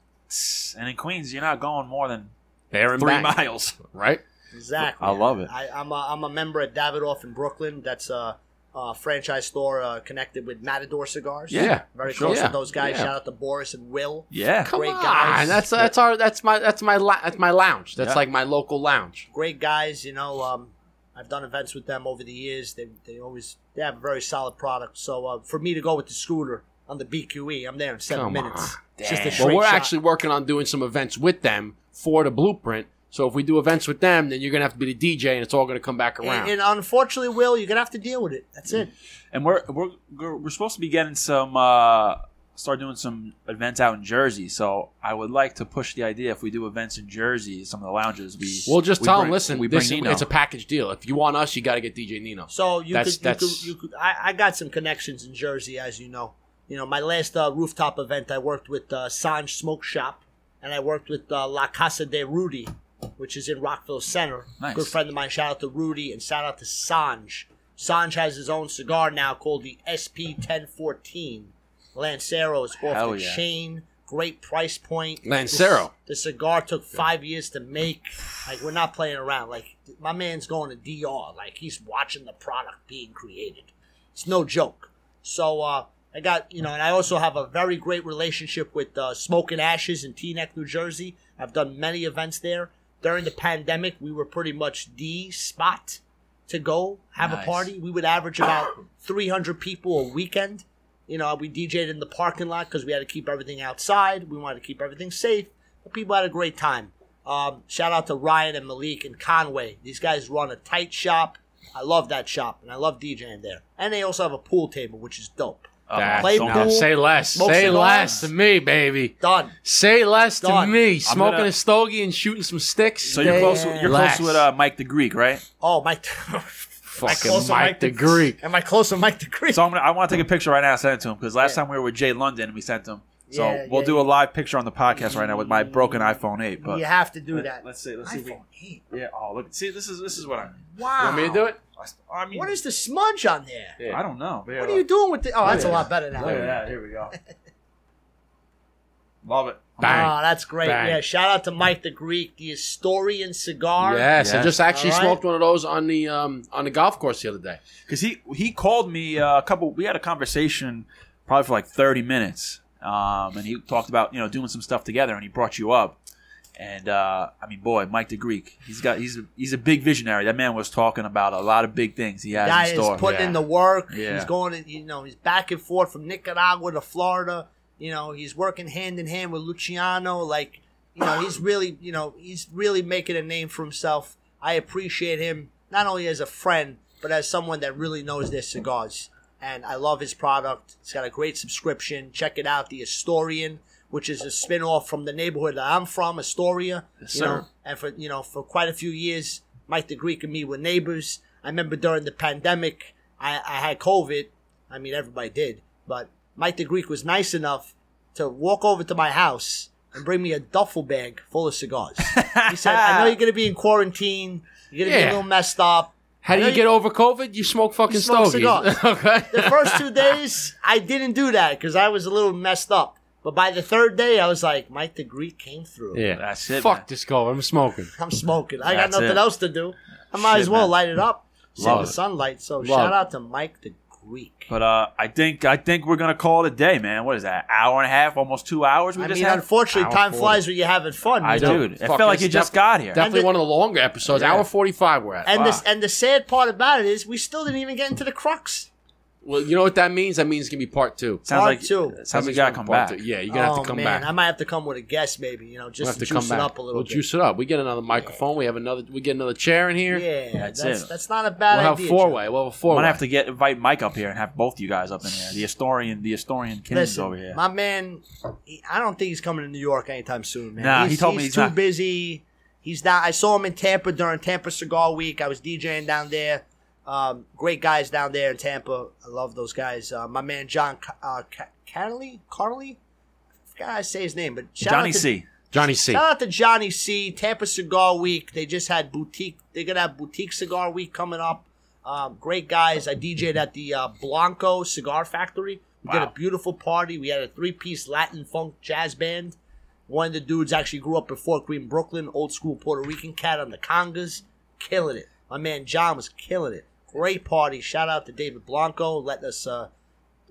And in Queens, you're not going more than There and three back, miles. right? Exactly. I love it. I, I'm a, I'm a member at Davidoff in Brooklyn. That's a, a franchise store uh, connected with Matador Cigars. Yeah, very sure. close Yeah, with those guys. yeah. Shout out to Boris and Will. Yeah. Come Great on, guys. that's that's our that's my that's my that's my lounge. That's Yeah. like my local lounge. Great guys. You know, um, I've done events with them over the years. They they always they have a very solid product. So uh, for me to go with the scooter on the BQE, I'm there in seven Come minutes. on. It's just a Well, we're shot. actually working on doing some events with them for the blueprint. So if we do events with them, then you're gonna have to be the DJ, and it's all gonna come back around. And, and unfortunately, Will, you're gonna have to deal with it. That's it. And we're we're we're, we're supposed to be getting some uh start doing some events out in Jersey. So I would like to push the idea if we do events in Jersey, some of the lounges we we'll just we tell bring- them, listen, we bring this, Nino. it's a package deal. If you want us, you got to get DJ Nino. So you That's- could, you that's- could, you could. I, I got some connections in Jersey, as you know. You know, my last uh, rooftop event, I worked with uh, Sanj Smoke Shop, and I worked with uh, La Casa de Rudy, which is in Rockville Center. Nice. Good friend of mine. Shout out to Rudy and shout out to Sanj. Sanj has his own cigar now called the SP 1014. Lancero is off Hell the yeah. chain. Great price point. Lancero. The, the cigar took five years to make. Like we're not playing around. Like my man's going to DR. Like he's watching the product being created. It's no joke. So uh, I got you know, and I also have a very great relationship with uh, Smoke and Ashes in Teaneck, New Jersey. I've done many events there. During the pandemic, we were pretty much the spot to go have Nice. a party. We would average about 300 people a weekend. You know, we DJ'd in the parking lot because we had to keep everything outside. We wanted to keep everything safe. But people had a great time. Um, shout out to Ryan and Malik and Conway. These guys run a tight shop. I love that shop, and I love DJing there. And they also have a pool table, which is dope. Oh, That's- play don't now, say less. smoke Say cigars. less to me, baby. Done. Say less to me. Smoking gonna- a stogie and shooting some sticks. So you're close. Yeah. You're Relax. close with uh, Mike the Greek, right? Oh, Mike. Fucking close to Mike, the the- Greek. Am I close to Mike the Greek? So I'm gonna, I want to take a picture right now and send it to him because last Yeah. time we were with Jay London, and we sent him. So Yeah, we'll yeah, do yeah. a live picture on the podcast right now with my broken iPhone 8. But you have to do Let- that. let's see, let's see if we- iPhone 8. yeah, oh look, see this is this is what I mean. Wow. You want me to do it? I mean, What is the smudge on there? Yeah. I don't know. What are you doing with the? Oh, that's a lot better now. Look at that. Here we go. Love it. Bang. Oh, that's great. Bang. Yeah, shout out to Mike the Greek, the historian cigar. Yes, I just actually All right. smoked one of those on the um on the golf course the other day. because he he called me uh, a couple. We had a conversation probably for like thirty minutes, um, and he talked about you know doing some stuff together, and he brought you up. And uh, I mean, boy, Mike the Greek, he's got he's a, he's a big visionary. That man was talking about a lot of big things he has Guy in store. is putting Yeah. in the work. Yeah. He's going to, you know, he's back and forth from Nicaragua to Florida. You know, he's working hand in hand with Luciano. Like, you know, he's really, you know, he's really making a name for himself. I appreciate him not only as a friend, but as someone that really knows their cigars. And I love his product. It's got a great subscription. Check it out, The Historian, which is a spin-off from the neighborhood that I'm from, Astoria. Yes, you know, and for you know, for quite a few years, Mike the Greek and me were neighbors. I remember during the pandemic, I, I had COVID. I mean, everybody did, but Mike the Greek was nice enough to walk over to my house and bring me a duffel bag full of cigars. He said, "I know you're going to be in quarantine. You're going to be Yeah. a little messed up." How do you get over COVID? You smoke fucking You smoke stogies. cigars. okay. The first two days, I didn't do that because I was a little messed up. But by the third day, I was like, Mike the Greek came through. yeah, That's it, Fuck man. this COVID. I'm smoking. I'm smoking. I got That's nothing it. else to do. I might Shit, as well man. light it up. Sit Love the it. sunlight. So Love shout it. out to Mike the Greek. But uh, I think I think we're gonna call it a day, man. What is that? Hour and a half, almost two hours. We I just mean, had. unfortunately, Hour time 40. flies when you're having fun. I you know? dude, it Fuck, felt like it's you just got here. Definitely the- one of the longer episodes. Yeah. Hour 45 we're at. And Wow. the and the sad part about it is we still didn't even get into the crux. Well, you know what that means? That means it's going to be part two. sounds Part like two. Sounds That like you means gotta come back. two. Yeah, you're going to have oh to come man, back. I might have to come with a guest, maybe. You know, We'll just have to to juice come it back. up a little we'll bit. juice it up. We get another microphone. We have another. We get another chair in here. Yeah, That's that's it. that's, not a bad idea. We'll have idea. four Joe. way. We'll have a I'm four way. gonna have to get invite Mike up here and have both you guys up in here. The historian, the historian Kings Listen, over here. my man, he, I don't think he's coming to New York anytime soon, man. Nah, he's, he told me he's too not. busy. He's not. I saw him in Tampa during Tampa Cigar Week. I was DJing down there. Um, great guys down there in Tampa. I love those guys. Uh, my man John Ca- uh, Ca- Connolly, Carly, I forgot how to say his name, but shout Johnny out to, C. Johnny C. Shout out to Johnny C. Tampa Cigar Week. They just had boutique. They're gonna have boutique cigar week coming up. Um, great guys. I DJ'd at the uh, Blanco Cigar Factory. We did a beautiful party. We had a three-piece Latin funk jazz band. One of the dudes actually grew up in Fort Greene, Brooklyn. Old school Puerto Rican cat on the congas, killing it. My man John was killing it. Great party. Shout out to David Blanco, letting us, uh,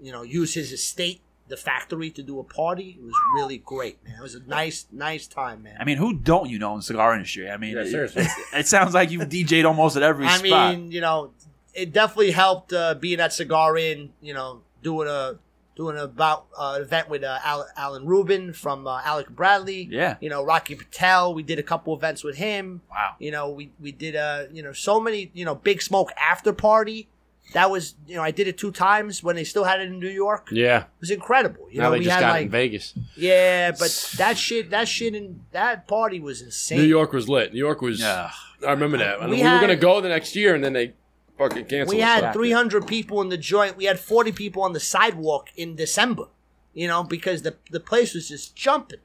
you know, use his estate, the factory, to do a party. It was really great, man. It was a nice, nice time, man. I mean, who don't you know in the cigar industry? I mean, Yeah, it- seriously. It, it sounds like you've DJ'd almost at every I spot. mean, you know, it definitely helped uh, being at Cigar Inn. You know, doing a doing about uh, event with uh, Al- Alan Rubin from uh, Alec Bradley. Yeah. You know, Rocky Patel. We did a couple events with him. wow. You know, we we did uh you know so many you know Big Smoke after party. That was you know I did it two times when they still had it in New York. Yeah, it was incredible. You now know, they we just had got it like in Vegas. yeah, but that shit that shit and that party was insane. New York was lit. New York was. Yeah. I remember that. And We we, were gonna go the next year, and then they fucking canceled. We had 300 people in the joint. We had 40 people on the sidewalk in December. You know, because the the place was just jumping.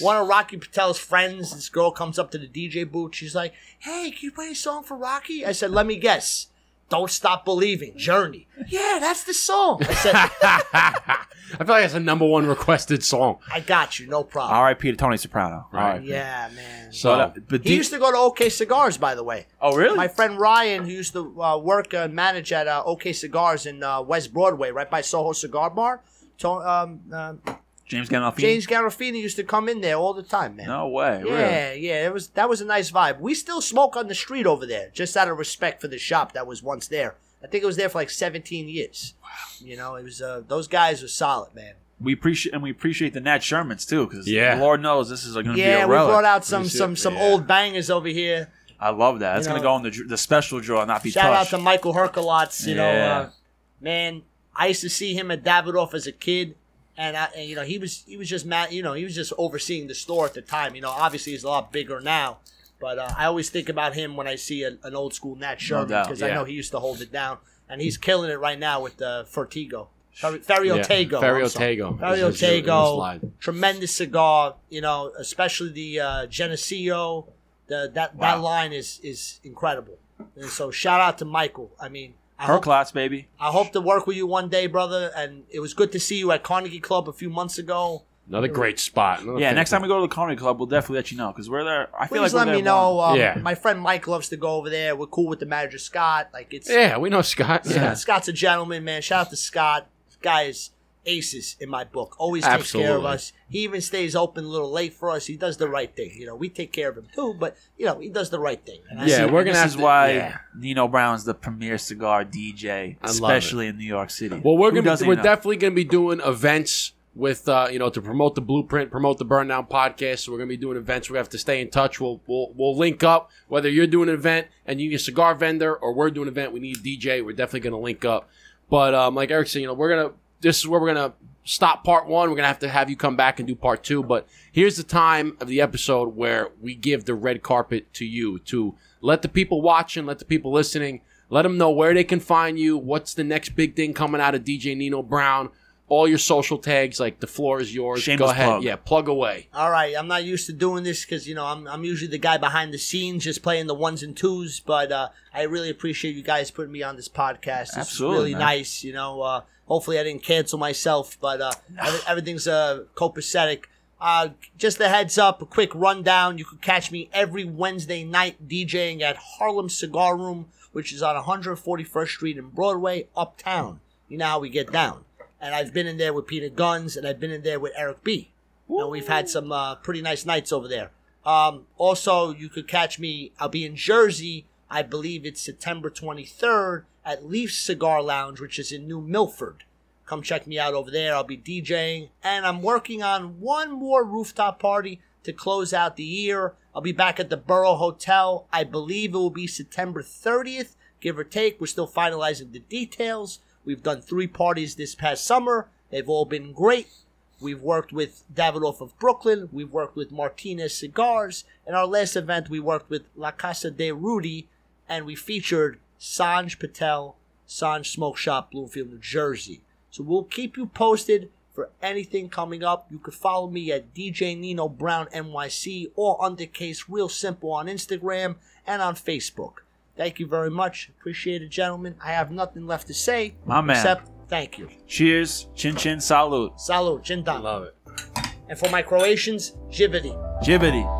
One of Rocky Patel's friends, this girl comes up to the DJ booth. She's like, "Hey, can you play a song for Rocky?" I said, "Let me guess. Don't stop believing." Journey. Yeah, that's the song. I said, I feel like it's a number one requested song. "I got you, no problem." R.I.P. to Tony Soprano. Right. Yeah, man. So But, uh, but He D- used to go to OK Cigars, by the way. oh, really? My friend Ryan, who used to uh, work and manage at uh, OK Cigars in uh, West Broadway, right by Soho Cigar Bar. To, um, uh, James Gandolfini? James Gandolfini used to come in there all the time, man. No way. Really? Yeah, yeah, it was that was a nice vibe. We still smoke on the street over there, just out of respect for the shop that was once there. I think it was there for like 17 years. Wow. You know, it was uh, those guys were solid, man. We appreciate and we appreciate the Nat Shermans too, because Yeah. Lord knows this is going to be a relic. Yeah, we brought out some Let some it. some Yeah. old bangers over here. I love that. It's going to go in the the special draw, not be Shout touched. out to Michael Herklots. You know, uh, man, I used to see him at Davidoff as a kid, and, I, and you know he was he was just mad. You know, he was just overseeing the store at the time. You know, obviously he's a lot bigger now, but uh, I always think about him when I see a, an old school Nat Sherman because I yeah. know he used to hold it down, and he's killing it right now with the Fortigo. Fer- Ferio Yeah, Tego. Ferio I'm Ferio Is- is- is Tego. slide. Tremendous cigar, you know, especially the uh, Geneseo. The, that Wow. that line is is incredible. And so shout out to Michael. I mean, I Her hope, class, baby. I hope to work with you one day, brother. And it was good to see you at Carnegie Club a few months ago. Another great spot. Another Yeah, next time we go to the comedy club, we'll definitely let you know because we're there. I feel Please like we're let there me know. Um, Yeah. My friend Mike loves to go over there. We're cool with the manager Scott. Like it's Yeah, we know Scott. Yeah. Scott's a gentleman, man. Shout out to Scott. This guy is aces in my book. Always takes care of us. He even stays open a little late for us. He does the right thing. You know, we take care of him too, but you know, he does the right thing. And I Yeah, see- we're gonna this is why yeah. Nino Brown's the premier cigar DJ, I especially in New York City. Well, we're Who gonna doesn't we're know? definitely gonna be doing events with uh, you know to promote the blueprint, promote the burn down podcast. So we're gonna be doing events. We have to stay in touch. We'll we'll we'll link up. Whether you're doing an event and you need a cigar vendor or we're doing an event, we need a DJ. We're definitely gonna link up. But um, like Eric said, you know, we're gonna this is where we're gonna stop part one. We're gonna have to have you come back and do part two. But here's the time of the episode where we give the red carpet to you to let the people watching, let the people listening, let them know where they can find you. What's the next big thing coming out of DJ Nino Brown? All your social tags, like the floor is yours. Shameless Go ahead, plug. yeah, plug away. All right, I'm not used to doing this because you know I'm I'm usually the guy behind the scenes, just playing the ones and twos. But uh, I really appreciate you guys putting me on this podcast. This Absolutely, is really man. nice. You know, uh, hopefully I didn't cancel myself, but uh, everything's uh, copacetic. Uh, just a heads up, a quick rundown. You can catch me every Wednesday night DJing at Harlem Cigar Room, which is on 141st Street in Broadway, uptown. You know how we get down. And I've been in there with Peter Gunz, and I've been in there with Eric B and we've had some uh, pretty nice nights over there. Um, also, you could catch me. I'll be in Jersey. I believe it's September 23rd at Leaf Cigar Lounge, which is in New Milford. Come check me out over there. I'll be DJing, and I'm working on one more rooftop party to close out the year. I'll be back at the Borough Hotel. I believe it will be September 30th, give or take. We're still finalizing the details. We've done three parties this past summer. They've all been great. We've worked with Davidoff of Brooklyn. We've worked with Martinez Cigars. In our last event, we worked with La Casa de Rudy, and we featured Sanj Patel, Sanj Smoke Shop, Bloomfield, New Jersey. So we'll keep you posted for anything coming up. You can follow me at DJ Nino Brown NYC or Undercase Real Simple on Instagram and on Facebook. Thank you very much. Appreciate it, gentlemen. I have nothing left to say My man. except thank you. Cheers, chin chin, salute. Salud, Chintan. Love it. And for my Croatians, Jividi. Jivity.